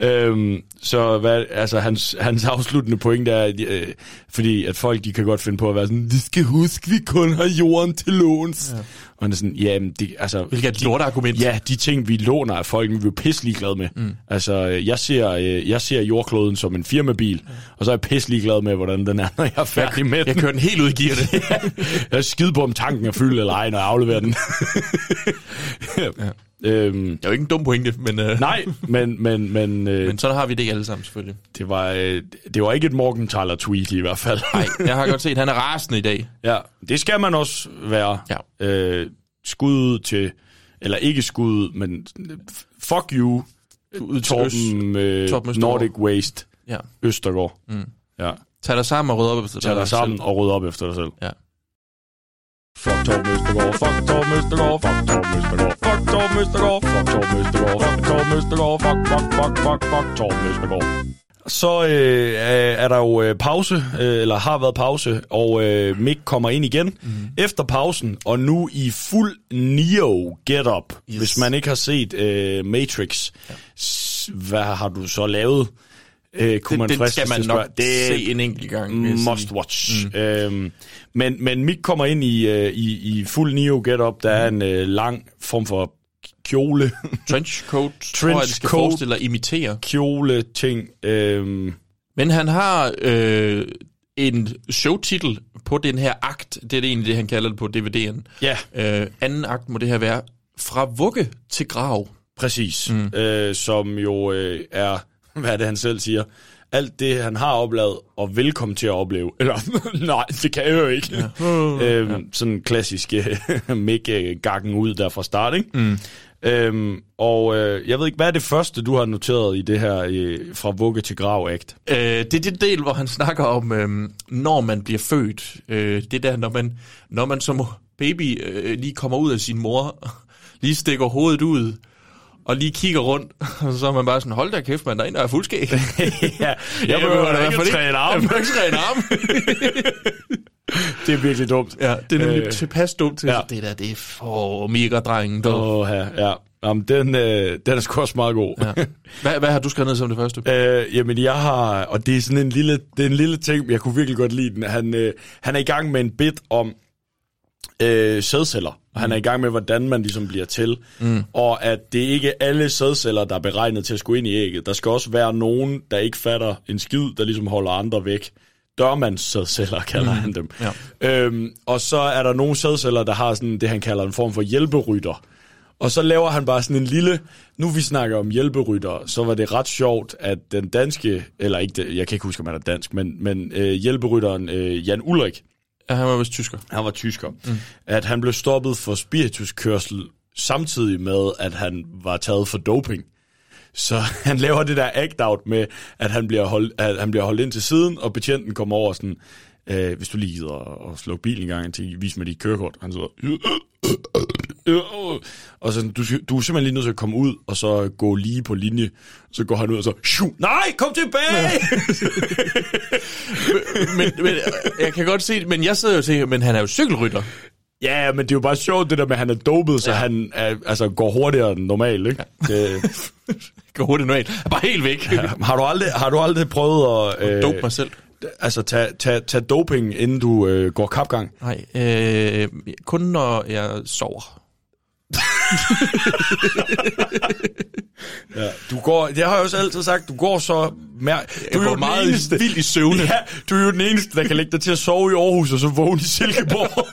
Øhm, så hvad, altså, hans, hans afsluttende point er, at, øh, fordi at folk de kan godt finde på at være sådan, vi skal huske, vi kun har jorden til låns. Ja. Og han er sådan, ja, det, altså... Hvilket er et lortargument. Ja, de ting, vi låner af folk, vi er pisselig glade med. Mm. Altså, jeg ser, øh, jeg ser jordkloden som en firmabil, ja. og så er jeg pisselig glad med, hvordan den er, når jeg er færdig med den. Jeg kører den helt ud i gear, det. jeg er skide på, om tanken er fyldt eller ej, når jeg afleverer den. ja. Øhm, det er jo ikke en dum pointe, men... Øh, nej, men... Men, men, øh, men sådan har vi det alle sammen, selvfølgelig. det var, øh, det var ikke et Morgan Tyler tweet i hvert fald. Nej, jeg har godt set, at han er rasende i dag. Ja, det skal man også være. Ja. Øh, skud ud til, eller ikke skud ud, men fuck you, Torben, øh, Torben. Nordic Waste, Ja. Østergaard. Mm. Ja. Tag dig sammen og rydde op efter Tag dig selv. sammen og rydde op efter dig selv. Ja. Fuck Torben Østergaard, fuck Torben Østergaard, fuck Torben Østergaard, fuck Torben Østergaard, fuck Torben Østergaard, fuck Torben Østergaard, fuck, fuck, fuck, fuck, fuck Torben Østergaard. Så øh, er er der jo øh, pause, øh, eller har været pause, og øh, Mick kommer ind igen mm. efter pausen, og nu i fuld Neo get-up. Yes. Hvis man ikke har set øh, Matrix, ja. hvad har du så lavet? Øh, kunne Det- man den fristes skal man nok spørge. se en enkelt gang, Must watch. Mm. Øhm, men, men Mick kommer ind i, øh, i, i fuld Neo get-up. Der er en øh, lang form for kjole. Trenchcoat, tror jeg, det skal Trenchcoat. forestille at imitere. Kjole ting. Øhm, Men han har øh, en showtitel på den her akt. Det er det egentlig det, han kalder det på DVD'en. Ja. Øh, anden akt må det her være Fra vugge til grav. Præcis. Mm. Øh, som jo øh, er, hvad er det han selv siger, alt det han har oplevet og vil komme til at opleve. Eller, nej, det kan jeg jo ikke. Ja. øhm, ja. Sådan en klassisk øh, Mick-gakken ud der fra start, ikke? Mm. Øhm, og øh, jeg ved ikke, hvad er det første, du har noteret i det her øh, fra vugge til grav akt? Øh, det er det del, hvor han snakker om, øh, når man bliver født. Øh, det der, når man, når man som baby øh, lige kommer ud af sin mor, lige stikker hovedet ud, og lige kigger rundt, og så er man bare sådan, hold da kæft, man, derinde er fuldskæg. ja, jeg behøver da ikke træne arm. Jeg behøver ikke træne arm. det er virkelig dumt. Ja, det er nemlig Øh, tilpas dumt til, ja. det der, det er for mega drengen. Åh, ja, ja. Jamen, den, øh, den er sgu også meget god. Ja. Hvad, hvad har du skrevet ned som det første? Øh, jamen, jeg har... Og det er sådan en lille, det er en lille ting, jeg kunne virkelig godt lide den. Han, øh, han er i gang med en bit om øh, sædceller. Og han er i gang med, hvordan man ligesom bliver til. Mm. Og at det ikke er alle sædceller, der er beregnet til at skulle ind i ægget. Der skal også være nogen, der ikke fatter en skid, der ligesom holder andre væk. Dørmands sædceller, kalder Mm. han dem. Ja. Øhm, og så er der nogle sædceller, der har sådan det, han kalder en form for hjælperytter. Og så laver han bare sådan en lille... Nu vi snakker om hjælperytter, så var det ret sjovt, at den danske... Eller ikke, jeg kan ikke huske, om han er dansk, men, men øh, hjælperytteren øh, Jan Ulrik, Ja, han var vist tysker. han var tysker, mm. at han blev stoppet for spirituskørsel samtidig med, at han var taget for doping. Så han laver det der act-out med, at han bliver, holdt, at han bliver holdt ind til siden, og betjenten kommer over sådan, øh, hvis du lige gider at slukke bilen en gang til, vis mig dit kørekort. Han sidder, og så, du, du er simpelthen lige nødt til at komme ud, og så gå lige på linje. Så går han ud og så, nej, kom tilbage! men, men jeg kan godt se det, men jeg sidder jo og tænker, men han er jo cykelrytter. Ja, men det er jo bare sjovt, det der med, at han er dopet, så ja. han er, altså, går hurtigere end normalt, ikke? Ja. Det, Går hurtigt normalt. Bare helt væk. ja. har, du aldrig, har du aldrig prøvet at... Øh, Dope mig selv. Altså, tage tag, tag doping, inden du øh, går kapgang? Nej, øh, kun når jeg sover. Ja, du går, det har jeg også altid sagt, du går så... Mere, du går den meget vildt i søvne. Ja, du er jo den eneste, der kan lægge dig til at sove i Aarhus, og så vågne i Silkeborg.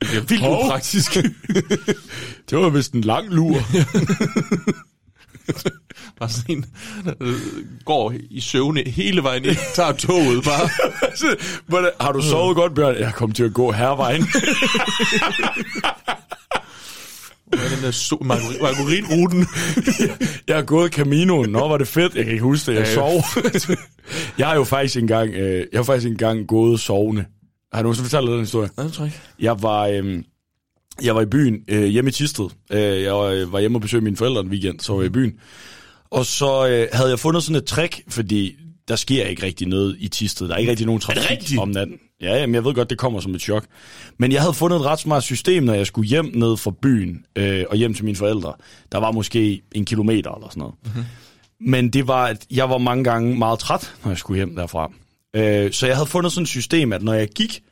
Det er vildt upraktisk. det var vist en lang lur. Bare sådan en, øh, går i søvne hele vejen ind, tager toget bare. Hvordan- har du sovet godt, Bjørn? Jeg kom til at gå hervejen. Hvad den der so- margarinruten? jeg har gået Caminoen. Nå, var det fedt. Jeg kan ikke huske det. Jeg sov. jeg har jo faktisk engang, øh, jeg har faktisk engang gået sovende. Har du nogensinde fortalt dig den historie? Nej, det tror jeg ikke. Jeg var, øh, jeg var i byen øh, hjemme i Tisted. Øh, jeg var, øh, var hjemme og besøgte mine forældre en weekend, så var jeg i byen. Og så øh, havde jeg fundet sådan et trick, fordi der sker ikke rigtig noget i Tisted. Der er ikke rigtig nogen trafik om natten. Ja, jamen, jeg ved godt, det kommer som et chok. Men jeg havde fundet et ret smart system, når jeg skulle hjem ned fra byen øh, og hjem til mine forældre. Der var måske en kilometer eller sådan noget. Mm-hmm. Men det var, at jeg var mange gange meget træt, når jeg skulle hjem derfra. Øh, så jeg havde fundet sådan et system, at når jeg gik,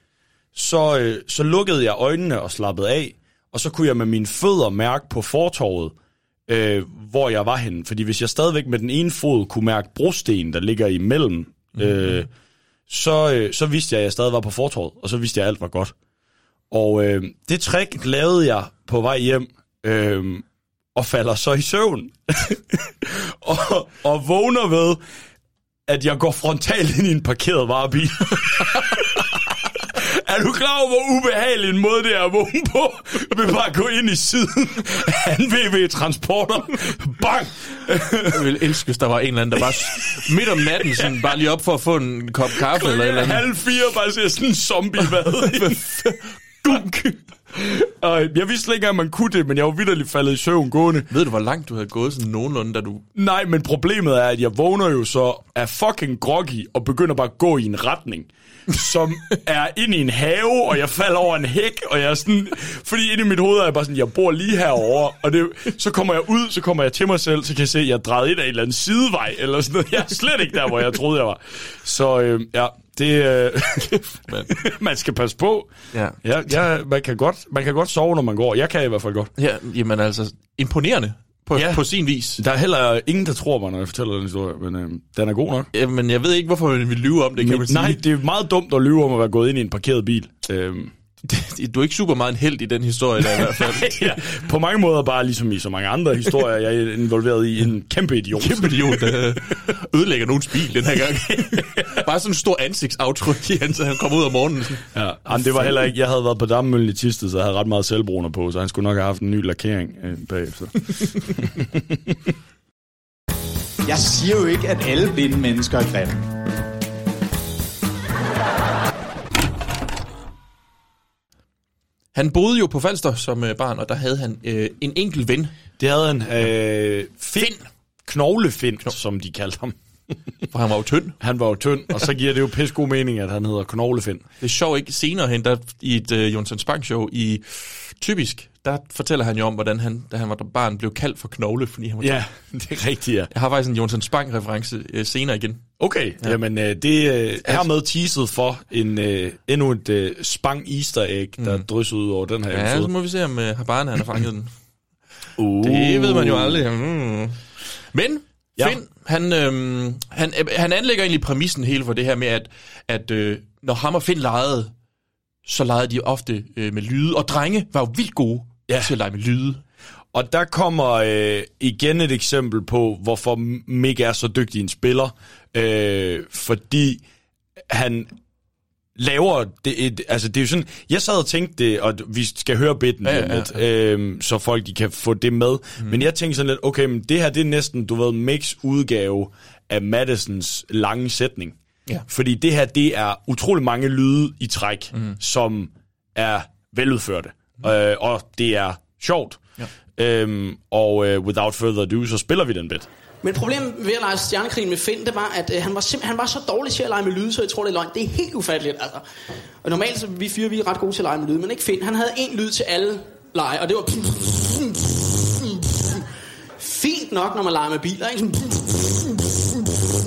så, øh, så lukkede jeg øjnene og slappede af, og så kunne jeg med mine fødder mærke på fortorvet, øh, hvor jeg var henne. Fordi hvis jeg stadigvæk med den ene fod kunne mærke brosten, der ligger imellem, mm-hmm. øh, så, øh, så vidste jeg, at jeg stadig var på fortorvet, og så vidste jeg, at alt var godt. Og øh, det trick lavede jeg på vej hjem, øh, og falder så i søvn. og, og vågner ved, at jeg går frontalt ind i en parkeret varebil. er du klar over, hvor ubehagelig en måde det er at vågne på? Vil bare gå ind i siden af en VV-transporter. Bang! Jeg ville elske, hvis der var en eller anden, der bare midt om natten, sådan, bare lige op for at få en kop kaffe eller et eller andet. Halv fire, bare ser sådan en zombie hvad Dunk! Og jeg vidste slet ikke, at man kunne det, men jeg var vidderligt faldet i søvn gående. Ved du, hvor langt du havde gået sådan nogenlunde, da du... Nej, men problemet er, at jeg vågner jo så af fucking groggy og begynder bare at gå i en retning, som er ind i en have, og jeg falder over en hæk, og jeg er sådan... Fordi inde i mit hoved er jeg bare sådan, jeg bor lige herovre, og det, så kommer jeg ud, så kommer jeg til mig selv, så kan jeg se, at jeg drejet ind af en eller anden sidevej, eller sådan noget. Jeg er slet ikke der, hvor jeg troede, jeg var. Så øh, ja, det... Øh, man skal passe på. Ja. Ja, ja man, kan godt, man kan godt sove, når man går. Jeg kan i hvert fald godt. Ja, jamen altså, imponerende på, ja. på sin vis. Der er heller ingen, der tror mig, når jeg fortæller den historie, men øh, den er god nok. Ja, men jeg ved ikke, hvorfor man vil lyve om det, kan man sige. Nej, det er meget dumt at lyve om at være gået ind i en parkeret bil. Øhm. Du er ikke super meget en held i den historie, der i hvert fald. ja, på mange måder bare ligesom i så mange andre historier, jeg er involveret i en kæmpe idiot. Kæmpe idiot, der ødelægger nogens bil den her gang. Bare sådan en stor ansigtsaftryk i han, så han kommer ud om morgenen. Sådan. Ja, jamen, det var heller ikke, jeg havde været på Dammemøllen i Tisted, så jeg havde ret meget selvbruner på, så han skulle nok have haft en ny lakering øh, bagefter. Jeg siger jo ikke, at alle blinde mennesker er grimme. Han boede jo på Falster som øh, barn, og der havde han øh, en enkelt ven. Det havde han. Øh, Finn. Knoglefinn, Knogl. som de kaldte ham. For han var jo tynd. Han var jo tynd, og så giver det jo pisse god mening, at han hedder Knoglefinn. Det er sjovt ikke senere hen, der i et øh, Jonsson Spang show i Typisk, der fortæller han jo om, hvordan han, da han var barn, blev kaldt for knogle, fordi han var Ja, det er rigtigt, ja. Jeg har faktisk en Jonsson Spang-reference øh, senere igen. Okay, ja. jamen øh, det øh, er med teaset for en, øh, endnu et øh, spang easter egg, der mm. drysser ud over den her Ja, så episode. må vi se, om øh, Habana har fanget den. Uh. Det ved man jo aldrig. Mm. Men Ja. Finn, han, øhm, han, øh, han anlægger egentlig præmissen hele for det her med, at, at øh, når ham og Finn legede, så legede de ofte øh, med lyde, og drenge var jo vildt gode ja. til at lege med lyde. Og der kommer øh, igen et eksempel på, hvorfor Mick er så dygtig en spiller. Øh, fordi han laver det, et, altså det er jo sådan, jeg sad og tænkte det, og vi skal høre bitten Ja, ja, ja, lidt, øh, så folk de kan få det med. Mm. Men jeg tænkte sådan lidt, okay, men det her det er næsten, du ved, Micks udgave af Madisons lange sætning. Ja. Fordi det her, det er utrolig mange lyde i træk, mm. som er veludførte. Mm. Øh, og det er sjovt. Ja. Øhm, og øh, without further ado, så spiller vi den bit. Men problemet ved at lege Stjernekrigen med Finn, det var, at øh, han, var simpelthen, han var så dårlig til at lege med lyde, så jeg tror, det er løgn. Det er helt ufatteligt, altså. Og normalt, så vi fire, vi er ret gode til at lege med lyde, men ikke Finn. Han havde en lyd til alle lege, og det var... Fint nok, når man leger med biler, ikke? Sådan...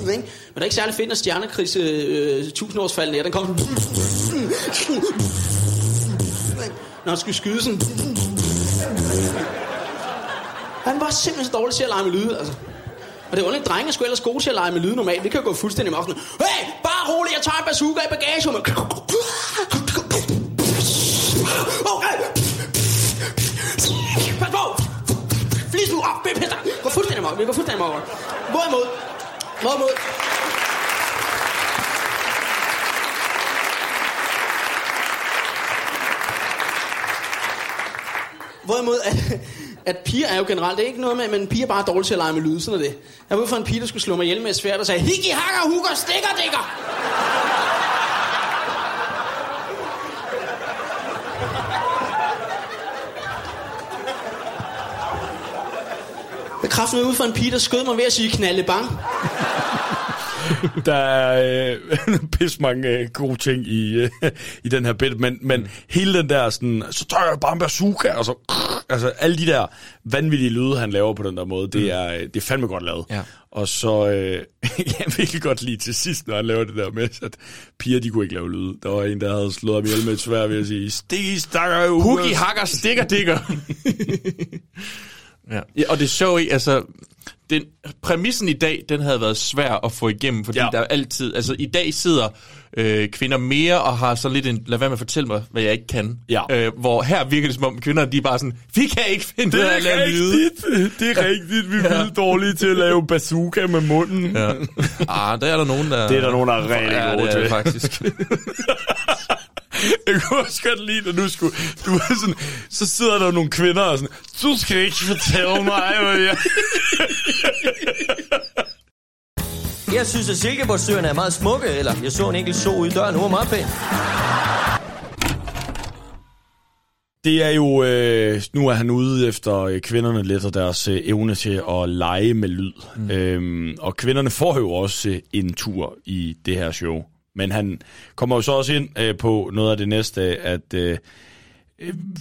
Ikke? Men det er ikke særlig fedt, når Stjernekrigs øh, tusindårsfald nær, den kom... Når han skulle skyde sådan... Han var simpelthen så dårlig til at lege med lyde, altså. Og det er underligt, drenge skulle ellers gode til at lege med lyde normalt. Vi kan jo gå fuldstændig mok. Hey, bare rolig, jeg tager en bazooka i bagagerummet. Okay. Pas på. Flis nu op, pisse. Gå fuldstændig mok. Vi går fuldstændig mok. Hvorimod, hvorimod, Hvorimod, at, at piger er jo generelt, det er ikke noget med, men piger er bare dårlige til at lege med lyde, sådan er det. Jeg var ude for en pige, der skulle slå mig ihjel med et svært og sagde, higgi, hakker, hukker, stikker, dikker. Jeg kraftede ud for en pige, der skød mig ved at sige knalde bang. Der er øh, pis mange øh, gode ting i, øh, i den her bit, men, men hele den der sådan, så tager jeg bare en bazooka, og så, altså alle de der vanvittige lyde, han laver på den der måde, det, er, øh, det er fandme godt lavet. Ja. Og så, øh, jeg virkelig godt lige til sidst, når han laver det der med, at piger, de kunne ikke lave lyde. Der var en, der havde slået ham ihjel med et svær ved at sige, stikki, stakker, Huggy, hakker, stikker, dikker. ja. ja. Og det sjove i, altså, den, præmissen i dag, den havde været svær at få igennem, fordi ja. Der er altid, altså i dag sidder øh, kvinder mere og har så lidt en, lad være med at fortælle mig, hvad jeg ikke kan. Ja. Øh, hvor her virker det som om kvinder, de er bare sådan, vi kan ikke finde Det af at lave lyde. det er rigtigt. Vi er Ja. dårlige til at lave bazooka med munden. Ja. Ah, der er der nogen, der... Det er der nogen, der er rigtig ja, gode det er til. det faktisk. Jeg kunne også godt lide, når du skulle... Du var sådan, så sidder der nogle kvinder og sådan... Du skal ikke fortælle mig, hvad jeg... Jeg synes, at Silkeborgsøerne er meget smukke, eller jeg så en enkelt so ude i døren, hun var meget pæn. Det er jo... Øh, nu er han ude efter øh, kvinderne lidt og deres øh, evne til at lege med lyd. Mm. Øhm, og kvinderne får jo også øh, en tur i det her show. Men han kommer jo så også ind øh, på noget af det næste, at øh,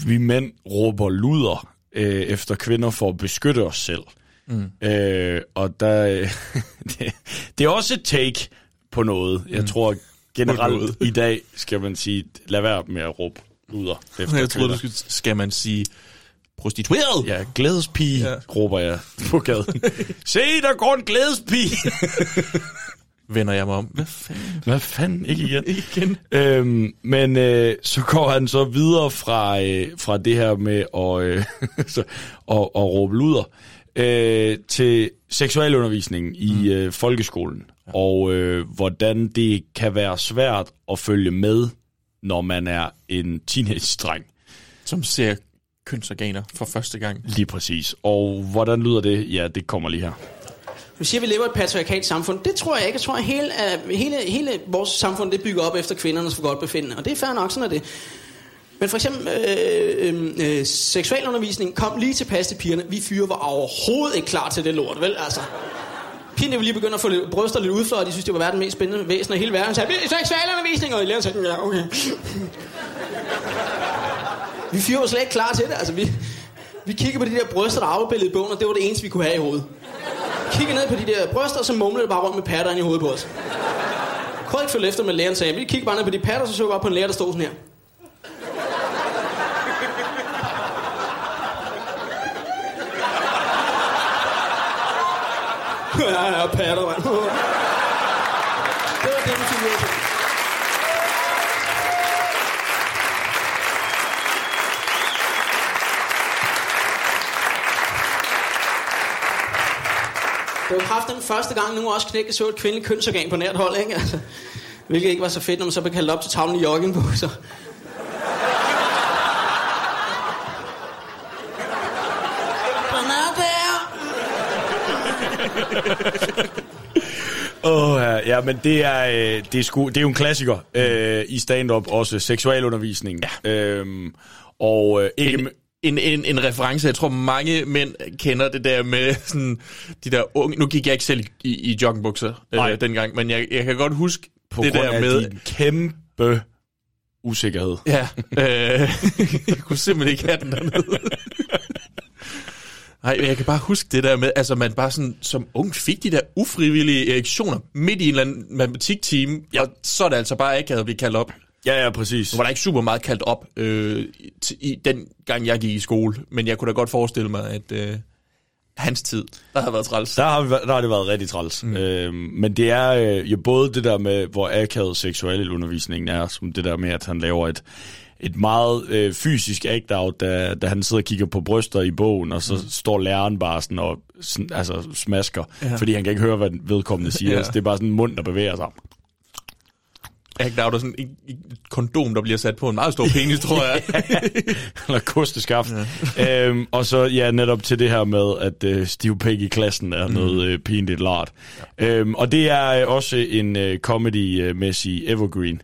vi mænd råber luder øh, efter kvinder for at beskytte os selv. Mm. Øh, og der, øh, det, det er også et take på noget. Jeg Mm. tror generelt i dag skal man sige, lad være med at råbe luder efter Jeg kvinder. du skulle, skal man sige prostitueret? Ja, glædespige. Ja. råber jeg på gaden. Se, der går en glædespige! Vender jeg mig om. Hvad fanden? Hvad fanden? Ikke igen. Ikke igen. Øhm, men øh, så går han så videre fra, øh, fra det her med at, øh, så, at, at råbe luder øh, til seksualundervisning i Mm. øh, folkeskolen. Og øh, hvordan det kan være svært at følge med, når man er en teenage-dreng. Som ser kønsorganer for første gang. Lige præcis. Og hvordan lyder det? Ja, det kommer lige her. Du siger, at vi lever i et patriarkalt samfund. Det tror jeg ikke. Jeg tror, at hele, uh, hele, hele vores samfund det bygger op efter kvindernes forgodtbefindende. Og det er fair nok, sådan er det. Men for eksempel øh, øh, øh, seksualundervisning kom lige tilpas til pigerne. Vi fyre var overhovedet ikke klar til det lort, vel? Altså, pigerne ville lige begynde at få lidt bryster lidt udfløjet. De synes, det var verdens mest spændende væsen af hele verden. Så sagde, seksualundervisning, og lærer sagde, ja, okay. Vi fyre var slet ikke klar til det. Altså, vi, vi kiggede på de der bryster, der afbildede i bogen, og det var det eneste, vi kunne have i hovedet. Kiggede ned på de der bryster, og så mumlede det bare rundt med patter ind i hovedet på os. Kunne ikke følge efter, med læreren sagde. Vi kiggede bare ned på de patter, så så vi op på en lærer, der stod sådan her. ja, ja, patter, mand. Det var det, vi fik ud af haft den første gang, nu også knækket så et kvindeligt kønsorgan på nært hold, ikke? Altså, hvilket ikke var så fedt, når man så blev kaldt op til tavlen i joggingbukser. Åh, oh, ja, ja, men det er, øh, det er, sgu, det er jo en klassiker øh, i stand-up, også seksualundervisning. Ja. Øhm, og øh, ikke... En, en, en, en reference, jeg tror mange mænd kender det der med sådan, de der unge, nu gik jeg ikke selv i, i, joggingbukser øh, dengang, men jeg, jeg kan godt huske på det grund der af med, din kæmpe usikkerhed. Ja, øh, jeg kunne simpelthen ikke have den dernede. Nej, jeg kan bare huske det der med, altså man bare sådan, som ung fik de der ufrivillige erektioner midt i en eller anden matematikteam, ja. og så er det altså bare ikke at blive kaldt op. Ja, ja, præcis. Nu var der ikke super meget kaldt op øh, i, i den gang, jeg gik i skole, men jeg kunne da godt forestille mig, at øh, hans tid, der har været træls. Der har, vi- der har det været rigtig træls. Mm. Øhm, men det er øh, jo både det der med, hvor akavet seksuel undervisningen er, som det der med, at han laver et, et meget øh, fysisk act-out, da, da han sidder og kigger på bryster i bogen, og så mm. står læreren bare sådan og sådan, altså, smasker, Ja. fordi han kan ikke høre, hvad den vedkommende siger. Ja. Altså, det er bare sådan en mund, der bevæger sig. Act out er sådan et, kondom, der bliver sat på en meget stor penis, tror jeg. Eller kosteskaft. Ja. øhm, og så ja, netop til det her med, at øh, Steve Pegg i klassen er mm. noget øh, pinligt lart. Ja. Øhm, og det er øh, også en øh, comedy-mæssig evergreen.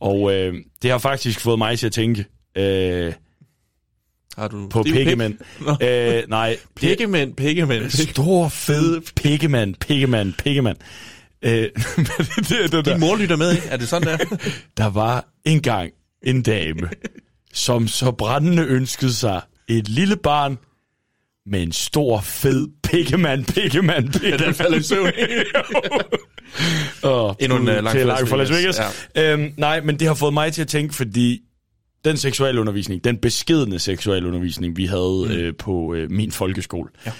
Og øh, det har faktisk fået mig til at tænke øh, Har du på? Piggemand. Øh, nej. Piggemand, Piggemand. Stor, fed Piggemand, Piggemand, Piggemand. Øh, det, det, Din mor lytter med, ikke? Er det sådan der? der var engang en dame, som så brændende ønskede sig et lille barn med en stor, fed pikkemand, pikkemand, pikkemand. Ja, den falder i søvn. Og Endnu en, øh, lang til fra lang fra Las Vegas. Ja. Øhm, nej, men det har fået mig til at tænke, fordi den seksualundervisning, den beskedne seksualundervisning, vi havde mm. øh, på øh, min folkeskole, ja.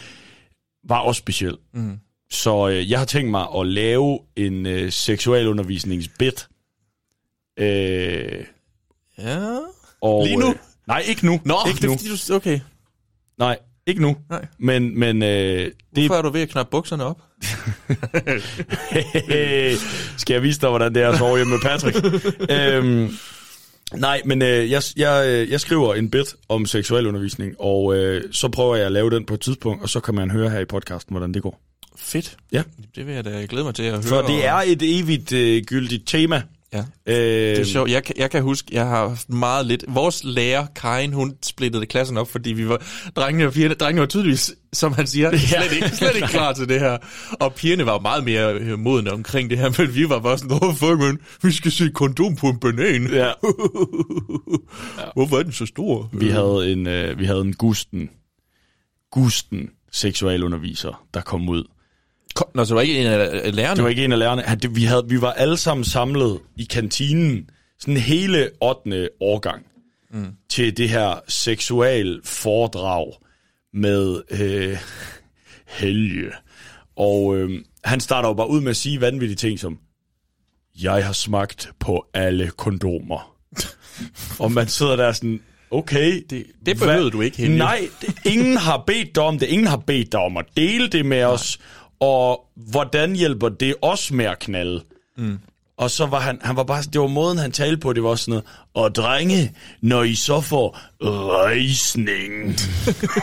var også speciel. Mm. Så øh, jeg har tænkt mig at lave en øh, seksualundervisningsbit. Øh, Ja. og, Lige nu? Øh, nej, ikke nu. Nå, ikke det nu. fordi, du... Okay. Nej, ikke nu. Nej. Men, men øh, det Hvorfor er du ved at knappe bukserne op? Skal jeg vise dig, hvordan det er at sove hjemme med Patrick? øhm, nej, men øh, jeg, jeg, øh, jeg skriver en bit om seksualundervisning, og øh, så prøver jeg at lave den på et tidspunkt, og så kan man høre her i podcasten, hvordan det går. Fedt. Ja. Det vil jeg da glæde mig til at høre. For det er et evigt øh, gyldigt tema. Ja. Øh, Det er sjovt. Jeg, kan- jeg kan huske, jeg har haft meget lidt... Vores lærer, Karin, hun splittede klassen op, fordi vi var... Drengene og pigerne, drengene var tydeligvis, som han siger, slet ikke, slet ikke klar til det her. Og pigerne var meget mere øh, modne omkring det her, men vi var bare sådan, åh, fuck, man, vi skal se kondom på en banan. Ja. Hvorfor er den så stor? Vi havde en, øh, vi havde en Gusten, Gusten seksualunderviser, der kom ud. Kom, Nå, så det var ikke en af lærerne? Det var ikke en af lærerne. Han- det- Vi, havde, vi var alle sammen samlet i kantinen, sådan hele 8. årgang, Mm. til det her seksual foredrag med øh, Helge. Og øh, han starter jo bare ud med at sige vanvittige ting som, jeg har smagt på alle kondomer. og man sidder der sådan, okay. Det, det behøvede du ikke, Helge. Nej, det, ingen har bedt dig om det. Ingen har bedt dig om at dele det med os. Og hvordan hjælper det os med at knalde? Mm. Og så var han, han var bare, det var måden, han talte på, det var sådan noget, og drenge, når I så får rejsning.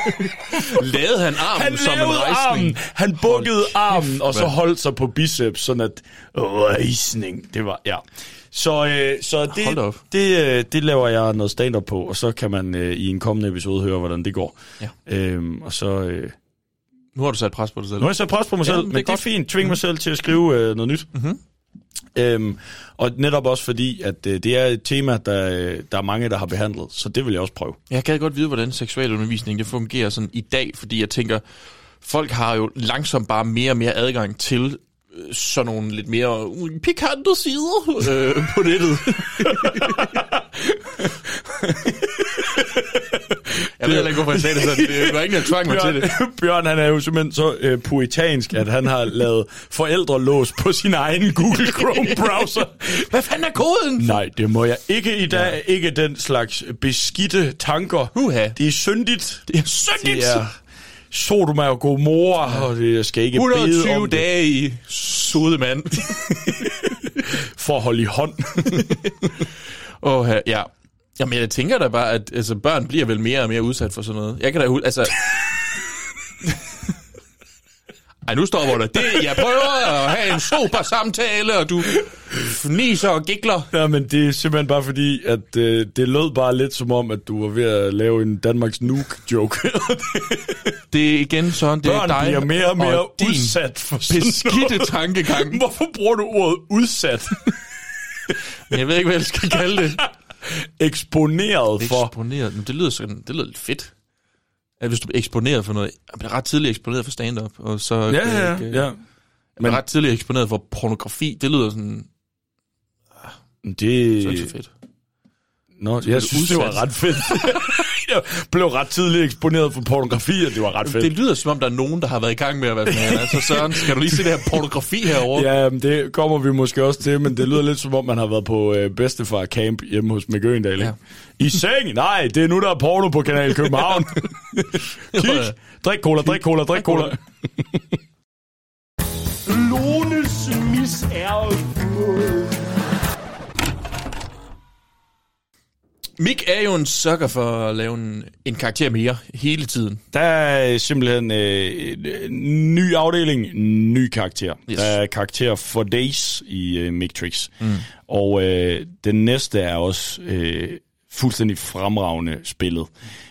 Lavede han armen han som en rejsning? Armen. Han bukkede armen, og så holdt sig på biceps, sådan at rejsning, det var, ja. Så, øh, så det, det, øh, det laver jeg noget stand-up på, og så kan man øh, i en kommende episode høre, hvordan det går. Ja. Øhm, og så... Øh, Nu har du sat pres på dig selv. nu har jeg sat pres på mig selv, Ja, men det det er det godt. fint. Tving mig selv til at skrive øh, noget nyt. Mhm. Øhm, og netop også fordi, at øh, det er et tema, der, øh, der er mange, der har behandlet, så det vil jeg også prøve. Jeg kan godt vide, hvordan seksualundervisning det fungerer sådan i dag, fordi jeg tænker, folk har jo langsomt bare mere og mere adgang til øh, sådan nogle lidt mere uh, pikante sider øh, på nettet. jeg ved heller ikke, hvorfor jeg sagde det sådan. Det var ingen, der tvang mig til det. Bjørn, han er jo simpelthen så øh, puritansk, at han har lavet forældrelås på sin egen Google Chrome-browser. Hvad fanden er koden? Nej, det må jeg ikke i dag. Ja. Ikke den slags beskidte tanker. Uha. Det er syndigt. Det er syndigt. Det er, Sodoma og Gomorra, og det jeg skal ikke bede 120 om det. dage i Sodemand. For at holde i hånd. Åh, oh, ja. Jamen, jeg tænker da bare, at altså, børn bliver vel mere og mere udsat for sådan noget. Jeg kan da huske, altså... Ej, nu stopper det. det. Jeg prøver at have en super samtale, og du fniser og gikler. Ja, men det er simpelthen bare fordi, at øh, det lød bare lidt som om, at du var ved at lave en Danmarks Nuke-joke. det er igen sådan, det Børn er dig bliver mere og mere og udsat for sådan beskidte noget. tankegang. Hvorfor bruger du ordet udsat? Jeg ved ikke, hvad jeg skal kalde det. Eksponeret for... Eksponeret. Men det lyder, sådan, det lyder lidt fedt. At hvis du bliver eksponeret for noget... Jeg bliver ret tidligt eksponeret for stand-up, og så... Ja, ja, ikke- ja. Jeg bliver ret tidligt eksponeret for pornografi. Det lyder sådan... Det... Det er ikke så fedt. Nå, jeg synes, det var udsat. ret fedt. jeg blev ret tidligt eksponeret for pornografi, og det var ret fedt. Det lyder som om, der er nogen, der har været i gang med at være sådan, altså Søren, skal du lige se det her pornografi herovre? Ja, men det kommer vi måske også til, men det lyder lidt som om, man har været på øh, bedstefar camp hjemme hos Mick Øgendal. Ja. I seng? Nej, det er nu, der er porno på Kanal København. Kig, drik cola, drik cola, drik cola. Lones misærede Mick er jo en sukker for at lave en, en karakter mere hele tiden. Der er simpelthen øh, en ny afdeling, en ny karakter. Yes. Der er karakter for days i øh, Mictrix. Mm. Og øh, den næste er også øh, fuldstændig fremragende spillet.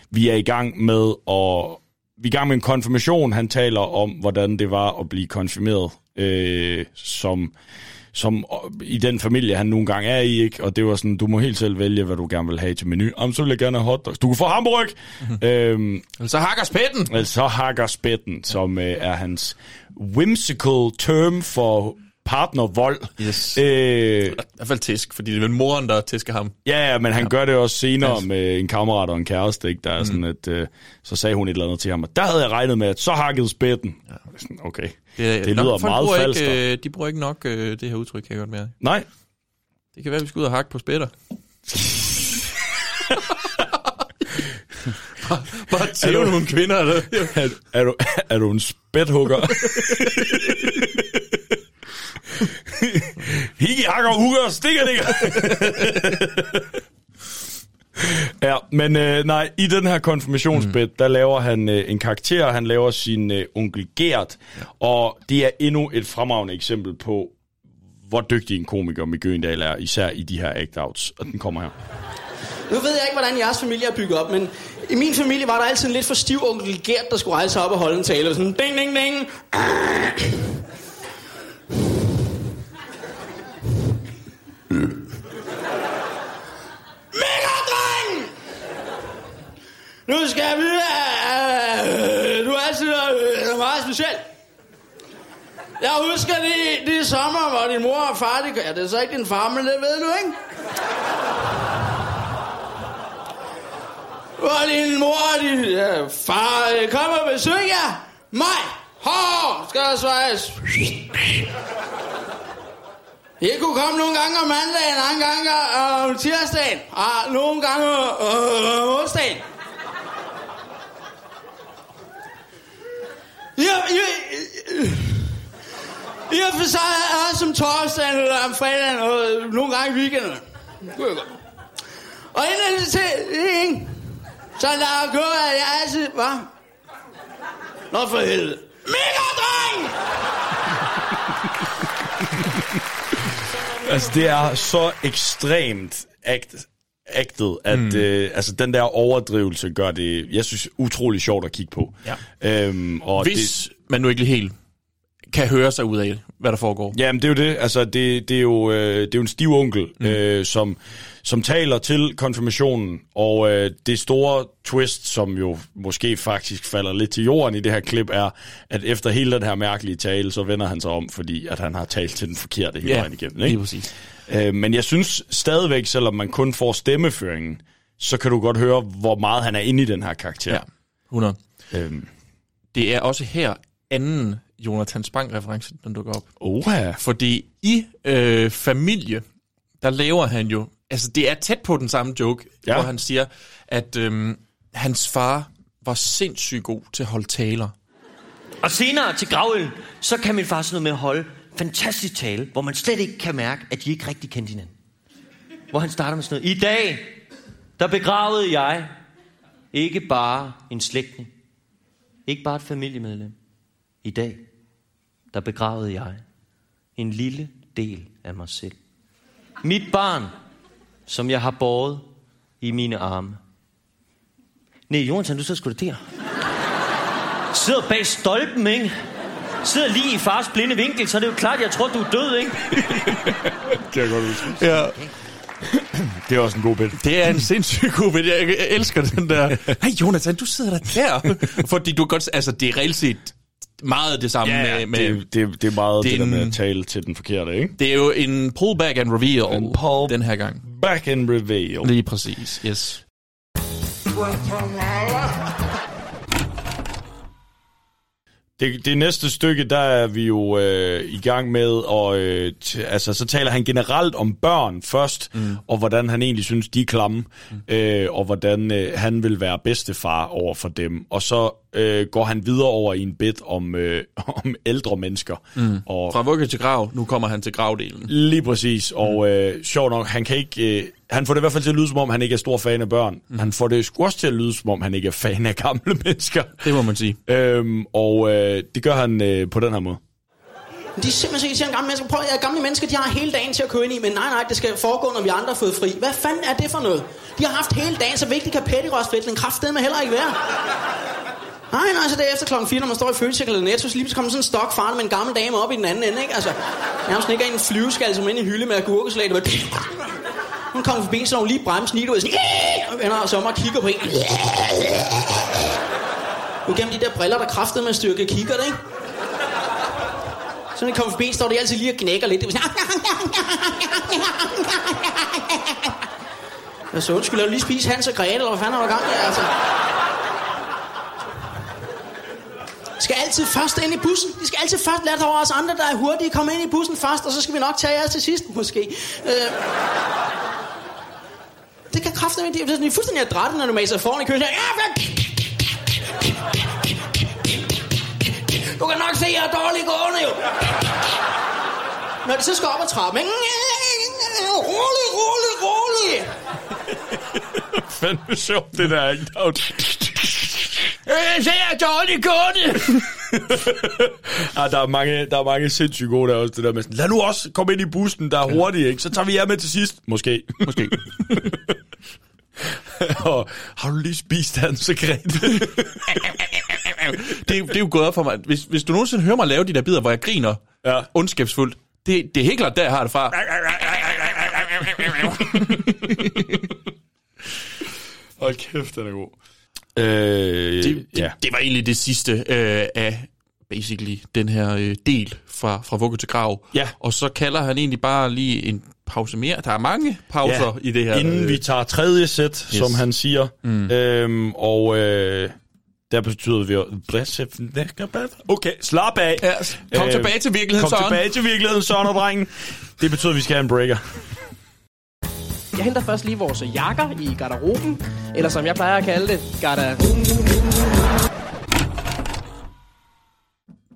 Vi er i gang med at vi er i gang med en konfirmation. Han taler om, hvordan det var at blive konfirmeret øh, som, som i den familie, han nogle gange er i. Ikke? Og det var sådan, du må helt selv vælge, hvad du gerne vil have til menu. Om så vil jeg gerne have hotdogs. Du kan få hamburg! Mm-hmm. Øhm, så hakker spætten! Eller så hakker spætten, som øh, er hans whimsical term for partnervold. Yes. Øh, I hvert fald tisk, fordi det er vel moren, der tæsker ham. Ja, ja, men han Ja. ja. gør det også senere Yes. med en kammerat og en kæreste, ikke? Der er Mm. sådan, at øh, så sagde hun et eller andet til ham, og der havde jeg regnet med, at så hakkede spætten. Ja. Sådan, okay, det, det lyder folk meget bruger falsk. Ikke, øh, de bruger ikke nok øh, det her udtryk, kan jeg godt mærke. Nej. Det kan være, at vi skal ud og hakke på spætter. bare bare Er tæve du- nogle kvinder. Der. er, er, du, er du en spæthugger? Higge hakker hugger, stikker digger. ja, men øh, nej, i den her konfirmationsbed, mm. der laver han øh, en karakter, han laver sin øh, onkel Gert, og det er endnu et fremragende eksempel på, hvor dygtig en komiker Øgendal er, især i de her act-outs, og den kommer her. Nu ved jeg ikke, hvordan jeres familie er bygget op, men i min familie var der altid en lidt for stiv onkel Gert, der skulle rejse op og holde en tale. Og sådan, ding, ding, ding. Mega Nu skal vi... Øh, du er altid noget øh, meget speciel. Jeg husker de, de sommer, hvor din mor og far... Det, ja, det er så ikke din far, men det ved du, ikke? Hvor din mor og din ja, far øh, kommer og besøger jer. Mig. Hår skal der svejes. Jeg kunne komme nogle gange om mandagen, andre gange om tirsdagen, og nogle gange øh, om onsdagen. Ja, ja, ja. I og for sig også om torsdagen eller om fredagen, og nogle gange i weekenden. Det jeg godt. Og inden det til, ikke? Så der er gået, at jeg altid, hvad? Nå for helvede. Mega dreng! Altså, det er så ekstremt act, acted, at mm. øh, altså, den der overdrivelse gør det, jeg synes, utrolig sjovt at kigge på. Ja. Øhm, og Hvis man nu ikke helt kan høre sig ud af, hvad der foregår. Jamen, det er jo det. Altså, det, det, er, jo, øh, det er jo en stiv onkel, mm. øh, som, som taler til konfirmationen, og øh, det store twist, som jo måske faktisk falder lidt til jorden i det her klip, er, at efter hele den her mærkelige tale, så vender han sig om, fordi at han har talt til den forkerte hele Ja, vejen igennem. lige Ikke? præcis. Øh, men jeg synes stadigvæk, selvom man kun får stemmeføringen, så kan du godt høre, hvor meget han er inde i den her karakter. Ja, 100. Øhm. Det er også her anden Jonathan Spang-reference, den dukker op. Oha. Fordi i øh, familie, der laver han jo, altså det er tæt på den samme joke, Ja. ja. hvor han siger, at øh, hans far var sindssygt god til at holde taler. Og senere til gravøl, så kan min far sådan noget med at holde fantastisk tale, hvor man slet ikke kan mærke, at de ikke rigtig kendte hinanden. Hvor han starter med sådan noget. I dag, der begravede jeg ikke bare en slægtning. Ikke bare et familiemedlem. I dag, der begravede jeg en lille del af mig selv. Mit barn, som jeg har båret i mine arme. Nej, Jonathan, du så sgu da der. Sidder bag stolpen, ikke? Sidder lige i fars blinde vinkel, så er det jo klart, jeg tror, du er død, ikke? kan jeg godt huske. Ja. Det er også en god bit. Det er en sindssygt god bit. Jeg elsker den der. Hey Jonathan, du sidder der der. Fordi du godt... Altså, det er reelt set meget det samme Ja, med... med det, det, det er meget det det, er der med at tale til den forkerte, ikke? Det er jo en pullback and reveal En pull- den her gang. Back and reveal. Lige præcis, yes. Det, det næste stykke, der er vi jo øh, i gang med, og øh, t- altså, så taler han generelt om børn først, mm. og hvordan han egentlig synes, de er klamme, mm. øh, og hvordan øh, han vil være bedstefar over for dem. Og så øh, går han videre over i en bit om, øh, om ældre mennesker. Mm. Og Fra vugge til grav, nu kommer han til gravdelen. Lige præcis, og øh, sjovt nok, han kan ikke... Øh, han får det i hvert fald til at lyde, som om han ikke er stor fan af børn. Mm. Han får det sgu også til at lyde, som om han ikke er fan af gamle mennesker. Det må man sige. Øhm, og øh, det gør han øh, på den her måde. De er simpelthen så irriterende gamle mennesker. Prøv, at- gamle mennesker, de har hele dagen til at køre ind i, men nej, nej, det skal foregå, når vi andre har fået fri. Hvad fanden er det for noget? De har haft hele dagen, så vigtigt kan pettigrørsflætning kraftedeme heller ikke være. Nej, nej, så det er efter klokken 4, når man står i Føtex eller Netto, så lige pludselig kommer sådan en stok farne med en gammel dame op i den anden ende, ikke? Altså, nærmest ikke en flyveskal, som inde i hylde med agurkesalat. og bare- hun kommer forbi, så hun lige bremsen lige, ud, sådan, og vender os om og kigger på en. Nu gennem de der briller, der kraftede med styrke kigger det, ikke? Så når de kommer forbi, står de altid lige og knækker lidt. Det er sådan, Jeg så undskyld, jeg lige spise Hans og Grete, eller hvad fanden er der gang i? Altså. Skal altid først ind i bussen. De skal altid først lade over os andre, der er hurtige, komme ind i bussen først, og så skal vi nok tage jer til sidst, måske. Øh. Det kan kraftedeme, det er de fuldstændig adrætte, når du maser foran i køen. Ja. Du kan nok se, at jeg er dårlig gående, jo. Når de så skal op ad trappen, ikke? Rolig, rolig, rolig. Fandme sjovt, det der, ikke? Øh, så jeg er dårlig gående. ah, der, er mange, der er mange sindssygt gode der også, det der med sådan, lad nu også komme ind i bussen, der er hurtigt, ikke? Så tager vi jer med til sidst. Måske. Måske. og har du lige spist hans sekret? det, er, det er jo gået op for mig. Hvis, hvis du nogensinde hører mig lave de der bidder, hvor jeg griner ja. ondskabsfuldt, det, det er helt klart der, jeg har det fra. Hold kæft, den er god. Øh, det, det, ja. det var egentlig det sidste øh, af basically den her øh, del fra, fra vugge til grav. Ja. Og så kalder han egentlig bare lige en pause mere. Der er mange pauser i det her. Inden øh, vi tager tredje sæt, yes. som han siger. Mm. Øhm, og øh, der betyder vi. Okay, slap af. Ja, kom tilbage til virkeligheden, Kom Søren. tilbage til virkeligheden, Søren og drengen. Det betyder, at vi skal have en breaker. Jeg henter først lige vores jakker i garderoben, eller som jeg plejer at kalde det, garder...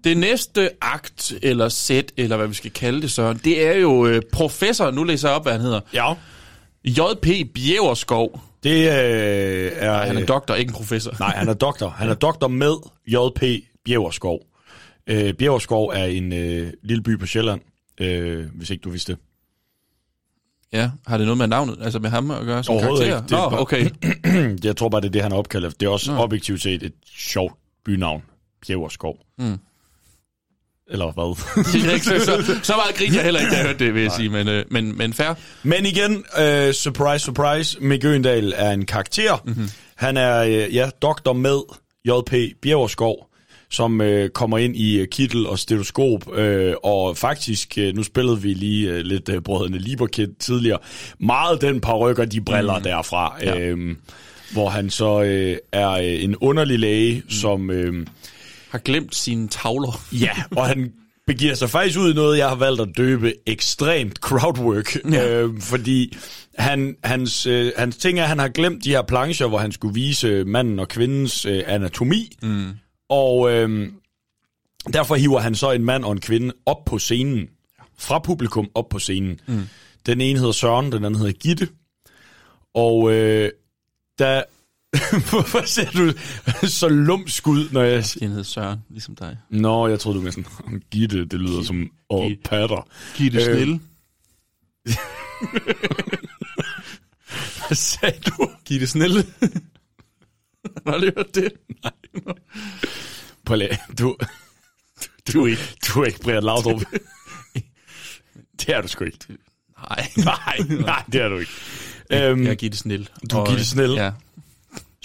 Det næste akt, eller sæt, eller hvad vi skal kalde det, Søren, det er jo øh, professor, nu læser jeg op, hvad han hedder. Ja. J.P. Bjeverskov. Det øh, er... Nej, han er doktor, ikke en professor. Nej, han er doktor. Han er doktor med J.P. Bjeverskov. Øh, Bjeverskov er en øh, lille by på Sjælland, øh, hvis ikke du vidste det. Ja, har det noget med navnet, altså med ham at gøre som Overhovedet karakter? ikke. Det Nå, okay. jeg tror bare, det er det, han er opkaldt efter. Det er også Nå. objektivt set et sjovt bynavn. Bjeverskov. Mm. Eller hvad? Så, så, så meget grin jeg heller ikke, da jeg hørte det, vil jeg sige, men, øh, men, men fair. Men igen, øh, surprise, surprise, Mick Øgendal er en karakter. Mm-hmm. Han er, øh, ja, doktor med J.P. Bjergerskov, som øh, kommer ind i øh, kittel og stetoskop, øh, og faktisk, øh, nu spillede vi lige øh, lidt øh, Brødrene Lieberkind tidligere, meget den par rykker, de briller mm. derfra, Ja. øh, hvor han så øh, er øh, en underlig læge, mm. som... Øh, Har glemt sine tavler. Ja, og han begiver sig faktisk ud i noget, jeg har valgt at døbe ekstremt crowdwork. Ja. Øh, fordi han, hans, øh, hans ting er, at han har glemt de her plancher, hvor han skulle vise manden og kvindens øh, anatomi. Mm. Og øh, derfor hiver han så en mand og en kvinde op på scenen. Fra publikum op på scenen. Mm. Den ene hedder Søren, den anden hedder Gitte. Og øh, der... Hvorfor ser du så lumsk ud, når jeg... Den hedder Søren, ligesom dig. Nå, jeg troede, du var sådan... Gitte, det lyder som... Åh, patter. Gitte Øh, Snille. Hvad sagde du? Gitte Snille. Har du aldrig hørt det? Nej. Prøv lige, du... Du, du, er ikke, du er ikke Brian Laudrup. det er du sgu ikke. Nej. Nej, nej, det er du ikke. Øhm, jeg er Gitte Snille. Du er Gitte Snille? Ja.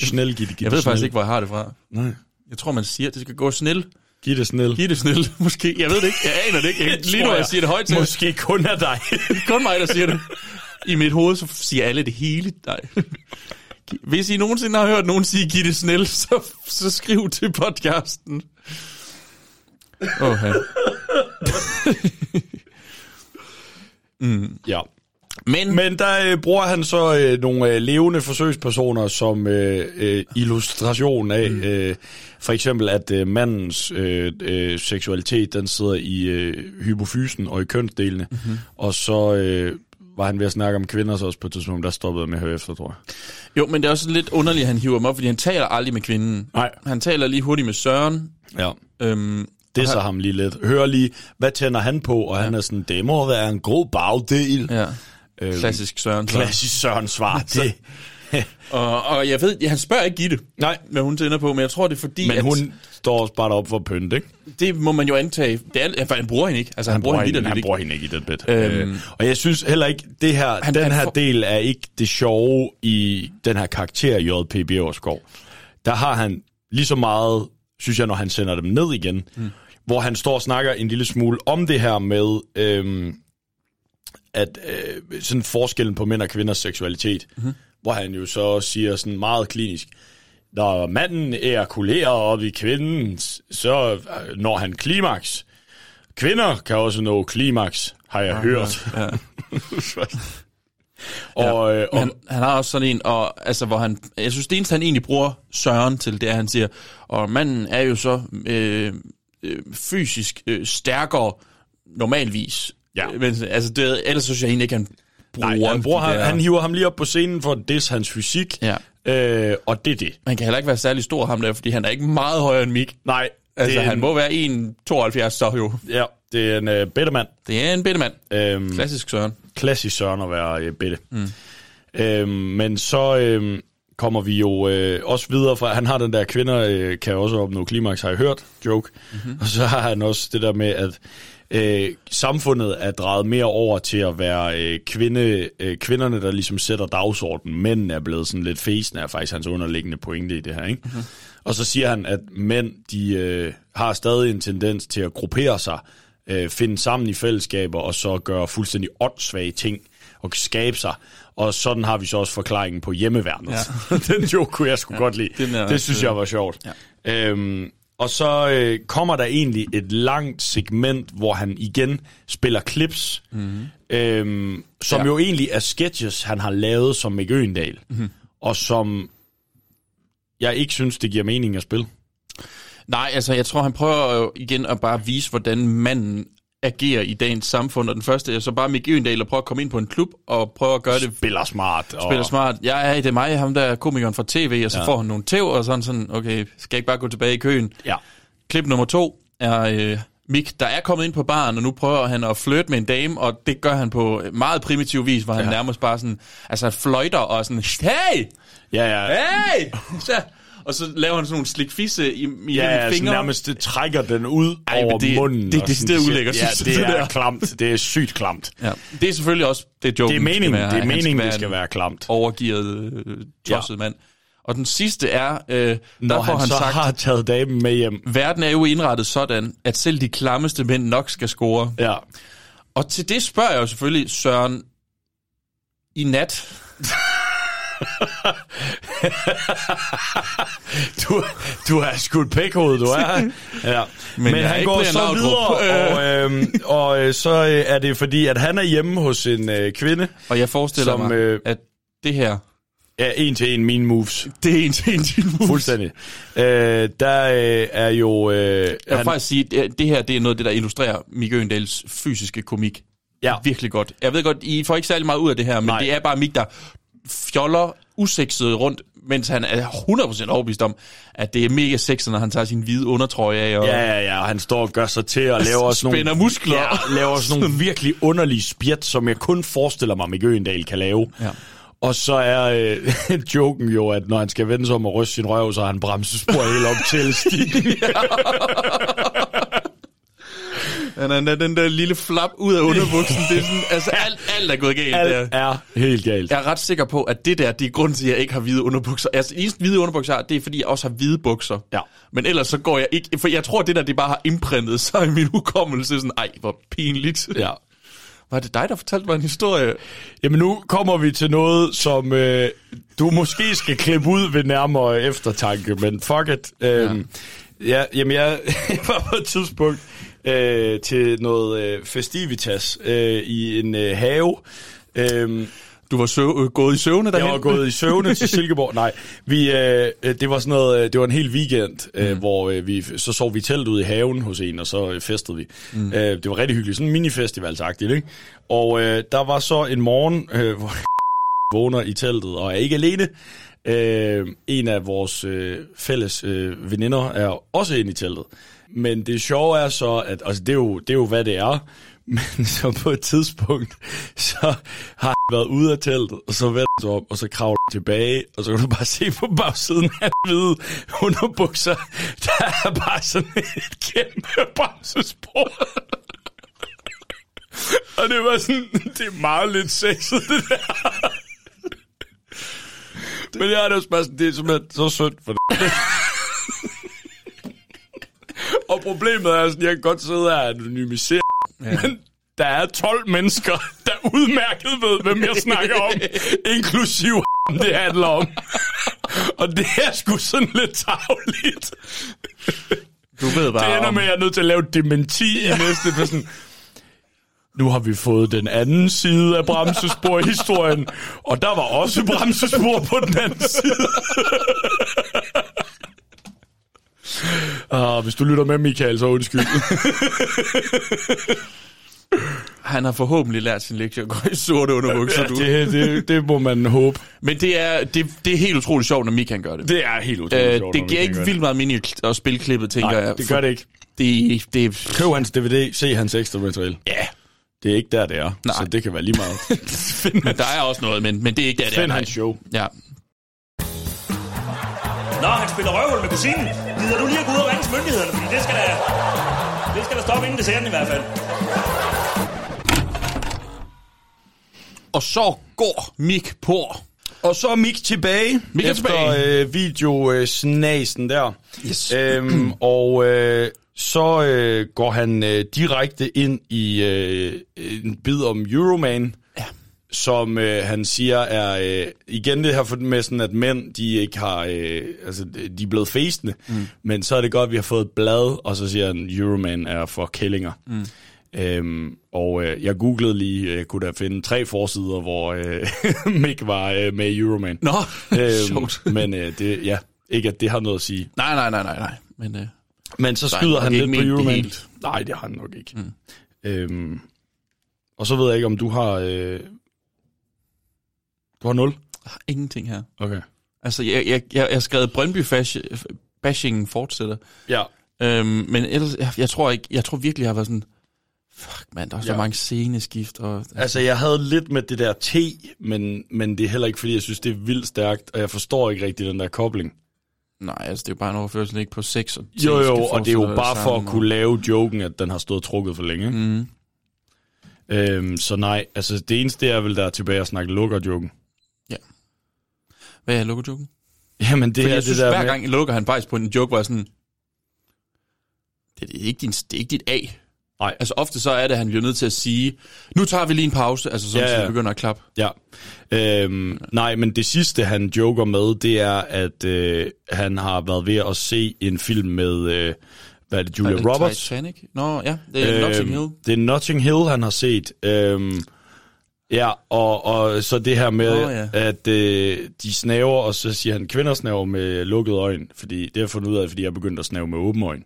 Snell, Gitte, Gitte Jeg ved faktisk Snell. ikke, hvor jeg har det fra. Nej. Jeg tror, man siger, at det skal gå snil. Gitte Snell. Gitte Snil, måske. Jeg ved det ikke. Jeg aner det ikke. Jeg, Det lige nu, jeg jeg siger det højt til. Måske kun af dig. kun mig, der siger det. I mit hoved, så siger alle det hele. Nej. Hvis I nogensinde har hørt nogen sige Gitte Snell, så, så skriv til podcasten. Åh, oh, mm. Ja. Men, Men der øh, bruger han så øh, nogle øh, levende forsøgspersoner som øh, øh, illustration af, mm. øh, for eksempel at øh, mandens øh, øh, seksualitet, den sidder i øh, hypofysen og i kønsdelene, mm-hmm. og så øh, var han ved at snakke om kvinder, så også på et tidspunkt, der stoppede med at høre efter, tror jeg. Jo, men det er også lidt underligt, at han hiver dem op, fordi han taler aldrig med kvinden. Nej. Han taler lige hurtigt med Søren. Ja. Øhm, Det så ham lige lidt. Hør lige, hvad tænder han på? Og ja. han er sådan, det må være en god bagdel. Ja. Øhm, Klassisk Søren. Klassisk Søren svar. Det. Og, og jeg ved, han spørger ikke Gitte, Nej. hvad hun tænder på, men jeg tror, det er fordi, Men at hun står også bare op for pynt, ikke? det må man jo antage. Det er, for han bruger hende ikke. Altså, han, han bruger bruger, hende, hende, han ikke. bruger hende ikke i den bed. Øhm. Øh, og jeg synes heller ikke, det her, Han- den han her får- del er ikke det sjove i den her karakter J.P. Bjergskov. Der har han lige så meget, synes jeg, når han sender dem ned igen, mm. hvor han står og snakker en lille smule om det her med, øhm, at øh, sådan forskellen på mænd og kvinders seksualitet, mm-hmm. Hvor han jo så siger sådan meget klinisk, når manden ejakulerer op i kvinden, så øh, når han klimaks. Kvinder kan også nå klimaks, har jeg Ja, hørt. ja, ja. og, øh, Men og, han, han har også sådan en, og, altså, hvor han, jeg synes, det eneste, han egentlig bruger Søren til, det er, at han siger, og manden er jo så øh, øh, fysisk øh, stærkere normalvis. Ja. Men, altså, det, ellers synes jeg egentlig ikke, han bruger, nej, han, bruger de ham, der- han hiver ham lige op på scenen for at disse hans fysik, Ja. øh, og det er det. Han kan heller ikke være særlig stor, ham der, fordi han er ikke meget højere end Mik. Nej, Altså, han en- må være 1,72 så jo. Ja, det er en øh, bitte mand. Det er en bitte mand. Øhm, Klassisk Søren. klassisk Søren at være øh, bitte. Mm. Øhm, men så øhm, kommer vi jo øh, også videre fra, han har den der, kvinder øh, kan også opnå klimaks, har jeg hørt, joke. Mm-hmm. Og så har han også det der med, at øh, samfundet er drejet mere over til at være øh, kvinde, øh, kvinderne, der ligesom sætter dagsordenen. Mændene er blevet sådan lidt fæsende, er faktisk hans underliggende pointe i det her, ikke? Mm-hmm. Og så siger han, at mænd, de øh, har stadig en tendens til at gruppere sig, øh, finde sammen i fællesskaber, og så gøre fuldstændig åndssvage ting, og skabe sig. Og sådan har vi så også forklaringen på hjemmeværnet. Ja. den joke kunne jeg sgu ja, godt lide. den er Det synes jeg var sjovt. Ja. Øhm, og så øh, kommer der egentlig et langt segment, hvor han igen spiller clips, Mhm. øhm, som Ja. jo egentlig er sketches, han har lavet som Mick Øgendal, Mhm. og som jeg ikke synes, det giver mening at spille. Nej, altså jeg tror, han prøver jo igen at bare vise, hvordan manden agerer i dagens samfund. Og den første er så bare Mick Øgendal at prøve at komme ind på en klub og prøve at gøre det... Spiller smart. Og... Spiller smart. Ja, ja, det er mig, ham der er komikeren fra tv, og så ja. Ja. får han nogle tæv, og sådan sådan, okay, skal jeg ikke bare gå tilbage i køen? Ja. Klip nummer to er øh, Mick, der er kommet ind på baren, og nu prøver han at flirte med en dame, og det gør han på meget primitiv vis, hvor han Ja. nærmest bare sådan, altså fløjter og sådan, hey! Ja, ja. Hey! Så, og så laver han sådan nogle slikfisse i, i Ja, ja, altså fingre. nærmest det trækker den ud Ej, over det- munden. det er og decideret sådan- ulækkert, Ja, det det er klamt. Det er sygt klamt. Ja. Det er selvfølgelig også det joke. Det er meningen, det er meningen, det skal være klamt. Overgivet, øh, tosset ja. mand. Og den sidste er, øh, Når der får han, han så sagt, har taget damen med hjem. verden er jo indrettet sådan, at selv de klammeste mænd nok skal score. Ja. Og til det spørger jeg jo selvfølgelig Søren, i nat, du, du er sgu et pækhoved, du er. Ja. Men, Men han går så videre, og, øhm, og øh, så øh, er det fordi, at han er hjemme hos en øh, kvinde. Og jeg forestiller som, mig, øh, at det her... Ja, en til en mine moves. Det er en til en dine moves. Fuldstændig. Øh, der øh, er jo... Øh, Jeg vil faktisk sige, at det her det er noget af det, der illustrerer Mikke Øgendals fysiske komik. Ja. Virkelig godt. Jeg ved godt, I får ikke særlig meget ud af det her, men Nej. det er bare Mik, der fjoller usekset rundt, mens han er 100% overbevist om, at det er mega sexet, når han tager sin hvide undertrøje af. Og Ja, ja, ja, og han står og gør sig til og laver sådan nogle... Spænder muskler. Ja, laver sådan nogle virkelig underlige spjæt, som jeg kun forestiller mig, Mikke Øgendal kan lave. Ja. Og så er øh, joken jo, at når han skal vende sig om og ryste sin røv, så har han bremsespor helt op til stigen. Han er den der lille flap ud af underbuksen. Det er sådan, altså alt, alt er gået galt Alt der. er helt galt. Jeg er ret sikker på, at det der, det er grunden til, at jeg ikke har hvide underbukser. Altså, det eneste hvide underbukser, jeg har, det er, fordi jeg også har hvide bukser. Ja. Men ellers så går jeg ikke... For jeg tror, det der, det bare har imprintet sig i min hukommelse. Sådan, ej, hvor pinligt. Ja. Var det dig, der fortalte mig en historie? Jamen nu kommer vi til noget, som øh, du måske skal klippe ud ved nærmere eftertanke, men fuck it. Øh, ja. ja, jamen jeg var på et tidspunkt øh, til noget øh, festivitas øh, i en øh, have. Øh, du var søv- øh, gået i søvne derhen? Jeg var gået i søvne til Silkeborg. Nej, vi, øh, øh, det var sådan noget, øh, det var en hel weekend, øh, mm. hvor øh, vi, så sov vi telt ude i haven hos en, og så øh, festede vi. Mm. Øh, det var rigtig hyggeligt, sådan en minifestivalsagtigt, ikke? Og øh, der var så en morgen, øh, hvor vågner i teltet og er ikke alene. Øh, en af vores øh, fælles øh, veninder er også inde i teltet. Men det sjove er så, at altså, det, er jo, det er jo, hvad det er. Men så på et tidspunkt, så har han været ude af teltet, og så vender han sig op, og så kravler han tilbage, og så kan du bare se på bagsiden af hvide underbukser, der er bare sådan et kæmpe bremsespor. og det var sådan, det er meget lidt sexet, det der. Men jeg er det også bare sådan, det er simpelthen så sødt for det og problemet er sådan, jeg kan godt sidde her og anonymisere, ja. men der er 12 mennesker, der udmærket ved, hvem jeg snakker om, inklusiv ham, det handler om. og det er sgu sådan lidt tavligt. Du ved bare Det ender om- med, at jeg er nødt til at lave dementi i næste. For sådan, nu har vi fået den anden side af bremsespor-historien, og der var også bremsespor på den anden side. Ah, hvis du lytter med, Michael, så undskyld. Han har forhåbentlig lært sin lektie at gå i sorte underbukser, Ja, du. det, det, det må man håbe. Men det er, det, det er helt utroligt sjovt, når Mikan gør det. Det er helt utroligt øh, sjovt, Det giver ikke vildt meget mening at spille klippet, tænker Nej, jeg. det gør det ikke. Det, det, Køb hans DVD, se hans ekstra materiale. Ja. Det er ikke der, det er. Nej. Så det kan være lige meget. men der er også noget, men, men det er ikke der, det er. Find hans show. Ja. Nå, han spiller røvhul med kusinen. Gider du lige at gå ud og ringe til myndighederne, fordi det skal da, det skal da stoppe inden desserten i hvert fald. Og så går Mik på. Og så er Mik tilbage. Mik er efter tilbage. Øh, videosnasen der. Yes. Øhm, og øh, så øh, går han øh, direkte ind i øh, en bid om Euroman. Som øh, han siger er, øh, igen det her med sådan, at mænd, de ikke har, øh, altså de er blevet festende, mm. men så er det godt, at vi har fået et blad, og så siger han, Euroman er for kællinger. Mm. Øhm, og øh, jeg googlede lige, jeg kunne da finde tre forsider, hvor øh, Mick var øh, med i Euroman. Nå, øhm, sjovt. Men øh, det, ja, ikke at det har noget at sige. Nej, nej, nej, nej, nej. Men, øh, Men så der er skyder han lidt på Euroman. helt. Nej, det har han nok ikke. Mm. Øhm, og så ved jeg ikke, om du har... Øh, du har 0? ingenting her. Okay. Altså, jeg, jeg, jeg, jeg har skrevet Brøndby bashingen fortsætter. Ja. Øhm, men ellers, jeg, jeg, tror ikke, jeg tror virkelig, jeg har været sådan, fuck mand, der er så Ja. mange sceneskift. Og, Altså, jeg havde lidt med det der T, men, men det er heller ikke, fordi jeg synes, det er vildt stærkt, og jeg forstår ikke rigtig den der kobling. Nej, altså, det er jo bare en overførsel, ikke på 6 og 10 Jo, jo, og det er jo bare for at kunne lave joken, at den har stået trukket for længe. Mm. Øhm, så nej, altså det eneste er vel, der er tilbage at snakke lukker-joken. Ja. Hvad er lukkerjoken? Jamen, det Fordi er jeg det synes, der hver med- gang lukker han faktisk på en joke, hvor jeg sådan, det er ikke, din, det er ikke dit A. Nej. Altså ofte så er det, at han bliver nødt til at sige, nu tager vi lige en pause, altså sådan, ja, ja. så vi begynder at klappe. Ja. Øhm, nej, men det sidste, han joker med, det er, at øh, han har været ved at se en film med, øh, hvad er det, Julia Er det Roberts? Titanic? Nå, ja, det er Notting Hill. Det er Notting Hill, han har set. Øhm, ja, og, og så det her med, oh, ja. at øh, de snaver, og så siger han, kvinder snaver med lukkede øjne, fordi det har jeg fundet ud af, fordi jeg er begyndt at snave med åbne øjne.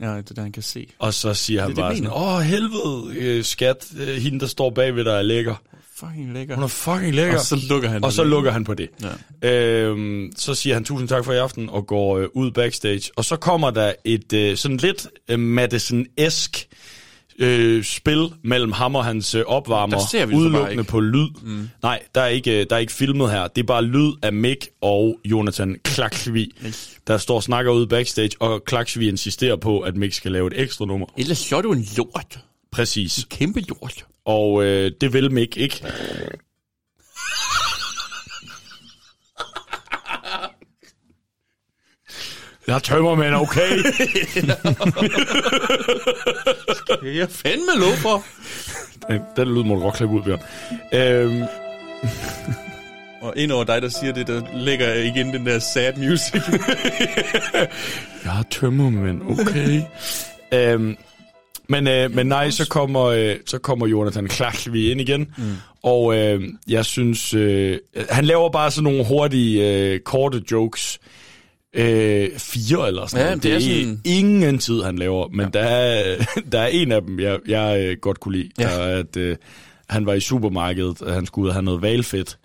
Ja, det er der, han kan se. Og så siger han Det bare det, sådan, åh helvede, øh, skat, øh, hende der står bagved dig er lækker. Fucking lækker. Hun er fucking lækker. Og så lukker han Og så lukker han på det. Ja. Øhm, så siger han tusind tak for i aften, og går øh, ud backstage. Og så kommer der et øh, sådan lidt øh, Madison-esk øh, spil mellem ham og hans øh, opvarmer, ser vi udelukkende på lyd. Mm. Nej, der er, ikke, øh, der er ikke filmet her. Det er bare lyd af Mick og Jonathan Klaksvi, der står og snakker ude backstage, og Klaksvi insisterer på, at Mick skal lave et ekstra nummer. Ellers så er du en lort. Præcis. Kæmpe lort. Og øh, det vil Mick ikke. Jeg tømmer, men okay. jeg fandme lov for. Den, den lyd må du godt klippe ud, Bjørn. Øhm, Og ind over dig, der siger det, der lægger igen den der sad music. jeg tømmer, men okay. øhm, men, øh, men nej, så kommer, øh, så kommer Jonathan Klaksvi ind igen. Mm. Og øh, jeg synes, øh, han laver bare sådan nogle hurtige, øh, korte jokes. Øh, fire eller sådan Ja, noget. det er det er sådan- ingen tid, han laver. Men ja. der, er, der er en af dem, jeg, jeg øh, godt kunne lide. Ja. Der er, at øh, han var i supermarkedet, og han skulle ud og have noget valfedt.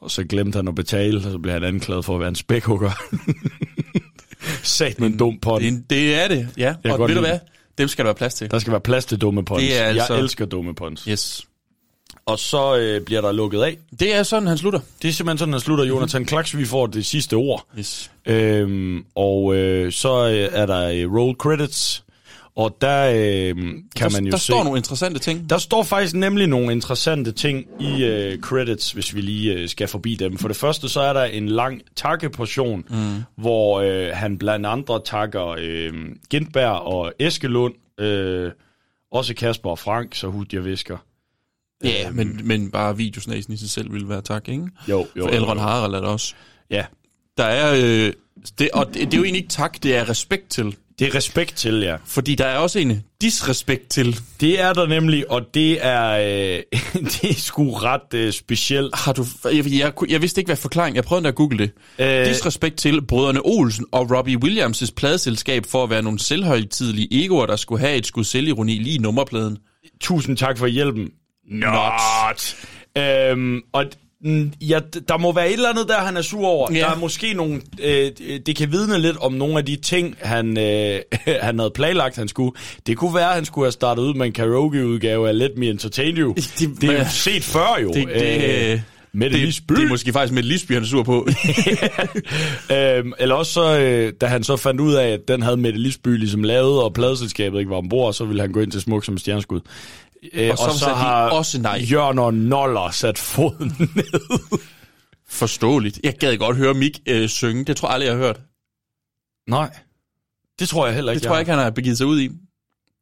Og så glemte han at betale, og så blev han anklaget for at være en spækhugger. Sat med en dum pond. Det, det er det, ja. Jeg og ved du hvad? Dem skal der være plads til. Der skal være plads til dumme. Det er altså- Jeg elsker dumme pons. Yes. Og så øh, bliver der lukket af. Det er sådan, han slutter. Det er simpelthen sådan, han slutter. Jonathan Klaks, vi får det sidste ord. Yes. Øhm, og øh, så øh, er der øh, roll credits. Og der øh, kan der, man jo der se... står nogle interessante ting. Der står faktisk nemlig nogle interessante ting i øh, credits, hvis vi lige øh, skal forbi dem. For det første, så er der en lang takkeportion, mm. hvor øh, han blandt andre takker øh, Gintberg og Eskelund, øh, også Kasper og Frank, så hud jeg visker. Ja, men, men bare videosnæsen i sig selv ville være tak, ikke? Jo, jo. For Elrond Harald er der også. Ja. Der er... Øh, det, og det, det er jo egentlig ikke tak, det er respekt til. Det er respekt til, ja. Fordi der er også en disrespekt til. Det er der nemlig, og det er, øh, det er sgu ret øh, specielt. Har du, jeg, jeg, jeg vidste ikke, hvad forklaringen... Jeg prøvede at google det. Øh, Disrespekt til brødrene Olsen og Robbie Williams' pladeselskab for at være nogle selvhøjtidelige egoer, der skulle have et skud selvironi lige i nummerpladen. Tusind tak for hjælpen. Not. Øhm, og ja, der må være et eller andet der, han er sur over. Ja. Der er måske nogle... Øh, det kan vidne lidt om nogle af de ting, han, øh, han havde planlagt, han skulle. Det kunne være, at han skulle have startet ud med en karaoke-udgave af Let Me Entertain You. Det, det er jo set før jo. Det, det, Øh, Mette det, Lisby. det er måske faktisk med Lisby, han er sur på. øhm, eller også så, øh, da han så fandt ud af, at den havde Mette Lisby ligesom lavet, og pladeselskabet ikke var ombord, så ville han gå ind til Smuk som stjerneskud. Øh, Og så sagde de også nej. Jørgen og Noller sat foden ned. Forståeligt. Jeg gad godt høre Mik øh, synge. Det tror jeg aldrig, jeg har hørt. Nej. Det tror jeg heller ikke. Det tror jeg ikke, han har begivet sig ud i.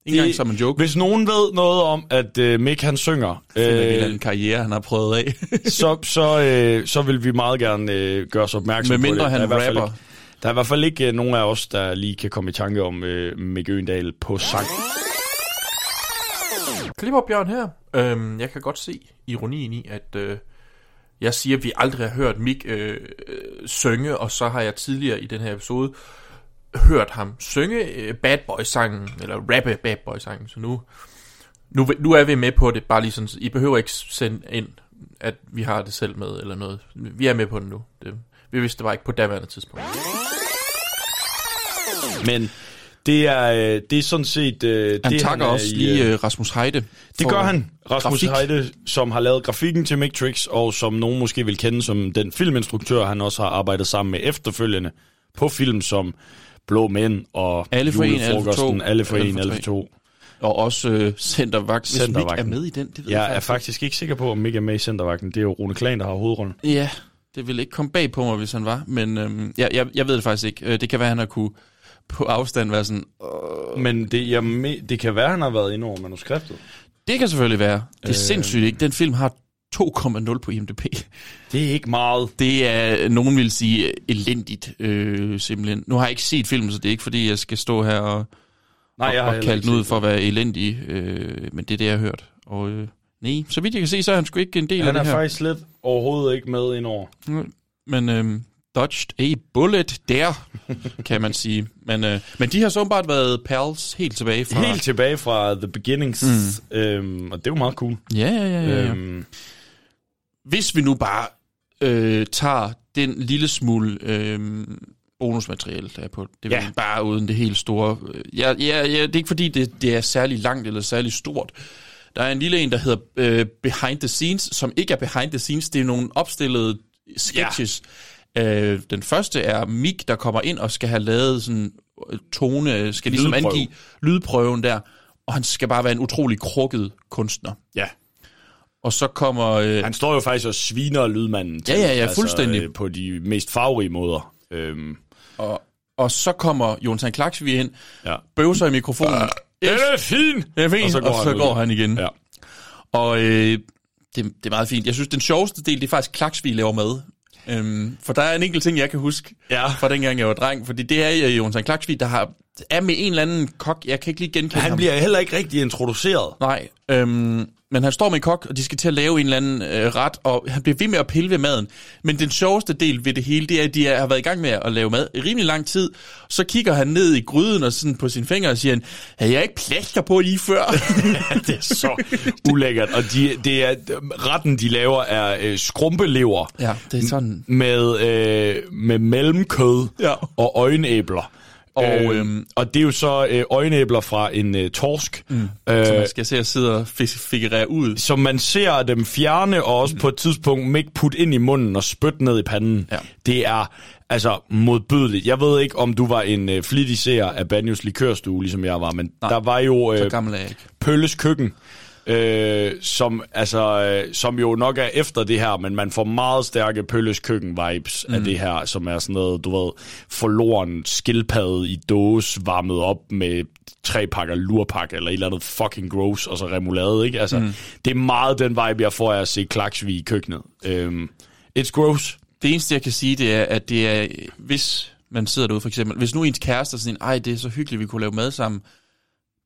Ikke engang som en joke. Hvis nogen ved noget om, at øh, Mick han synger, en øh, anden karriere, han har prøvet af. så, så, øh, så vil vi meget gerne øh, gøre os opmærksom Med på det. mindre Der er han rapper. Ikke, der er i hvert fald ikke øh, nogen af os, der lige kan komme i tanke om øh, Mick Øgendal på sang. Klipper Bjørn her. Øhm, jeg kan godt se ironien i, at øh, jeg siger, at vi aldrig har hørt Mik øh, øh, synge, og så har jeg tidligere i den her episode hørt ham synge øh, Bad Boy-sangen, eller rappe Bad Boy-sangen, så nu, nu, nu er vi med på det, bare lige sådan, I behøver ikke sende ind, at vi har det selv med, eller noget. Vi er med på det nu. Det, vi vidste det bare ikke på daværende tidspunkt. Men det er, øh, det er sådan set... Øh, Han det, takker er også i, lige øh, Rasmus Heide. Det gør han. Rasmus grafik. Heide, som har lavet grafikken til Matrix, og som nogen måske vil kende som den filminstruktør, han også har arbejdet sammen med efterfølgende på film som Blå Mænd og Alle for en, alle for to, Alle for alle en, alle for to. Og også øh, Centervagt. Hvis Mik er Centervagten. med i den, det ved jeg jeg er faktisk ikke sikker på, om Mick er med i Centervagten. Det er jo Rune Klan, der har hovedrollen. Ja, det ville ikke komme bag på mig, hvis han var. Men øhm, ja, jeg, jeg ved det faktisk ikke. Det kan være, han har kunne på afstand være sådan... Men det, jeg, me- det kan være, han har været inde over manuskriptet. Det kan selvfølgelig være. Det er Øh. sindssygt, ikke? Den film har 2,0 på IMDb. Det er ikke meget. Det er, nogen vil sige, elendigt, øh, simpelthen. Nu har jeg ikke set filmen, så det er ikke fordi, jeg skal stå her og, Nej, jeg har og, og kalde den ud for at være elendig. Øh, men det er det, jeg har hørt. Og øh, nej, så vidt jeg kan se, så er han sgu ikke en del Han af er det her. faktisk slet overhovedet ikke med ind over. Men øh, dodged a bullet der, kan man sige. Men, øh, men de har så åbenbart været pals helt tilbage fra... Helt tilbage fra The Beginnings. Mm. Øhm, og det er jo meget cool. Ja, ja, ja. ja. Øhm, Hvis vi nu bare øh, tager den lille smule øh, bonusmateriale, der er på det, Ja. ja. bare uden det helt store. øh, Ja, ja, ja, det er ikke fordi, det, det er særlig langt eller særlig stort. Der er en lille en, der hedder øh, Behind the Scenes, som ikke er Behind the Scenes, det er nogle opstillede sketches. Ja. Øh, den første er Mik, der kommer ind og skal have lavet sådan øh, tone, skal ligesom Lydprøve. angive lydprøven der, og han skal bare være en utrolig krukket kunstner. Ja. Og så kommer... Øh, han står jo faktisk og sviner lydmanden til. Ja, ja, ja, fuldstændig. øh, på de mest farverige måder. Øhm, Og, og så kommer Jonathan Klaksvig ind, ja. bøvser i mikrofonen. Ah, den er fin! Den er fin, Og så går og han så ud. går han igen. Ja. Og øh, det, det er meget fint. Jeg synes, den sjoveste del, det er faktisk Klaksvig laver med. Øhm, for der er en enkelt ting, jeg kan huske ja. fra dengang, jeg var dreng. Fordi det er øh, Jonathan Klaksvig, der har, er med en eller anden kok. Jeg kan ikke lige genkende Han ham. bliver heller ikke rigtig introduceret. Nej, øhm, men han står med en kok, og de skal til at lave en eller anden øh, ret, og han bliver ved med at pille ved maden. Men den sjoveste del ved det hele, det er, at de har været i gang med at lave mad i rimelig lang tid. Så kigger han ned i gryden og sådan på sine fingre og siger, han, havde jeg ikke plaster på lige før? det er så ulækkert. Og de, det er, retten, de laver, er øh, skrumpelever. Ja, det er sådan. Med, øh, med mellemkød ja. og øjenæbler. Og, Og, øhm, og det er jo så øh, øjenæbler fra en øh, torsk. Mm. Øh, Så man skal se at sidde og fis- figurere ud. som man ser dem fjerne, og også mm. på et tidspunkt ikke putte ind i munden og spytte ned i panden. Ja. Det er altså modbydeligt. Jeg ved ikke, om du var en øh, flittig seer af Banyos likørstue, ligesom jeg var, men Nej, der var jo øh, gammel er jeg ikke. Pølles køkken, øh, som, altså, øh, som jo nok er efter det her, men man får meget stærke Pølles køkken-vibes mm. af det her, som er sådan noget, du ved, forloren skildpadde i dåse, varmet op med tre pakker lurpak, eller et eller andet fucking gross, og så remoulade, ikke? Altså, mm. det er meget den vibe, jeg får af at se Klaksvig i køkkenet. Øhm, it's gross. Det eneste, jeg kan sige, det er, at det er, hvis man sidder derude for eksempel, hvis nu ens kæreste er sådan, ej, det er så hyggeligt, vi kunne lave mad sammen,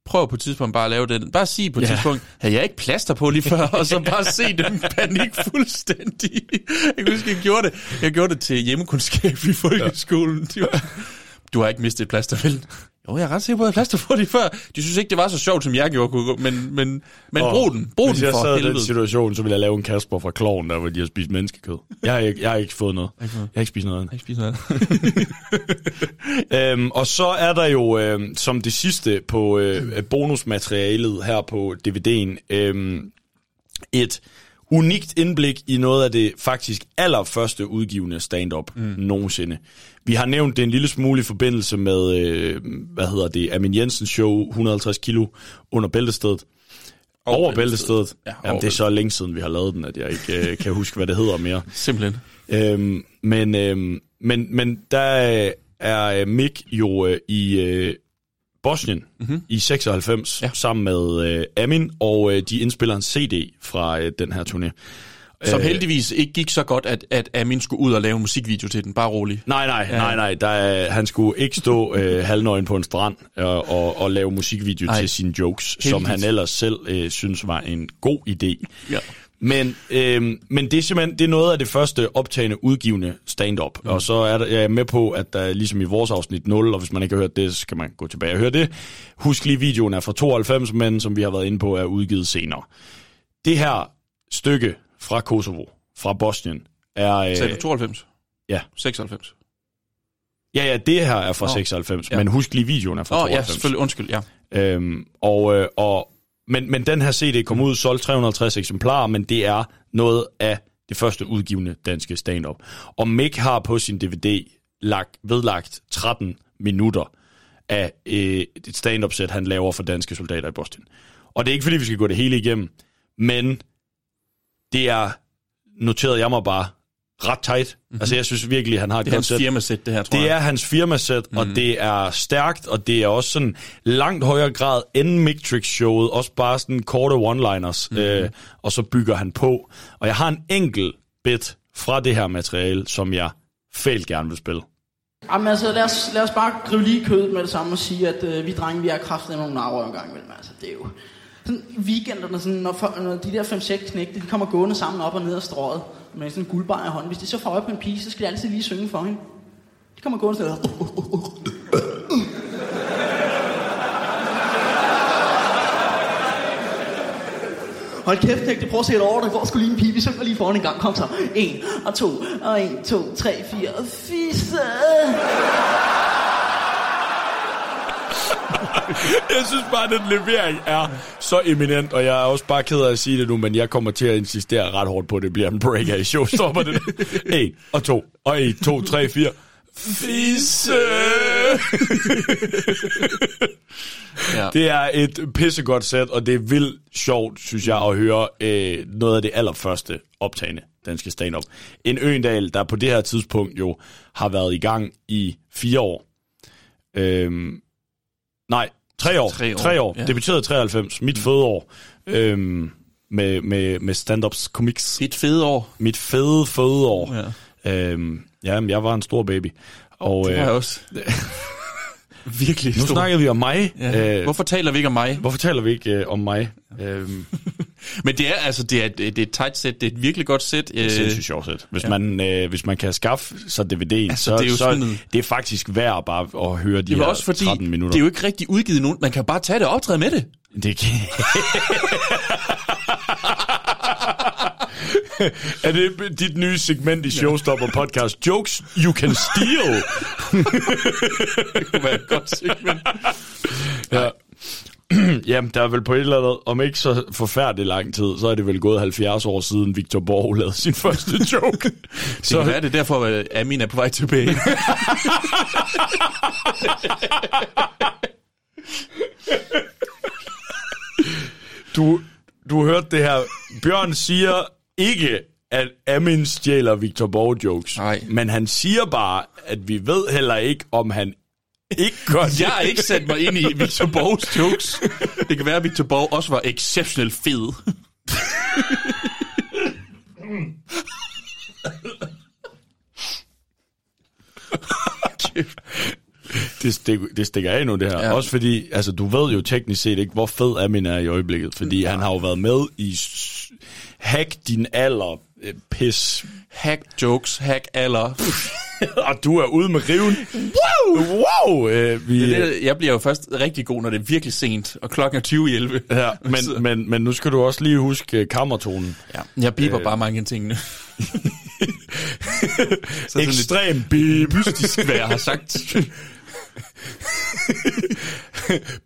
prøv på et tidspunkt bare at lave det. Bare sig på et ja. tidspunkt, havde jeg ikke plaster på lige før, og så bare se den panik fuldstændig. Jeg kan huske, jeg gjorde det. Jeg gjorde det til hjemmekundskab i folkeskolen. Ja. Du har ikke mistet et plaster, vel? Jo, jeg er ret sikker på, at jeg plaster på lige før. De synes ikke, det var så sjovt, som jeg gjorde, men, men, men brug den. Brug Hvis den jeg for sad i den situation, så ville jeg lave en Kasper fra Kloven, der hvor de har spist menneskekød. Jeg har ikke, jeg har ikke fået noget. Jeg har ikke spist noget. Jeg ikke spist noget. øhm, og så er der jo øhm, som det sidste på øh, bonusmaterialet her på DVD'en øhm, et unikt indblik i noget af det faktisk allerførste udgivende stand-up mm. nogensinde. Vi har nævnt det en lille smule i forbindelse med, øh, hvad hedder det, Amin Jensens show, 150 kilo under bæltestedet. Over, over bæltestedet. Ja, Ja, over Jamen, det er så længe siden, vi har lavet den, at jeg ikke øh, kan huske, hvad det hedder mere. Simpelthen. Øhm, men, øhm, men, men der er Mick jo øh, i øh, Bosnien mm-hmm. i 96 ja. sammen med øh, Amin, og øh, de indspiller en CD fra øh, den her turné. Som Øh, heldigvis ikke gik så godt, at, at Amin skulle ud og lave en musikvideo til den. Bare rolig. Nej, nej, nej, nej. Der er, han skulle ikke stå øh, halvnøgen på en strand øh, og, og lave musikvideo Nej. til sine jokes, som Heldigvis. han ellers selv øh, synes var en god idé. Ja. Men, øh, men det er simpelthen det er noget af det første optagende udgivende stand-up. Mm. Og så er der, jeg er med på, at der ligesom i vores afsnit 0, og hvis man ikke har hørt det, så skal man gå tilbage og høre det. Husk lige, videoen er fra 92, men som vi har været inde på, er udgivet senere. Det her stykke fra Kosovo, fra Bosnien, er... Øh, Sagde du 92? Ja. 96? Ja, ja, det her er fra Nå, 96, ja. men husk lige, videoen er fra Åh, 92. ja, selvfølgelig. Undskyld, ja. Øhm, og, øh, og, men, men den her CD kom ud, solgt 350 eksemplarer, men det er noget af det første udgivende danske stand-up. Og Mick har på sin DVD lagt, vedlagt 13 minutter af øh, et stand-up-sæt, han laver for danske soldater i Boston. Og det er ikke, fordi vi skal gå det hele igennem, men det er, noterede jeg mig bare, ret tight. Mm-hmm. Altså, jeg synes virkelig, han har et Det er godt hans sæt. firmasæt, det her, tror Det jeg. er hans firmasæt, mm. og Mhm. det er stærkt, og det er også sådan langt højere grad end Mictrix-showet. Også bare sådan korte one-liners, Mhm. mm. øh, og så bygger han på. Og jeg har en enkelt bit fra det her materiale, som jeg fælt gerne vil spille. Jamen altså, lad os, lad os bare gribe lige i kødet med det samme og sige, at øh, vi drenge, vi har kraftet nogle narver en gang imellem. Altså, det er jo sådan i weekenderne, sådan, når, for, når de der 5-6 knægte, de kommer gående sammen op og ned af strået med sådan en guldbar i hånden. Hvis de så får øje på en pige, så skal de altid lige synge for hende. De kommer gående sådan Hold kæft, knægte, prøv at se et over, der går sgu lige en pige. Vi synger lige foran en gang. Kom så. En og to, og en, to, tre, fire, og fisse. Jeg synes bare, at den levering er så eminent, og jeg er også bare ked af at sige det nu, men jeg kommer til at insistere ret hårdt på, at det bliver en breaker i showstopper. Det. En og to, og en, to, tre, fire. Fisse! Ja. Det er et pissegodt sæt, og det er vildt sjovt, synes jeg, at høre øh, noget af det allerførste optagende danske stand-up. En Øendal, der på det her tidspunkt jo har været i gang i fire år. Øhm, nej, tre år. Tre år, Tre år. ja. Debuterede i 93, mit fødeår. Øhm, med, med, med stand-ups comics. Mit fede år. Mit fede fødeår. Ja. Øhm, ja, men jeg var en stor baby. Og, Det var øh, jeg også. Virkelig Nu stor. snakker vi om mig. Ja. Øh, Hvorfor taler vi ikke om mig? Hvorfor taler vi ikke øh, om mig? Øhm, Men det er altså det er, det er et tight sæt, det er et virkelig godt sæt. Det er et sindssygt sjovt sæt. Hvis, ja. man, øh, hvis man kan skaffe sig DVD'en, Altså, så, det er jo så sådan- det er faktisk værd bare at høre de her er også fordi, 13 minutter. det er jo ikke rigtig udgivet nogen. Man kan bare tage det og optræde med det. Det kan... er det dit nye segment i Showstopper podcast? Jokes you can steal. det kunne være et godt segment. ja. Jamen, der er vel på et eller andet, om ikke så forfærdelig lang tid, så er det vel gået 70 år siden Victor Borg lavede sin første joke. Så det er derfor, at Amin er på vej tilbage. Du, du hørte det her. Bjørn siger ikke, at Amin stjæler Victor Borg jokes. Nej. Men han siger bare, at vi ved heller ikke, om han ikke gør det. Jeg har ikke sat mig ind i Victor Borgs jokes. Det kan være, at Victor Borg også var exceptionelt fed. det, stik, det stikker af nu, det her. Ja. Ja. Også fordi, altså, du ved jo teknisk set ikke, hvor fed Amin er i øjeblikket. Fordi han har jo været med i Hack din alder, pis. Hack jokes, hack alder. og du er ude med riven. Wow! Wow! Øh, vi, Det det, jeg bliver jo først rigtig god, når det er virkelig sent, og klokken er 20 i 11. Ja, men, men, men nu skal du også lige huske øh, kammertonen. Ja, jeg biber Øh. bare mange af tingene. Ekstrem beep. Mystisk, hvad jeg har sagt.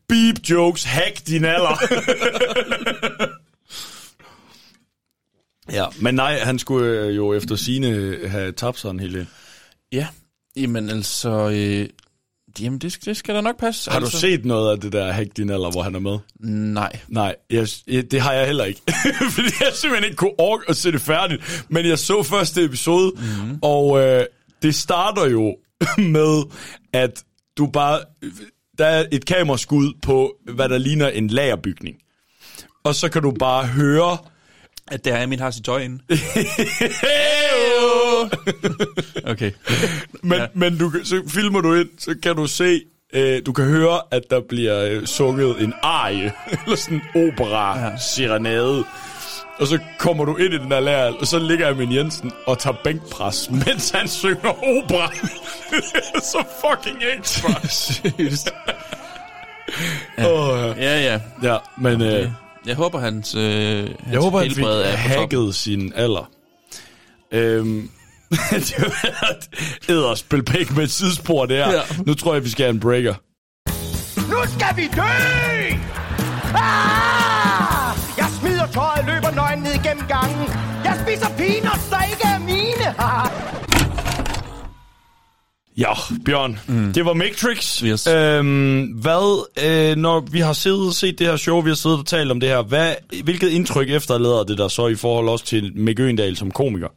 beep jokes, hack din alder. Ja, men nej, han skulle øh, jo efter sine have tabt sig en hel del. Ja, jamen altså... Øh, jamen, det, det skal da nok passe. Har altså. du set noget af det der hack din alder, hvor han er med? Nej. Nej, jeg, jeg, det har jeg heller ikke. Fordi jeg simpelthen ikke kunne orke at se det færdigt. Men jeg så første episode, mm-hmm. og øh, det starter jo med, at du bare... Der er et kameraskud på, hvad der ligner en lagerbygning. Og så kan du bare høre... At der Amin har sit tøj inde. okay. Men, ja. men du, så filmer du ind, så kan du se, øh, du kan høre, at der bliver øh, sunget en arie, eller sådan en opera, ja. serenade. Og så kommer du ind i den der lærer, og så ligger Amin Jensen og tager bænkpres, mens han synger opera. det er så fucking ekstra. Seriøst. Ja. Oh, ja, ja. Ja, men... Øh, Jeg håber, hans, øh, hans jeg håber, han fik helbred er hacket sin alder. Øhm, det har været æderspil pæk med et sidespor, det her. Ja. Ja. Nu tror jeg, vi skal have en breaker. Nu skal vi dø! Ah! Jeg smider tøjet, løber nøgen ned gennem gangen. Jeg spiser peanuts, der ikke er mine. Ja, Bjørn, mm. det var Matrix. Yes. Øhm, hvad, øh, når vi har siddet og set det her show, vi har siddet og talt om det her, hvad, hvilket indtryk efterlader det der så i forhold også til Mick Øgendal som komiker?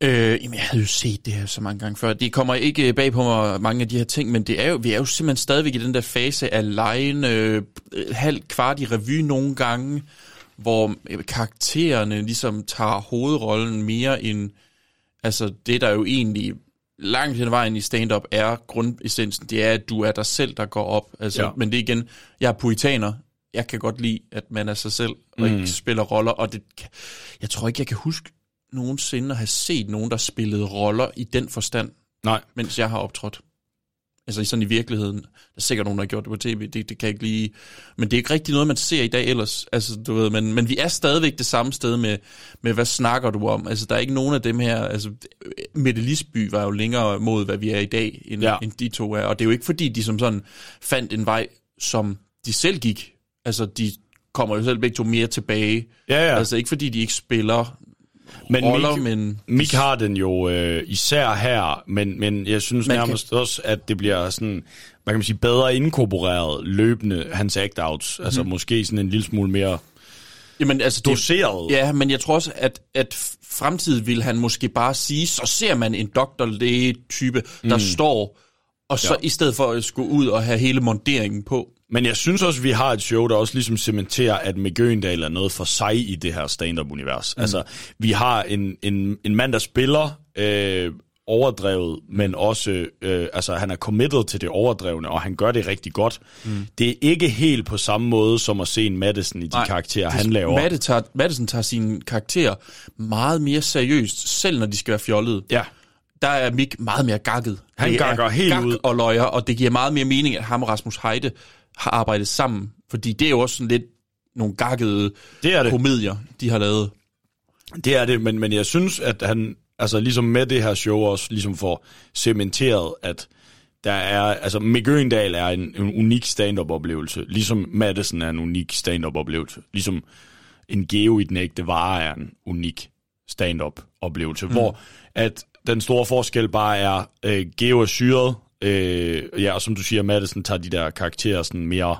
Øh, jamen, jeg havde jo set det her så mange gange før. Det kommer ikke bag på mig, mange af de her ting, men det er jo, vi er jo simpelthen stadigvæk i den der fase af lejen, øh, halv kvart i revy nogle gange, hvor øh, karaktererne ligesom tager hovedrollen mere end, altså det der jo egentlig langt hen vejen i stand-up er grundessensen, det er, at du er dig selv, der går op. Altså, Ja. Men det er igen, jeg er puritaner, jeg kan godt lide, at man er sig selv, og Mm. ikke spiller roller, og det, jeg tror ikke, jeg kan huske nogensinde at have set nogen, der spillede roller i den forstand, Nej. mens jeg har optrådt. Altså sådan i virkeligheden. Der er sikkert nogen, der har gjort det på tv, det, det kan jeg ikke lige... Men det er ikke rigtig noget, man ser i dag ellers. Altså, du ved, men, men vi er stadigvæk det samme sted med, med, hvad snakker du om? Altså, der er ikke nogen af dem her... Altså, Mette Lisby var jo længere mod, hvad vi er i dag, end, Ja. end de to er. Og det er jo ikke, fordi de som sådan fandt en vej, som de selv gik. Altså, de kommer jo selv begge to mere tilbage. Ja, ja. Altså, ikke fordi de ikke spiller Men roller, Mik, men... Mik har den jo øh, især her, men, men jeg synes Man nærmest kan... også, at det bliver sådan, hvad kan man sige, bedre inkorporeret løbende, hans act-outs. Altså måske sådan en lille smule mere Jamen, altså, doseret. Ja, men jeg tror også, at, at fremtiden vil han måske bare sige, så ser man en doktorlæge-type, der Mm. står, og så ja. i stedet for at skulle ud og have hele monteringen på. Men jeg synes også, vi har et show, der også ligesom cementerer, at Mick Øgendal er noget for sig i det her stand-up-univers. Mm. Altså, vi har en, en, en mand, der spiller øh, overdrevet, men også, øh, altså han er committed til det overdrevne, og han gør det rigtig godt. Mm. Det er ikke helt på samme måde, som at se en Madison i de Nej, karakterer, han laver. Matte tager, Madison tager sine karakterer meget mere seriøst, selv når de skal være fjollede. Ja. Der er Mick meget mere gakket. Han Det gakker er helt gak ud. og løjer, og det giver meget mere mening, at ham og Rasmus Heide har arbejdet sammen. Fordi det er jo også sådan lidt nogle gakkede det er det. komedier, de har lavet. Det er det, men, men jeg synes, at han altså ligesom med det her show også ligesom får cementeret, at der er, altså Mick Øgendal er en, en unik stand-up oplevelse, ligesom Madison er en unik stand-up oplevelse, ligesom en Geo i den ægte vare er en unik stand-up oplevelse, mm. hvor at den store forskel bare er, øh, Geo er syret, øh, ja, og som du siger, Madison tager de der karakterer sådan mere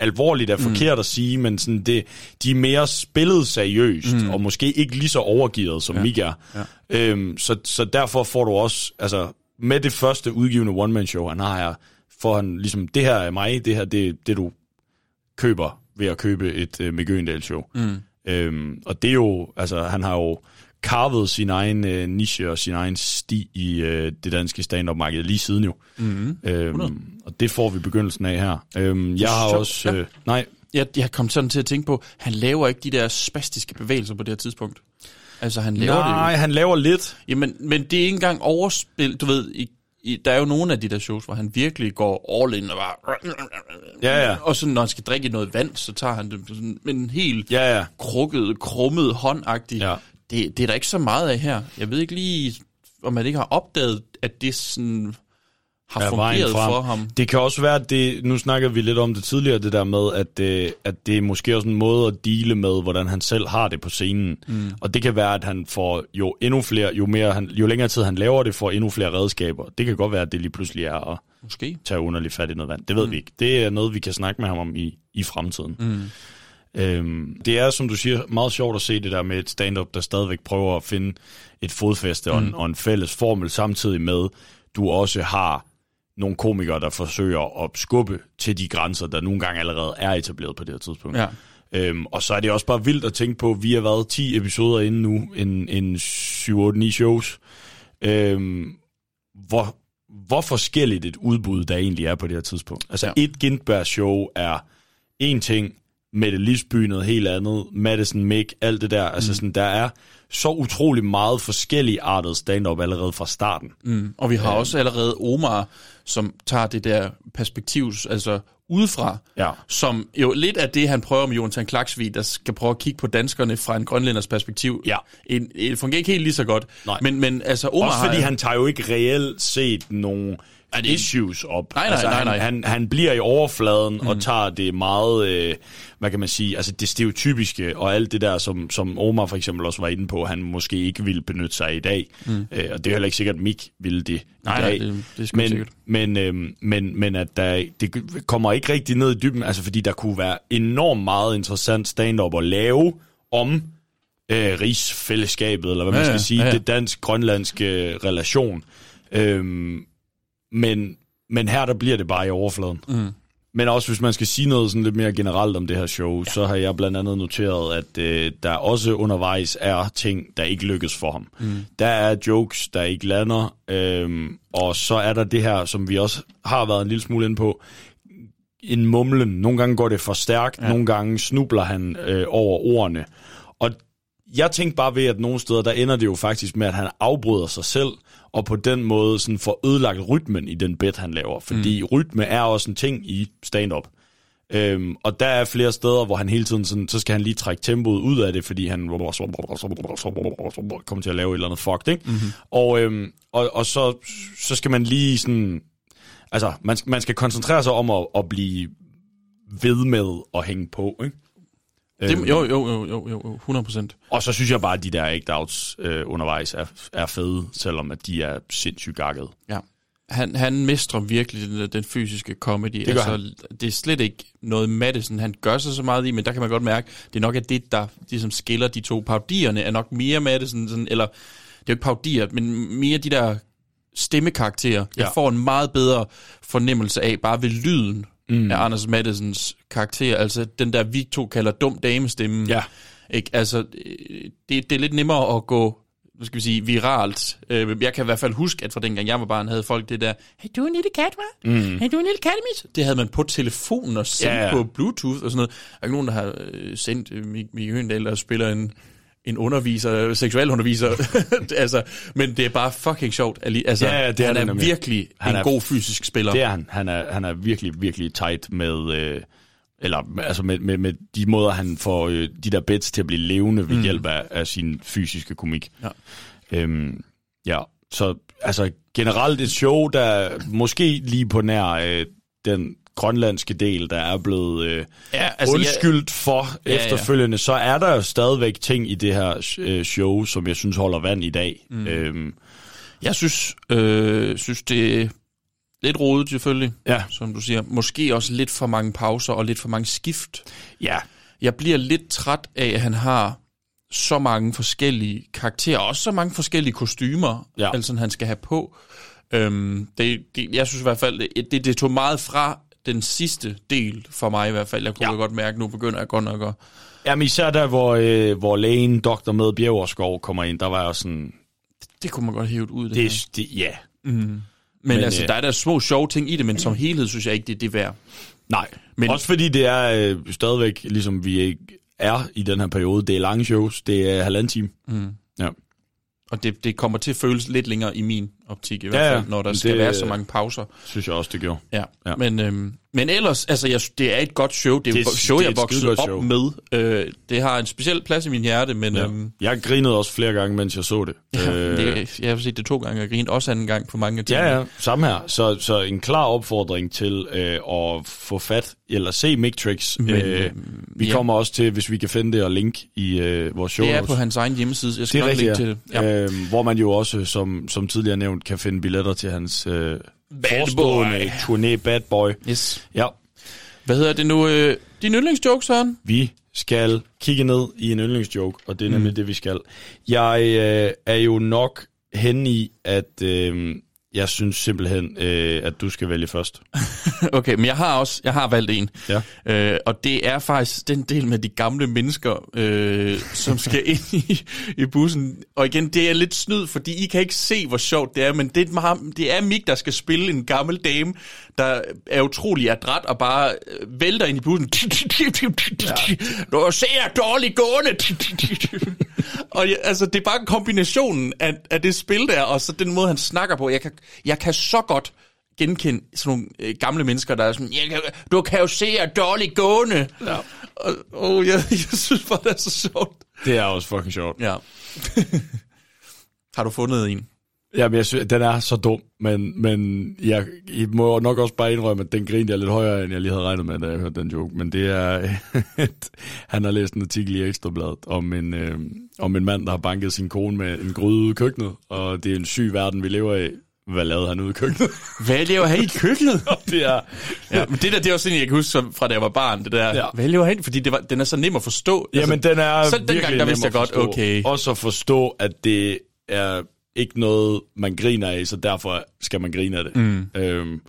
alvorligt er Mm. forkert at sige, men sådan det, de er mere spillet seriøst, mm. og måske ikke lige så overgivet, som ja. Mik er. Ja. Øhm, så, så derfor får du også, altså med det første udgivende one-man-show, han har her, får han ligesom, det her er mig, det her det det, du køber ved at købe et uh, Mick Øgendal-show. Mm. Øhm, og det er jo, altså han har jo carvet sin egen øh, niche og sin egen sti i øh, det danske stand-up-marked lige siden jo. Mhm. Øhm, 100. og det får vi begyndelsen af her. Øhm, jeg har også... Øh, nej, Jeg, jeg kom sådan til at tænke på, han laver ikke de der spastiske bevægelser på det her tidspunkt. Altså, han laver det Nej, han laver lidt. Jamen, men det er ikke engang overspil. Du ved, i, i, der er jo nogle af de der shows, hvor han virkelig går all in og bare... Ja, ja. Og så når han skal drikke noget vand, så tager han det sådan, med en helt ja, ja. krukket, krummet håndagtig. Ja. Det, det er der ikke så meget af her. Jeg ved ikke lige, om man ikke har opdaget, at det sådan har vejen fungeret frem. for ham. Det kan også være, at det, nu snakker vi lidt om det tidligere, det der med, at, øh, at det er måske også en måde at dele med, hvordan han selv har det på scenen. Mm. Og det kan være, at han får jo endnu flere, jo, mere han, jo længere tid han laver det, får endnu flere redskaber. Det kan godt være, at det lige pludselig er at Måske. tage underligt fat i noget vand. Det ved Mm. vi ikke. Det er noget, vi kan snakke med ham om i, i fremtiden. Mm. Øhm, det er, som du siger, meget sjovt at se det der med et stand-up, der stadigvæk prøver at finde et fodfæste mm. og, en, og en fælles formel, samtidig med, du også har nogle komikere, der forsøger at skubbe til de grænser, der nogle gange allerede er etableret på det her tidspunkt. Ja. Øhm, og så er det også bare vildt at tænke på, at vi har været 10 episoder inde nu, en, en 7-8-9 shows. Øhm, hvor, hvor forskelligt et udbud der egentlig er på det her tidspunkt. Altså ja. et Gintberg-show er en ting, Mette Lisby noget helt andet, Madison Mick, alt det der. Altså Mm. sådan, der er så utrolig meget forskellige artet stand-up allerede fra starten. Mm. Og vi har Øh. også allerede Omar, som tager det der perspektiv, altså udefra, Ja. som jo lidt af det, han prøver med Jonathan Klaksvig, der skal prøve at kigge på danskerne fra en grønlænders perspektiv. Ja. En, det fungerer ikke helt lige så godt. Nej. Men, men altså, Omar Også fordi har, han tager jo ikke reelt set nogle det- issues op. Nej, nej, altså, nej, han, nej. Han, han bliver i overfladen mm. og tager det meget, øh, hvad kan man sige, altså det stereotypiske og alt det der, som, som Omar for eksempel også var inde på, han måske ikke ville benytte sig af i dag. Mm. Øh, og det er heller ikke sikkert, at Mik ville det Nej, i nej, dag. det- det er men, sikkert. men, øh, men, men at der, det kommer ikke rigtig ned i dybden, altså fordi der kunne være enormt meget interessant stand-up at lave om øh, rigsfællesskabet, eller hvad man Ja, skal ja, sige, ja. det dansk-grønlandske relation. Øhm, men, men her der bliver det bare i overfladen. Mm. Men også hvis man skal sige noget sådan lidt mere generelt om det her show, ja. så har jeg blandt andet noteret, at øh, der også undervejs er ting, der ikke lykkes for ham. Mm. Der er jokes, der ikke lander, øhm, og så er der det her, som vi også har været en lille smule inde på, en mumlen. Nogle gange går det for stærkt, ja. nogle gange snubler han øh, over ordene. Og jeg tænkte bare ved, at nogle steder, der ender det jo faktisk med, at han afbryder sig selv, og på den måde sådan får ødelagt rytmen i den bit, han laver. Fordi mm. rytme er også en ting i stand-up. Øhm, og der er flere steder, hvor han hele tiden sådan, så skal han lige trække tempoet ud af det, fordi han kommer til at lave et eller andet fucked, ikke? Mm-hmm. Og, øhm, og, og så, så skal man lige sådan, altså man, man skal koncentrere sig om at, at blive ved med at hænge på, ikke? Det, Øhm, jo, jo, jo, jo, jo, jo, 100 procent. og så synes jeg bare, at de der act-outs øh, undervejs er, er fede, selvom at de er sindssygt gakket. Ja. Han, han mestrer virkelig den, den fysiske comedy. Det altså, det er slet ikke noget Madison, han gør sig så meget i, men der kan man godt mærke, det er nok at det, der ligesom skiller de to. Parodierne er nok mere Madison, sådan, eller det er jo ikke parodier, men mere de der stemmekarakterer. Jeg Ja. får en meget bedre fornemmelse af, bare ved lyden Mm. af Anders Madisons karakter. Altså den der, vi to kalder dum damestemme. Ja. Ikke? Altså, det, det er lidt nemmere at gå hvad skal vi sige, viralt. Øh, Jeg kan i hvert fald huske, at fra dengang jeg var barn, havde folk det der, hey, du er en lille kat, hva'? Mm. Hey, du er en lille kattemis? Det havde man på telefonen og sendt Ja, ja, ja. ja. på Bluetooth og sådan noget. Der er ikke nogen, der har øh, sendt øh, Mik Mikke Høndal, der spiller en, en underviser, seksualunderviser. altså, men det er bare fucking sjovt. Altså, Ja, det er han er nemlig. virkelig Han en er- god fysisk spiller. Det er han. Han er, han er virkelig, virkelig tight med... Øh, eller altså med, med, med de måder, han får øh, de der bits til at blive levende ved Mm. hjælp af, af sin fysiske komik. Ja. Øhm, ja, så altså generelt et show, der måske lige på nær øh, den grønlandske del, der er blevet øh, Ja, altså, undskyldt for Ja, ja. efterfølgende, så er der jo stadigvæk ting i det her øh, show, som jeg synes holder vand i dag. Mm. Øhm, Jeg synes, øh, synes det er lidt rodet selvfølgelig, Ja. som du siger. Måske også lidt for mange pauser og lidt for mange skift. Ja. Jeg bliver lidt træt af, at han har så mange forskellige karakterer, og også så mange forskellige kostymer, Ja. altså han skal have på. Øhm, det, det, jeg synes i hvert fald, det, det, det tog meget fra den sidste del for mig i hvert fald. Jeg kunne ja. godt mærke, nu begynder jeg godt nok at... Jamen især der, hvor, øh, hvor lægen, doktor med Bjergerskov kommer ind, der var jeg sådan... Det kunne man godt hæve ud. Det, Det, det, ja. Mm. Men, Men, altså, øh, der er der små sjove ting i det, men som helhed synes jeg ikke, det er det værd. Nej, Men- men, også fordi det er øh, stadigvæk, ligesom vi ikke er i den her periode, det er lange shows, det er halvanden time. Mm. Ja. Og det, det kommer til at føles lidt længere i min optik, i hvert ja. fald, når der Men skal det- være så mange pauser. Synes jeg også, det gjorde. Ja, Ja. ja. Men, øhm, men ellers, altså, jeg, det er et godt show. Det er Det et er- show, det er jeg voksede op show. med. Øh, det har en speciel plads i min hjerte, men Ja. øhm, Jeg grinede også flere gange, mens jeg så det. ja, Øh, det, jeg har set det to gange, og jeg grinede også anden gang på mange af tingene. Ja, ja, samme her. Så, så en klar opfordring til øh, at få fat, eller se Mictrix. Men, øh, øh, vi ja. kommer også til, hvis vi kan finde det og link i øh, vores show Det er på hans egen hjemmeside. Jeg Det skal er nok rigtigt, ja. til det. Ja. Øhm, hvor man jo også, som, som tidligere nævnt, kan finde billetter til hans øh, Bad forestående turné Bad Boy. Yes. Ja, Hvad hedder det nu? Øh, din yndlingsjoke, Søren? vi skal kigge ned i en yndlingsjoke, og det er nemlig Mm. det, vi skal. Jeg øh, er jo nok hen i, at øh, jeg synes simpelthen, øh, at du skal vælge først. Okay, men jeg har også jeg har valgt en. Ja. Øh, og det er faktisk den del med de gamle mennesker, øh, som skal ind i, i bussen. Og igen, det er lidt snyd, fordi I kan ikke se, hvor sjovt det er, men det er, det er Mik, der skal spille en gammel dame, der er utrolig adræt og bare øh, vælter ind i bussen. Nu ser jeg dårligt gående. og jeg, altså, det er bare kombinationen af, af det spil der, og så den måde, han snakker på. Jeg kan, jeg kan så godt genkende sådan nogle øh, gamle mennesker, der er sådan, jeg kan, du kan jo se, at dårligt gående. Ja. Og, og jeg, jeg synes bare, det er så sjovt. Det er også fucking sjovt. Ja. Har du fundet en? Jamen, jeg synes, den er så dum, men, men jeg, jeg må nok også bare indrømme, at den grinede jeg lidt højere, end jeg lige havde regnet med, da jeg hørte den joke. Men det er, han har læst en artikel i Ekstrabladet om en, øh, om en mand, der har banket sin kone med en gryde ud i køkkenet, og det er en syg verden, vi lever i, hvad lavede han ude i køkkenet? Hvad laver han i køkkenet? det er... Ja, men det der, det er også sådan, jeg kan huske fra da jeg var barn, det der, Ja. hvad laver han? Fordi det var, den er så nem at forstå. Jamen, den er så dengang, der vidste jeg godt, okay. Også at forstå, at det er ikke noget, man griner af, så derfor skal man grine af det. Mm. Øhm,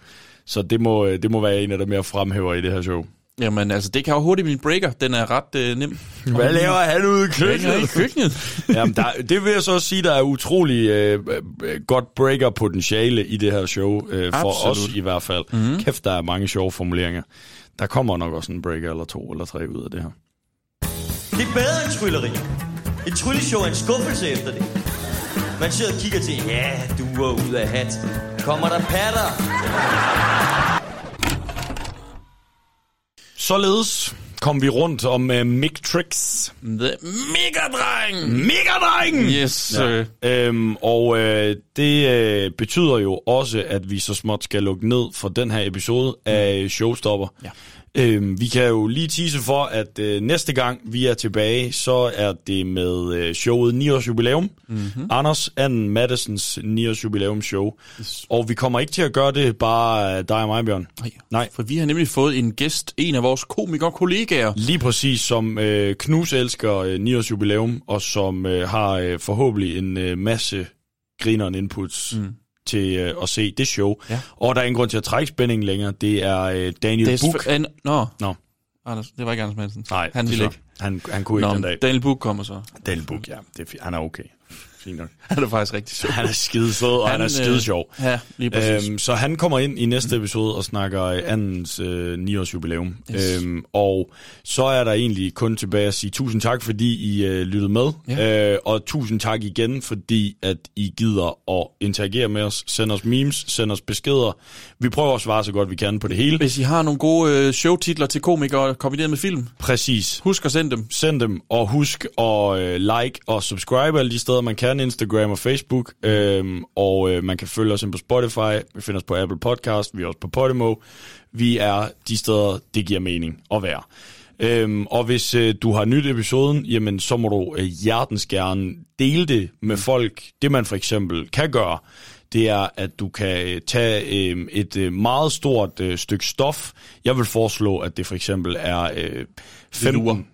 så det må, det må være en af dem, jeg fremhæver i det her show. Jamen, altså, det kan jo hurtigt blive en breaker. Den er ret øh, nem. Hvad laver han ude i han i køkkenet? køkkenet? Jamen, der, det vil jeg så også sige, der er utrolig øh, øh, godt breaker-potentiale i det her show, øh, for Absolut. os i hvert fald. Mhm. Mm. Kæft, der er mange sjove formuleringer. Der kommer nok også en breaker eller to eller tre ud af det her. Det er bedre end trylleri. Et trylleshow er en skuffelse efter det. Man sidder og kigger til, ja, du er ud af hat. Kommer der patter? Således kom vi rundt om uh, Mick Tricks. The Megadreng! Megadreng! Yes, sir. Ja. Øhm, og øh, det øh, betyder jo også, at vi så småt skal lukke ned for den her episode af Showstopper. Ja. Øhm, vi kan jo lige tease for, at øh, næste gang vi er tilbage, så er det med øh, showet 9 års jubilæum. Mhm. Anders Anden Madisons 9 års jubilæum show. Yes. Og vi kommer ikke til at gøre det bare øh, dig og mig, Bjørn. Nej. Nej. For vi har nemlig fået en gæst, en af vores komikere-kollegaer. Lige præcis, som øh, Knus elsker øh, 9 års jubilæum, og som øh, har øh, forhåbentlig en øh, masse grineren inputs mm. Til øh, at se det show. Ja. Og der er ingen grund til at trække spændingen længere. Det er øh, Daniel Det er an- Nå, Nå, Anders, det var ikke Anders Madsen. nej. Han ville ikke. Han, han kunne ikke Nå, den dag. Daniel Buch kommer så. Daniel Buch, ja. Det er, han er okay. Fint nok. Han er faktisk rigtig sjov. Han er skide sød, og han, han er skide øh, sjov. ja, lige præcis. Øhm, så han kommer ind i næste episode og snakker øh, andens øh, 9-års jubilæum. Yes. Øhm, og så er der egentlig kun tilbage at sige tusind tak, fordi I øh, lyttede med. Ja. Øh, og tusind tak igen, fordi at I gider at interagere med os. Send os memes, send os beskeder. Vi prøver at svare så godt vi kan på det hele. Hvis I har nogle gode øh, showtitler til komikere kombineret med film, Præcis. husk at sende dem. Send dem, og husk at øh, like og subscribe alle de steder, man kan, Instagram og Facebook. Øhm, og øh, man kan følge os ind på Spotify, vi finder os på Apple Podcast, vi er også på Podimo. Vi er de steder, det giver mening at være. Øhm, og hvis øh, du har nyt episoden, jamen så må du øh, hjertens gerne dele det med folk. Det man for eksempel kan gøre, det er, at du kan øh, tage øh, et øh, meget stort øh, stykke stof. Jeg vil foreslå, at det for eksempel er øh, 15...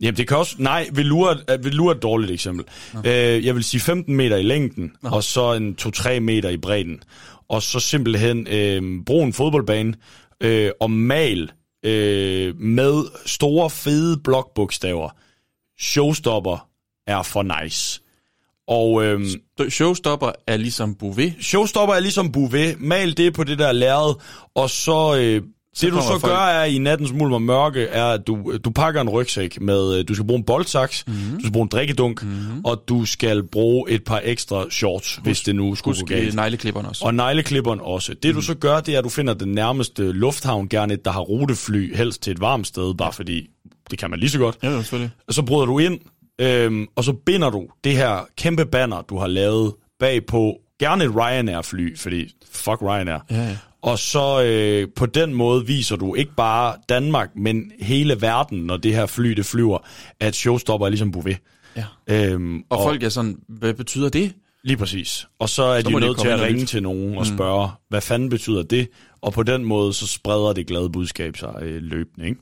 Jamen det kan også... Nej, velure, er- velure er et dårligt eksempel. Øh, jeg vil sige 15 meter i længden, Nå. og så en 2-3 meter i bredden. Og så simpelthen øh, brug en fodboldbane øh, og mal øh, med store, fede blokbogstaver. Showstopper er for nice. Og øhm, Showstopper er ligesom Bouvet. Showstopper er ligesom Bouvet. Mal det på det der lærred, og så... Øh, Så det du så folk- gør er i nattens mulm og mørke, er, at du, du pakker en rygsæk med, øh, du skal bruge en boldsaks, Mhm. mm-hmm. du skal bruge en drikkedunk, mm-hmm. og du skal bruge et par ekstra shorts, husk, hvis det nu skulle Husk gå galt. øh, negleklipperen også. Og negleklipperen også. Det du så gør, det er, at du finder den nærmeste lufthavn, gerne et, der har rutefly, helst til et varmt sted, bare fordi det kan man lige så godt. Ja, selvfølgelig. Og så bryder du ind, øhm, og så binder du det her kæmpe banner, du har lavet bagpå, gerne et Ryanair-fly, fordi fuck Ryanair. Ja, ja. Og så øh, på den måde viser du ikke bare Danmark, men hele verden, når det her fly det flyver, at showstopper er ligesom Bouvet. Ja. Øhm, Og, og folk er sådan, hvad betyder det? Lige præcis. Og så er Så de nødt til at ringe til nogen og Mm. spørge, hvad fanden betyder det? Og på den måde, så spreder det glade budskab sig øh, løbende. Ikke?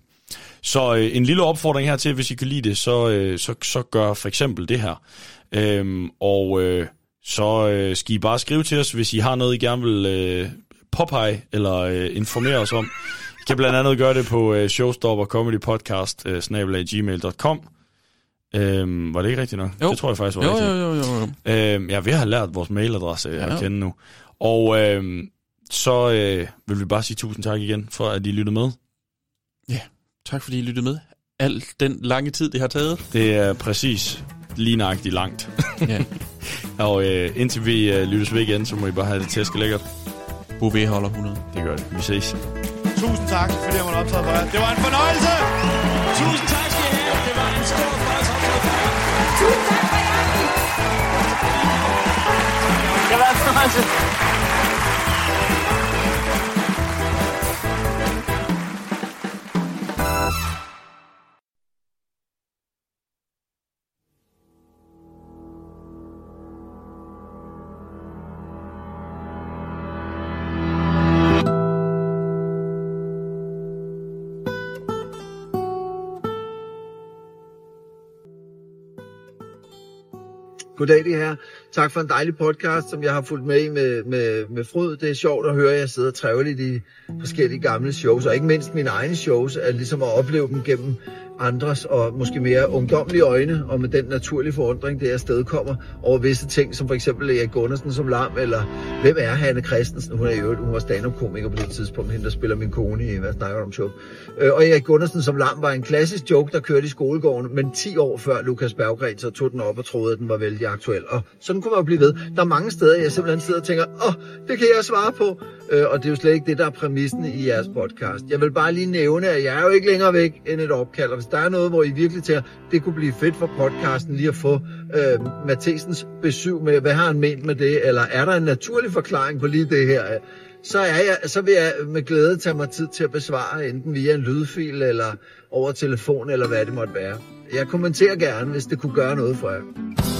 Så øh, en lille opfordring her til, hvis I kan lide det, så, øh, så, så gør for eksempel det her. Øhm, og øh, så øh, skal I bare skrive til os, hvis I har noget, I gerne vil øh, påpege eller øh, informere os om. I kan blandt andet gøre det på øh, showstopper comedy podcast øh, gmail.com. Øhm, var det ikke rigtigt nok? Jo. Det tror jeg faktisk var Jo, rigtigt. jo, jo, jo, jo. Øhm, ved at have lært vores mailadresse ja. Ja. at kende nu. Og øhm, så øh, vil vi bare sige tusind tak igen, for at I lyttede med. Ja, tak fordi I lyttede med. Al den lange tid, det har taget. Det er præcis lige nøjagtigt langt. Ja. og øh, indtil vi øh, lyttes ved igen, så må I bare have det tæske lækkert. Bouvet holder 100. Det gør det. Vi ses. Tusind tak, fordi jeg måtte optræde for jer. Det var en fornøjelse! Tusind tak skal I have. Det var en stor fornøjelse at optræde for jer. Tusind tak for jer! Det var en fornøjelse. Goddag det her. Tak for en dejlig podcast, som jeg har fulgt med i med, med, med fryd. Det er sjovt at høre, at jeg sidder trævligt i forskellige gamle shows, og ikke mindst mine egne shows, at ligesom at opleve dem gennem andres og måske mere ungdomlige øjne, og med den naturlige forundring, det afsted kommer over visse ting, som for eksempel Erik Gunnarsen som lam, eller hvem er Hanne Christensen? Hun er jo hun var stand-up-komiker på det tidspunkt, hende der spiller min kone i Hvad snakker om show? Øh, Og Erik Gunnarsen som lam var en klassisk joke, der kørte i skolegården, men 10 år før Lukas Berggren så tog den op og troede, at den var vældig aktuel. Og sådan kunne man jo blive ved. Der er mange steder, jeg simpelthen sidder og tænker, åh, det kan jeg svare på. Øh, Og det er jo slet ikke det, der er præmissen i jeres podcast. Jeg vil bare lige nævne, at jeg er jo ikke længere væk end et opkald. Og hvis der er noget, hvor I virkelig tænker, det kunne blive fedt for podcasten lige at få øh, Mathesens besøg med, hvad har han ment med det? Eller er der en naturlig forklaring på lige det her? Så, er jeg, så vil jeg med glæde tage mig tid til at besvare, enten via en lydfil eller over telefon, eller hvad det måtte være. Jeg kommenterer gerne, hvis det kunne gøre noget for jer.